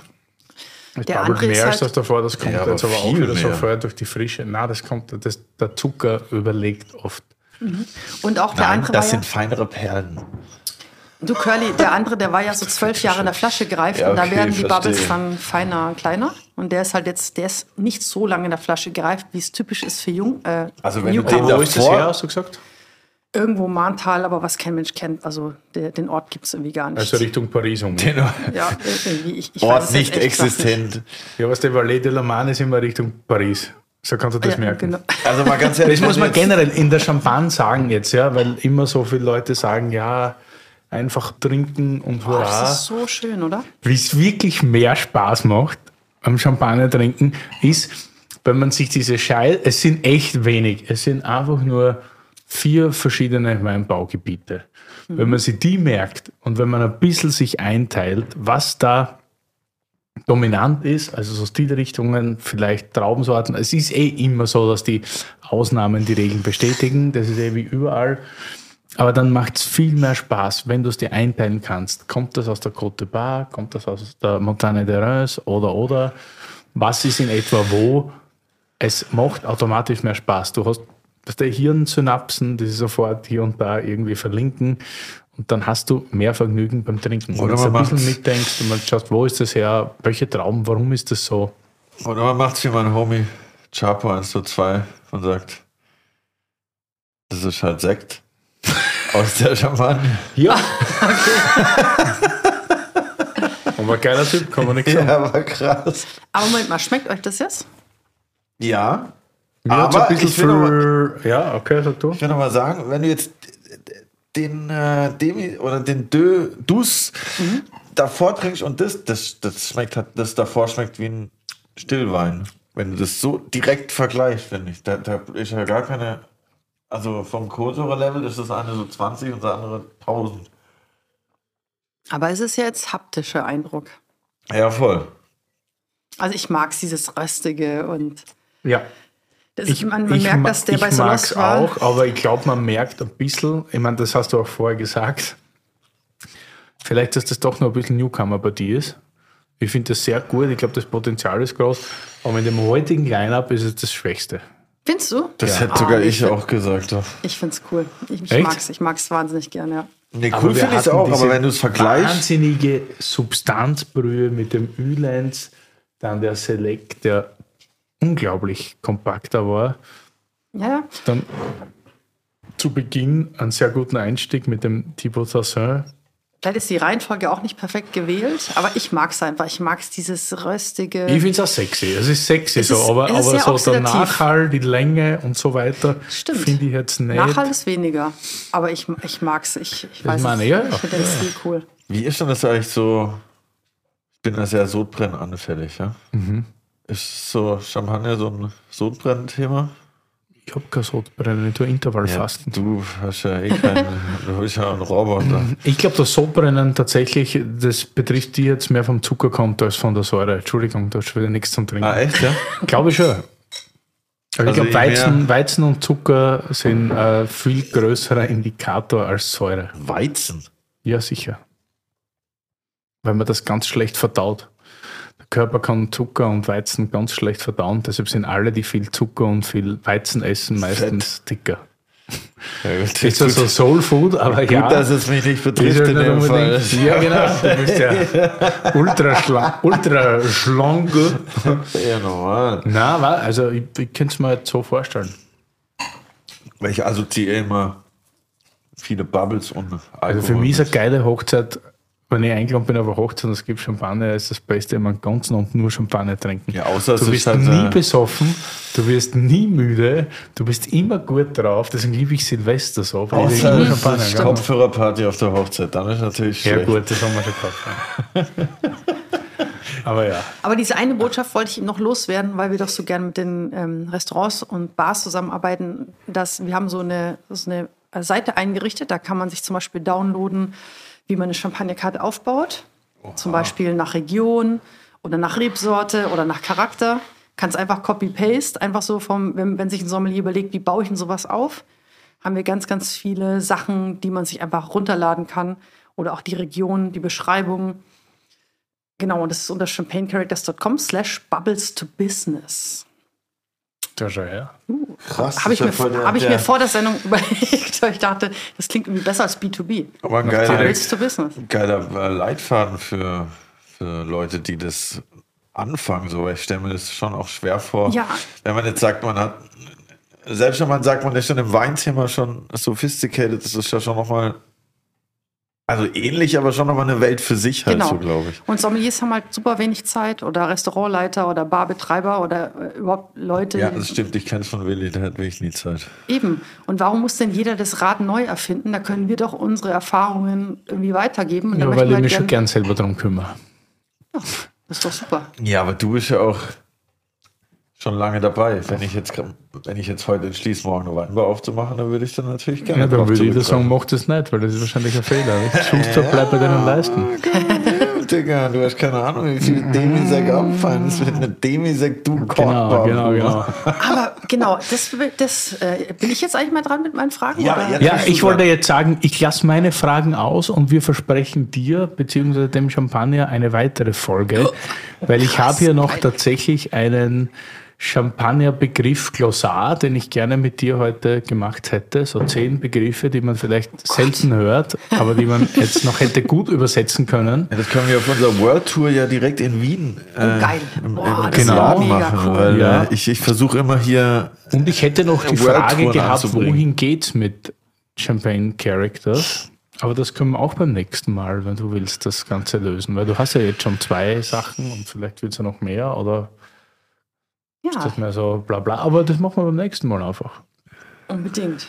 Es Der ist mehr als halt- das davor, das kommt Ja, aber jetzt aber auch wieder so vorher durch die Frische. Nein, das kommt, das, der Zucker überlegt oft. Und auch der Nein, andere das war sind ja, feinere Perlen. Du Curly, der andere, der war ja so zwölf Jahre in der Flasche gereift Ja, und da okay, werden die Bubbles verstehe. dann feiner, kleiner. Und der ist halt jetzt, der ist nicht so lange in der Flasche gereift, wie es typisch ist für Jung. Äh, Also wenn du Newcomer. den ist das Davor- her, hast du gesagt? Irgendwo Mahntal, aber was kein Mensch kennt. Also der, den Ort gibt es irgendwie gar nicht. Also Richtung Paris um. ja, irgendwie. Ich, ich Ort nicht existent. Ja, was der Valais de la Marne ist immer Richtung Paris. So kannst du das Ja, merken. genau. Also mal ganz ehrlich. Das muss man du jetzt- generell in der Champagne sagen jetzt, ja, weil immer so viele Leute sagen, ja, einfach trinken und Oh, das hurra. ist so schön, oder? Wie es wirklich mehr Spaß macht am Champagner trinken, ist, wenn man sich diese Schei, es sind echt wenig, es sind einfach nur vier verschiedene Weinbaugebiete. Wenn man sich die merkt und wenn man ein bisschen sich einteilt, was da dominant ist, also so Stilrichtungen, vielleicht Traubensorten. Es ist eh immer so, dass die Ausnahmen die Regeln bestätigen. Das ist eh wie überall. Aber dann macht es viel mehr Spaß, wenn du es dir einteilen kannst. Kommt das aus der Côte Bar? Kommt das aus der Montagne de Reims? Oder, oder? was ist in etwa wo. Es macht automatisch mehr Spaß. Du hast der Hirnsynapsen, die sich sofort hier und da irgendwie verlinken. Und dann hast du mehr Vergnügen beim Trinken. Oder Wenn du ein bisschen mitdenkst und man schaust, wo ist das her, welche Trauben, warum ist das so? Oder man macht es wie mein Homie Chapo 102 und sagt, das ist halt Sekt aus der Champagne. Ja. Aber geiler Typ, kann man nichts sagen. Ja, war krass. Aber Moment mal, schmeckt euch das jetzt? Ja, Mir hat's ein aber bisschen ich will, noch mal, für, ja, okay, sag du. ich will noch mal sagen, wenn du jetzt den äh, Demi oder den Dö, Dus davor trinkst und das, das, das schmeckt halt, das davor schmeckt wie ein Stillwein. Wenn du das so direkt vergleichst, finde ich. Da, da ist ja gar keine, also vom Kohlensäure-Level ist das eine so 20 und das andere 1000. Aber es ist ja jetzt haptischer Eindruck. Ja, voll. Also ich mag dieses Röstige und Ja. das, man, man ich merkt, dass der ich bei Solos mag's war. auch, aber ich glaube, man merkt ein bisschen, ich meine, das hast du auch vorher gesagt, vielleicht, dass das doch noch ein bisschen Newcomer bei dir ist. Ich finde das sehr gut, ich glaube, das Potenzial ist groß, aber in dem heutigen Line-Up ist es das Schwächste. Findest du? Das Ja. hätte sogar Ah, ich ich- auch gesagt. Doch. Ich finde es cool. Ich, ich Echt? mag es. Ich mag es wahnsinnig gerne, ja. Nee, cool finde ich es auch, aber wenn du es vergleichst, Wahnsinnige Substanzbrühe mit dem Ülens, dann der Select, der unglaublich kompakter war. Ja, ja. Dann zu Beginn einen sehr guten Einstieg mit dem Thibaut Tassin. Vielleicht ist die Reihenfolge auch nicht perfekt gewählt, aber ich mag es einfach. Ich mag es dieses Röstige. Ich finde es auch sexy. Es ist sexy Es so, ist- aber, aber so der oxidativ. Nachhall, die Länge und so weiter, Stimmt. finde ich jetzt nicht. Nachhall ist weniger, aber ich, ich mag es. Ich, ich weiß meine ja. Ich finde den Stil cool. wie ist denn das eigentlich so? Ich bin da sehr sodbrennanfällig, ja? Mhm. Ist so Champagner so ein Sodbrennen-Thema? Ich habe kein Sodbrennen, ich tue Intervallfasten. du hast ja eh keinen, du bist ja ein Roboter. Ich glaube, das Sodbrennen tatsächlich, das betrifft die jetzt mehr vom Zucker kommt als von der Säure. Entschuldigung, da ist wieder nichts zum Trinken. Ah, echt, ja? Glaube ich schon. Also, Also ich glaube, Weizen, Weizen und Zucker sind ein viel größerer Indikator als Säure. Weizen. Ja, sicher. Weil man das ganz schlecht verdaut. Körper kann Zucker und Weizen ganz schlecht verdauen. Deshalb sind alle, die viel Zucker und viel Weizen essen, meistens dicker. Ja, gut, Ist das so Soul Food, aber gut, ja. dass es mich nicht betrifft in dem Fall. Ja, genau. Du bist ja ultra, schla ultra schlank. Ja, normal. Na, wa- also ich, ich könnte es mir jetzt so vorstellen. Weil ich assoziiere immer viele Bubbles und Alkohol. Also für mich ist eine geile Hochzeit, wenn ich eingeladen bin auf eine Hochzeit und es gibt Champagner, ist das Beste, immer einen ganzen Abend nur Champagner trinken. Ja, außer du bist halt, nie äh, besoffen, du wirst nie müde, du bist immer gut drauf, deswegen liebe ich Silvester so, weil ich Außer nur es Champagner. Kopfhörerparty auf der Hochzeit, dann ist natürlich Ja schlecht. gut, das haben wir schon gehabt. Aber ja, Aber diese eine Botschaft wollte ich ihm noch loswerden, weil wir doch so gern mit den ähm, Restaurants und Bars zusammenarbeiten, dass wir haben so eine, so eine Seite eingerichtet, da kann man sich zum Beispiel downloaden, wie man eine Champagnerkarte aufbaut. Zum Beispiel nach Region oder nach Rebsorte oder nach Charakter. Kannst einfach Copy-Paste, einfach so vom, wenn, wenn sich ein Sommelier überlegt, wie baue ich denn sowas auf, haben wir ganz, ganz viele Sachen, die man sich einfach runterladen kann. Oder auch die Region, die Beschreibung. Genau, und das ist unter champagnecharacters.com slash bubbles to business. Schau her. Krass. Habe ich, mir, der- hab ich mir vor der Sendung überlegt, weil ich dachte, das klingt irgendwie besser als B2B. Aber ein geiler, geiler äh, Leitfaden für, für Leute, die das anfangen. So. Ich stelle mir das schon auch schwer vor. Ja. Wenn man jetzt sagt, man hat, selbst wenn man sagt, man ist schon im Weinthema schon sophisticated, das ist ja schon nochmal, also ähnlich, aber schon nochmal eine Welt für sich halt Genau. so, glaube ich. Und Sommeliers haben halt super wenig Zeit oder Restaurantleiter oder Barbetreiber oder äh, überhaupt Leute. Ja, das stimmt. Ich kenne es von Willi, der hat wirklich nie Zeit. Eben. Und warum muss denn jeder das Rad neu erfinden? Da können wir doch unsere Erfahrungen irgendwie weitergeben. Und Ja, weil ich wir mich schon halt gern selber drum kümmere. gern- Das ist doch super. Ja, aber du bist ja auch schon lange dabei. Wenn ich jetzt, wenn ich jetzt heute entschließe, morgen eine Weinbar aufzumachen, dann würde ich dann natürlich gerne Ja, dann würde zurückgreifen. sagen, mach das nicht, weil das ist wahrscheinlich ein Fehler. Schuster, bleib bei deinen Leisten. Digga. Du hast keine Ahnung, wie viele Demisek abfallen. Das wird eine Demisek, du Genau, Korkbombe. genau, genau. Aber genau, das, das äh, bin ich jetzt eigentlich mal dran mit meinen Fragen? Ja, Ja, du ich wollte jetzt sagen, ich lasse meine Fragen aus und wir versprechen dir bzw. dem Champagner eine weitere Folge, weil ich habe hier noch tatsächlich einen Champagner-Begriff Glossar, den ich gerne mit dir heute gemacht hätte. So zehn Begriffe, die man vielleicht selten hört, aber die man jetzt noch hätte gut übersetzen können. Ja, das können wir auf unserer World Tour ja direkt in Wien äh, geil. im, Boah, im mega machen. cool. Weil Ja. äh, ich, ich versuche immer hier Und ich hätte noch die World Frage Touren gehabt, wohin geht's mit Champagne Characters? Aber das können wir auch beim nächsten Mal, wenn du willst, das Ganze lösen. Weil du hast ja jetzt schon zwei Sachen und vielleicht es ja noch mehr oder ist Ja, das mehr so bla bla. Aber das machen wir beim nächsten Mal einfach. unbedingt.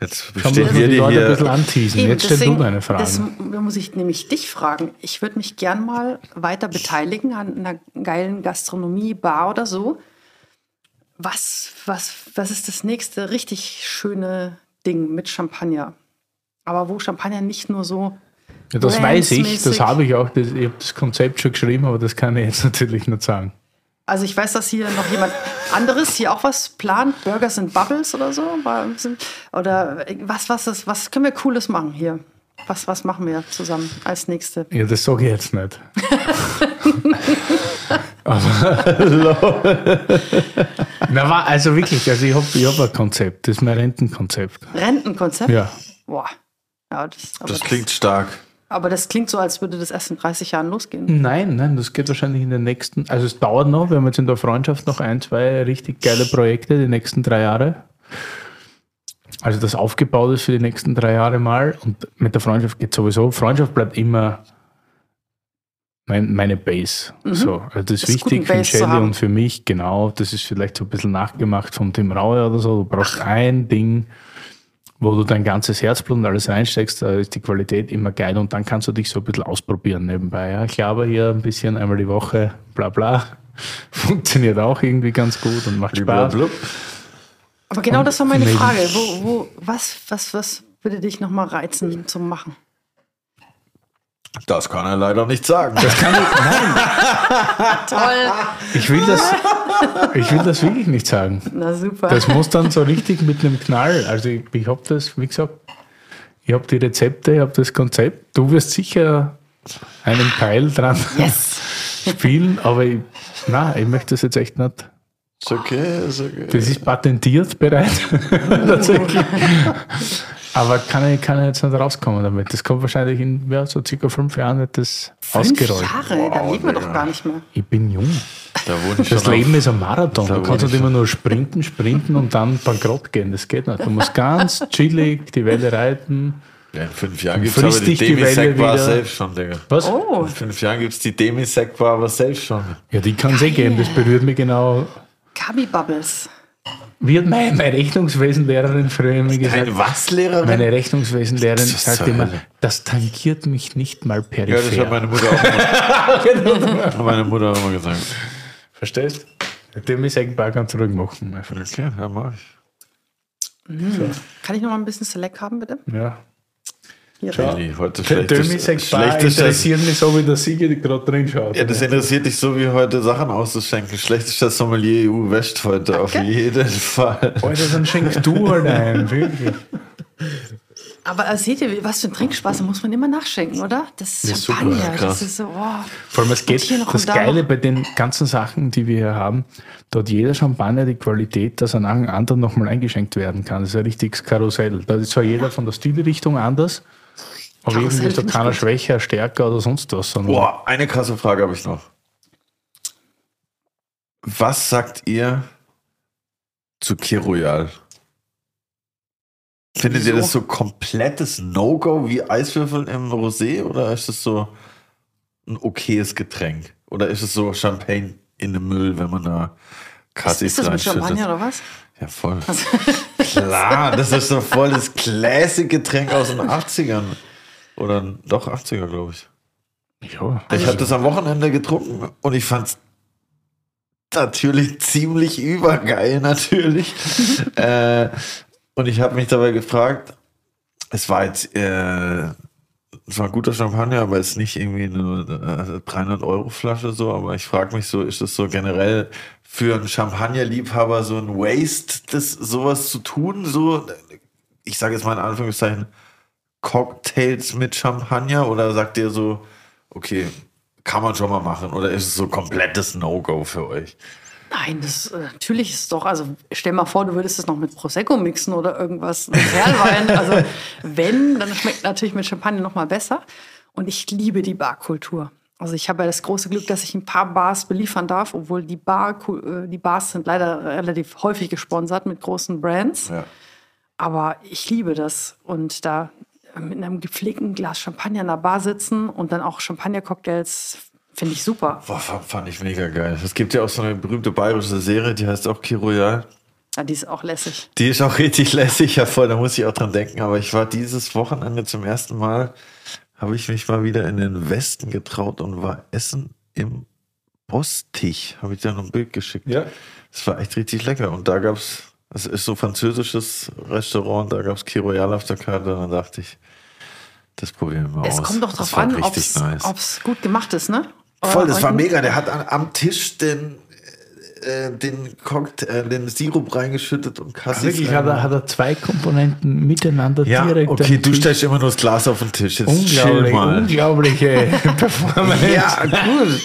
Jetzt Schauen wir, hier die die Leute ein bisschen anteasen. Eben, jetzt stell du deine Fragen. Das muss ich nämlich dich fragen. Ich würde mich gern mal weiter beteiligen an einer geilen Gastronomie, Bar oder so. Was, was, was ist das nächste richtig schöne Ding mit Champagner? Aber wo Champagner nicht nur so. ja, das weiß ich, das habe ich auch. Das, ich habe das Konzept schon geschrieben, aber das kann ich jetzt natürlich nicht sagen. Also ich weiß, dass hier noch jemand anderes hier auch was plant. Burgers and Bubbles oder so. Oder was, was, ist, was können wir Cooles machen hier? Was, was machen wir zusammen als nächste? Ja, das sage ich jetzt nicht. Aber Na, war, also wirklich, also ich habe ich hab ein Konzept, das ist mein Rentenkonzept. Rentenkonzept? Ja. Boah. Ja, das, aber Das klingt stark. Aber das klingt so, als würde das erst in 30 Jahren losgehen. Nein, nein, das geht wahrscheinlich in den nächsten, also es dauert noch, wir haben jetzt in der Freundschaft noch ein, zwei richtig geile Projekte die nächsten drei Jahre. Also das aufgebaut ist für die nächsten drei Jahre mal und mit der Freundschaft geht sowieso. Freundschaft bleibt immer mein, meine Base. So, also das ist Mhm. Ist wichtig für Shelly und für mich, genau. Das ist vielleicht so ein bisschen nachgemacht vom Tim Raue oder so. Du brauchst ein Ding, wo du dein ganzes Herzblut und alles reinsteckst, da ist die Qualität immer geil und dann kannst du dich so ein bisschen ausprobieren nebenbei. Ja, ich habe hier ein bisschen einmal die Woche, bla bla. Funktioniert auch irgendwie ganz gut und macht Spaß. Aber genau das war meine. Frage. Wo, wo, was, was, was würde dich nochmal reizen zum Machen? Das kann er leider nicht sagen. Toll. Ich will das, ich will das wirklich nicht sagen. Na super. Das muss dann so richtig mit einem Knall. Also ich, ich habe das, wie gesagt, ich habe die Rezepte, ich habe das Konzept. Du wirst sicher einen Teil dran yes. spielen, aber ich, na, ich möchte das jetzt echt nicht. Ist okay, ist okay. Das ist patentiert bereits. Tatsächlich. Aber kann ich, kann ich jetzt nicht rauskommen damit. Das kommt wahrscheinlich in ja, so circa fünf Jahren wird das Fünf ausgerollt. Jahre, da leben wir doch gar nicht mehr. Ich bin jung. Da Das schon Leben auf, ist ein Marathon. Da Du kannst ich nicht immer nur sprinten, sprinten und dann bankrott gehen. Das geht nicht. Du musst ganz chillig die Welle reiten. ja, in fünf Jahren gibt es aber die dich die Welle Demisec-Bar wieder. selbst schon, Digga. Was? Oh, In fünf Jahren gibt es die Demisec-Bar aber selbst schon. Ja, die kann es eh geben. Das berührt mich genau. Kabi Bubbles. Wie hat meine, meine Rechnungswesenlehrerin früher immer gesagt? Eine was, Lehrerin? Meine Rechnungswesenlehrerin sagt zur immer, Hölle? das tangiert mich nicht mal ja, das hat peripher. meine Mutter auch immer, hat meine Mutter auch immer gesagt. Verstehst? Dem ist ein paar ganz ruhig machen. mein Freund. Okay, ja, mach ich. Kann ich noch mal ein bisschen Select haben, bitte? Ja. Schau. Eli, heute schlechtes, Dömisek Bar mich so, wie der Sieger gerade drin schaut. Ja, das interessiert dich so, wie heute Sachen auszuschenken. Schlechtester Sommelier EU West heute, auf jeden Fall. Alter, dann schenkst du halt ein. Wirklich. Aber äh, seht ihr, was für ein Trinkspaß, da muss man immer nachschenken, oder? Das Ja, ist super, Champagner. krass. das ist so, oh. Vor allem, es geht, das Geile bei den ganzen Sachen, die wir hier haben, da hat jeder Champagner die Qualität, dass er nach einem anderen nochmal eingeschenkt werden kann. Das ist ein richtiges Karussell. Da ist zwar jeder von der Stilrichtung anders, aber Karussell irgendwie ist ich keiner schwächer, stärker oder sonst was. Sondern Boah, eine krasse Frage habe ich noch. Was sagt ihr zu Kiroyal? Findet ihr Wieso? das so komplettes No-Go wie Eiswürfel im Rosé oder ist es so ein okayes Getränk? Oder ist es so Champagne in den Müll, wenn man da Ist, Kassis ist das mit? Champagner oder was? Ja, voll. Klar, das ist doch voll das Classic-Getränk aus den 80ern. Oder doch 80er, glaube ich. ja, Ich habe das am Wochenende getrunken und ich fand's natürlich ziemlich übergeil, natürlich. äh, und ich habe mich dabei gefragt, es war jetzt äh, es war guter Champagner, aber es ist nicht irgendwie eine 300 Euro Flasche so. Aber ich frage mich so, ist das so generell für einen Champagnerliebhaber so ein Waste, das sowas zu tun? So, ich sage jetzt mal in Anführungszeichen Cocktails mit Champagner oder sagt ihr so, okay, kann man schon mal machen oder ist es so komplettes No-Go für euch? Nein, das äh, natürlich ist es doch. Also stell mal vor, du würdest es noch mit Prosecco mixen oder irgendwas Perlwein. also wenn, dann schmeckt natürlich mit Champagner noch mal besser. Und ich liebe die Barkultur. Also ich habe ja das große Glück, dass ich ein paar Bars beliefern darf, obwohl die, Bar, äh, die Bars sind leider relativ häufig gesponsert mit großen Brands. Ja. Aber ich liebe das. Und da mit einem gepflegten Glas Champagner in der Bar sitzen und dann auch Champagner-Cocktails Finde ich super. Boah, fand ich mega geil. Es gibt ja auch so eine berühmte bayerische Serie, die heißt auch Kiroyal. Ja, die ist auch lässig. Die ist auch richtig lässig, ja voll, da muss ich auch dran denken. Aber ich war dieses Wochenende zum ersten Mal, habe ich mich mal wieder in den Westen getraut und war essen im Bostich. Habe ich dir noch ein Bild geschickt. Ja. Das war echt richtig lecker. Und da gab es, es ist so ein französisches Restaurant, da gab es Kiroyal auf der Karte. Und dann dachte ich, das probieren wir es aus. Es kommt doch drauf an, ob es nice. gut gemacht ist, ne? Voll, das war mega. Der hat an, am Tisch den, äh, den, Cocktail, äh, den Sirup reingeschüttet und Cassis. Wirklich hat er, hat er zwei Komponenten miteinander ja, direkt. Okay, du stellst immer nur das Glas auf den Tisch. Jetzt Unglaublich, unglaubliche Performance. ja, gut.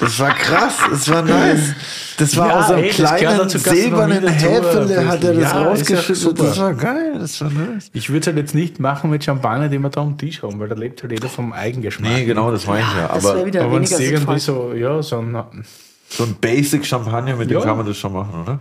Das war krass, das war nice. Das war ja, aus einem ey, kleinen silbernen Häfele hat er das ja, rausgeschüttet. Das war geil, das war nice. Ich würde es halt jetzt nicht machen mit Champagner, den wir da am Tisch haben, weil da lebt halt jeder vom Eigengeschmack. Nee, genau, das meine ich ja. Aber, aber wenn es irgendwie so, ja, so ein, so ein Basic Champagner, mit dem kann man das schon machen, oder?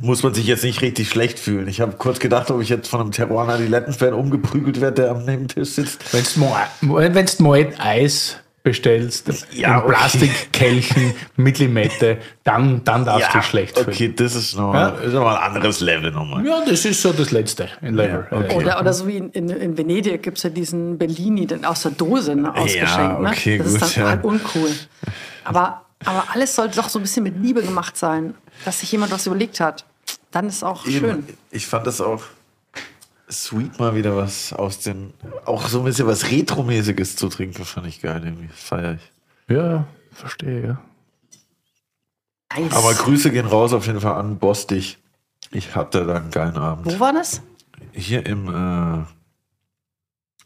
Muss man sich jetzt nicht richtig schlecht fühlen. Ich habe kurz gedacht, ob ich jetzt von einem Terroir Adiletten-Fan umgeprügelt werde, der am Nebentisch sitzt. Wenn es mal Eis bestellst, ja, in Plastikkelchen mit Limette, dann, dann darfst ja, du schlecht fühlen. Okay, das ist noch, ja? ist noch ein anderes Level nochmal. Ja, das ist so das letzte Level. Ja, okay. oder, oder so wie in, in, in Venedig gibt es ja diesen Bellini den aus der Dose ne, ausgeschenkt. Ne? Okay, das gut, ist dann total uncool. Aber, aber alles sollte doch so ein bisschen mit Liebe gemacht sein, dass sich jemand was überlegt hat. Dann ist es auch Eben. schön. Ich fand das auch sweet mal wieder was aus den, auch so ein bisschen was Retromäßiges zu trinken, fand ich geil irgendwie. Feier ich. Ja, verstehe, ja. Nice. Aber Grüße gehen raus auf jeden Fall an Bostig. Ich hatte da einen geilen Abend. Wo war das? Hier im, äh,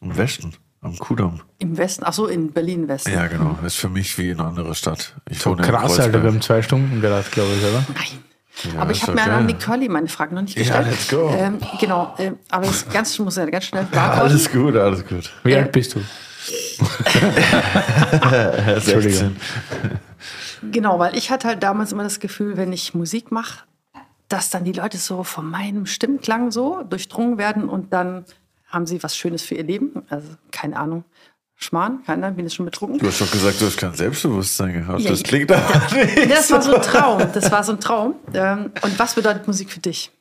im Westen, am Kudamm. Im Westen? Achso, in Berlin-Westen. Ja, genau. Ist für mich wie eine andere Stadt. Ich so krass, Alter. Wir haben zwei Stunden gerade, glaube ich, oder? Nein. Ja, aber ich habe mir an die Curly meine Frage noch nicht gestellt. Ja, let's go. Ähm, genau, äh, aber das ganz, ich muss ja ganz schnell beantworten. Alles gut, alles gut. Wie äh, alt bist du? 16. Genau, weil ich hatte halt damals immer das Gefühl, wenn ich Musik mache, dass dann die Leute so von meinem Stimmklang so durchdrungen werden und dann haben sie was Schönes für ihr Leben. Also keine Ahnung. Schmarrn, keiner, bin ich schon betrunken. Du hast doch gesagt, du hast kein Selbstbewusstsein gehabt. Ja, das klingt aber ja, nicht. Das war so ein Traum. Das war so ein Traum. Ähm, und was bedeutet Musik für dich?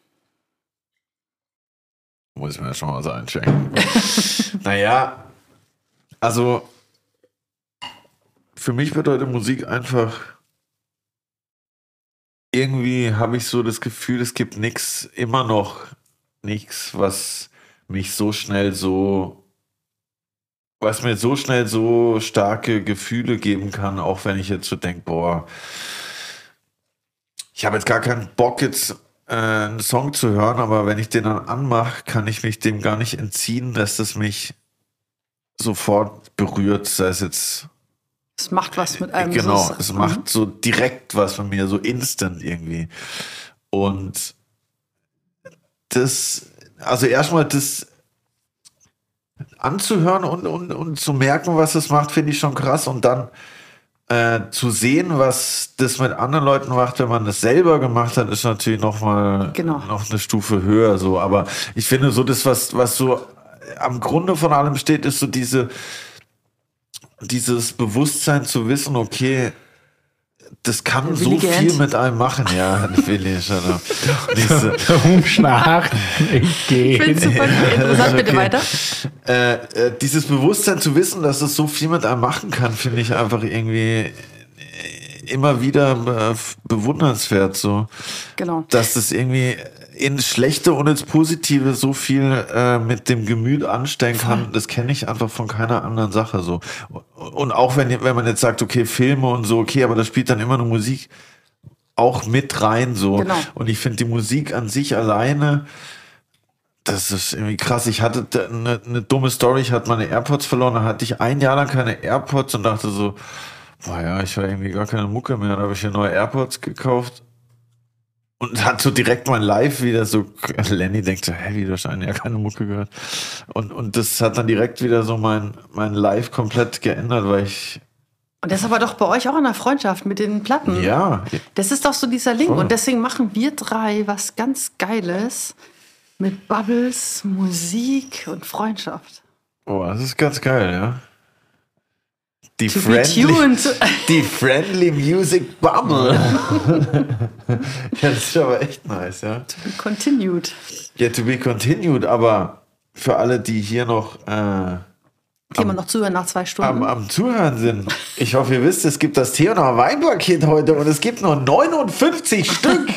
Muss ich mir schon mal so einchecken. naja, also für mich bedeutet Musik einfach irgendwie habe ich so das Gefühl, es gibt nichts, immer noch nichts, was mich so schnell so was mir so schnell so starke Gefühle geben kann, auch wenn ich jetzt so denke, boah, ich habe jetzt gar keinen Bock jetzt äh, einen Song zu hören, aber wenn ich den dann anmache, kann ich mich dem gar nicht entziehen, dass das mich sofort berührt, sei es jetzt es macht was mit einem. Genau, so es macht mhm. so direkt was von mir, so instant irgendwie. Und das, also erstmal das anzuhören und, und, und zu merken, was es macht, finde ich schon krass. Und dann äh, zu sehen, was das mit anderen Leuten macht, wenn man das selber gemacht hat, ist natürlich noch mal genau. noch eine Stufe höher. So, aber ich finde so das, was was so am Grunde von allem steht, ist so diese dieses Bewusstsein zu wissen, okay, das kann so viel mit einem machen, ja, Willi, schon Diese Umschlag. Ich gehe. Ich super interessant, bitte weiter. Äh, äh, dieses Bewusstsein zu wissen, dass es so viel mit einem machen kann, finde ich einfach irgendwie immer wieder äh, bewundernswert, so. Genau. Dass das irgendwie ins Schlechte und ins Positive so viel äh, mit dem Gemüt anstellen kann, das kenne ich einfach von keiner anderen Sache so. Und auch wenn, wenn man jetzt sagt, okay, Filme und so, okay, aber da spielt dann immer nur Musik auch mit rein so. Genau. Und ich finde die Musik an sich alleine, das ist irgendwie krass. Ich hatte eine, eine dumme Story, ich hatte meine AirPods verloren, da hatte ich ein Jahr lang keine AirPods und dachte so, boah ja, ich war irgendwie gar keine Mucke mehr. Da habe ich hier neue AirPods gekauft und hat so direkt mein Live wieder so, Lenny denkt so, hä, wie, du hast Jahr keine Mucke gehört. Und, und das hat dann direkt wieder so mein, mein Live komplett geändert, weil ich, Und das ist aber doch bei euch auch in der Freundschaft mit den Platten. ja, Das ist doch so dieser Link. Voll. Und deswegen machen wir drei was ganz Geiles mit Bubbles, Musik und Freundschaft. oh, das ist ganz geil, ja. Die To be friendly, tuned. die friendly Music Bubble. ja, das ist aber echt nice, ja. Continued. Ja, to be continued, aber für alle, die hier noch äh, Die immer noch zuhören nach zwei am, Stunden. am Zuhören sind, ich hoffe, ihr wisst, es gibt das Theoner Weinpaket heute und es gibt nur 59 Stück.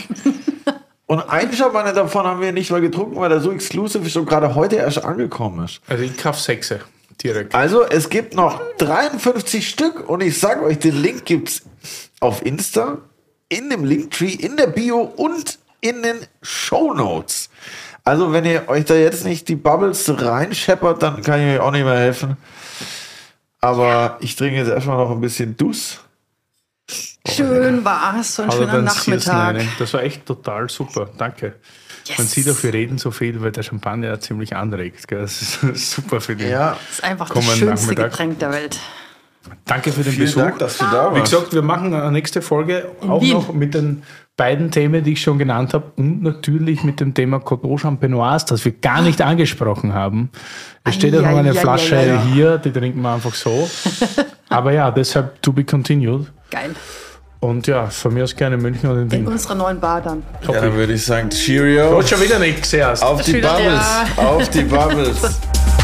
Und ein Schabanne davon haben wir nicht mal getrunken, weil er so exklusiv ist und gerade heute erst angekommen ist. Also ich kaufe Sechse direkt. Also, es gibt noch 53 Stück und ich sage euch, den Link gibt's auf Insta, in dem Linktree, in der Bio und in den Show Notes. Also, wenn ihr euch da jetzt nicht die Bubbles reinscheppert, dann kann ich euch auch nicht mehr helfen. Aber ich trinke jetzt erstmal noch ein bisschen Dus. Schön war's, so ein schöner Nachmittag. Das war echt total super. Danke. Yes. Man sieht auch, wir reden so viel, weil der Champagner ja ziemlich anregt. Gell? Das ist super für die. Ja, Das ist einfach das schönste Nachmittag. Getränk der Welt. Danke für den vielen Besuch. Dank, dass du da Wie warst. gesagt, wir machen eine nächste Folge auch Wien. noch mit den beiden Themen, die ich schon genannt habe und natürlich mit dem Thema Coteau Champenoise, das wir gar nicht angesprochen haben. Es steht ja noch eine Eieieiei. Flasche hier, die trinken wir einfach so. Aber ja, deshalb to be continued. Geil. Und ja, von mir aus gerne in München oder in In Wien. unserer neuen Bar dann. ja, dann würde ich sagen, Cheerio. Hat schon wieder nichts erst. Auf die Bubbles. Ja. Auf die Bubbles.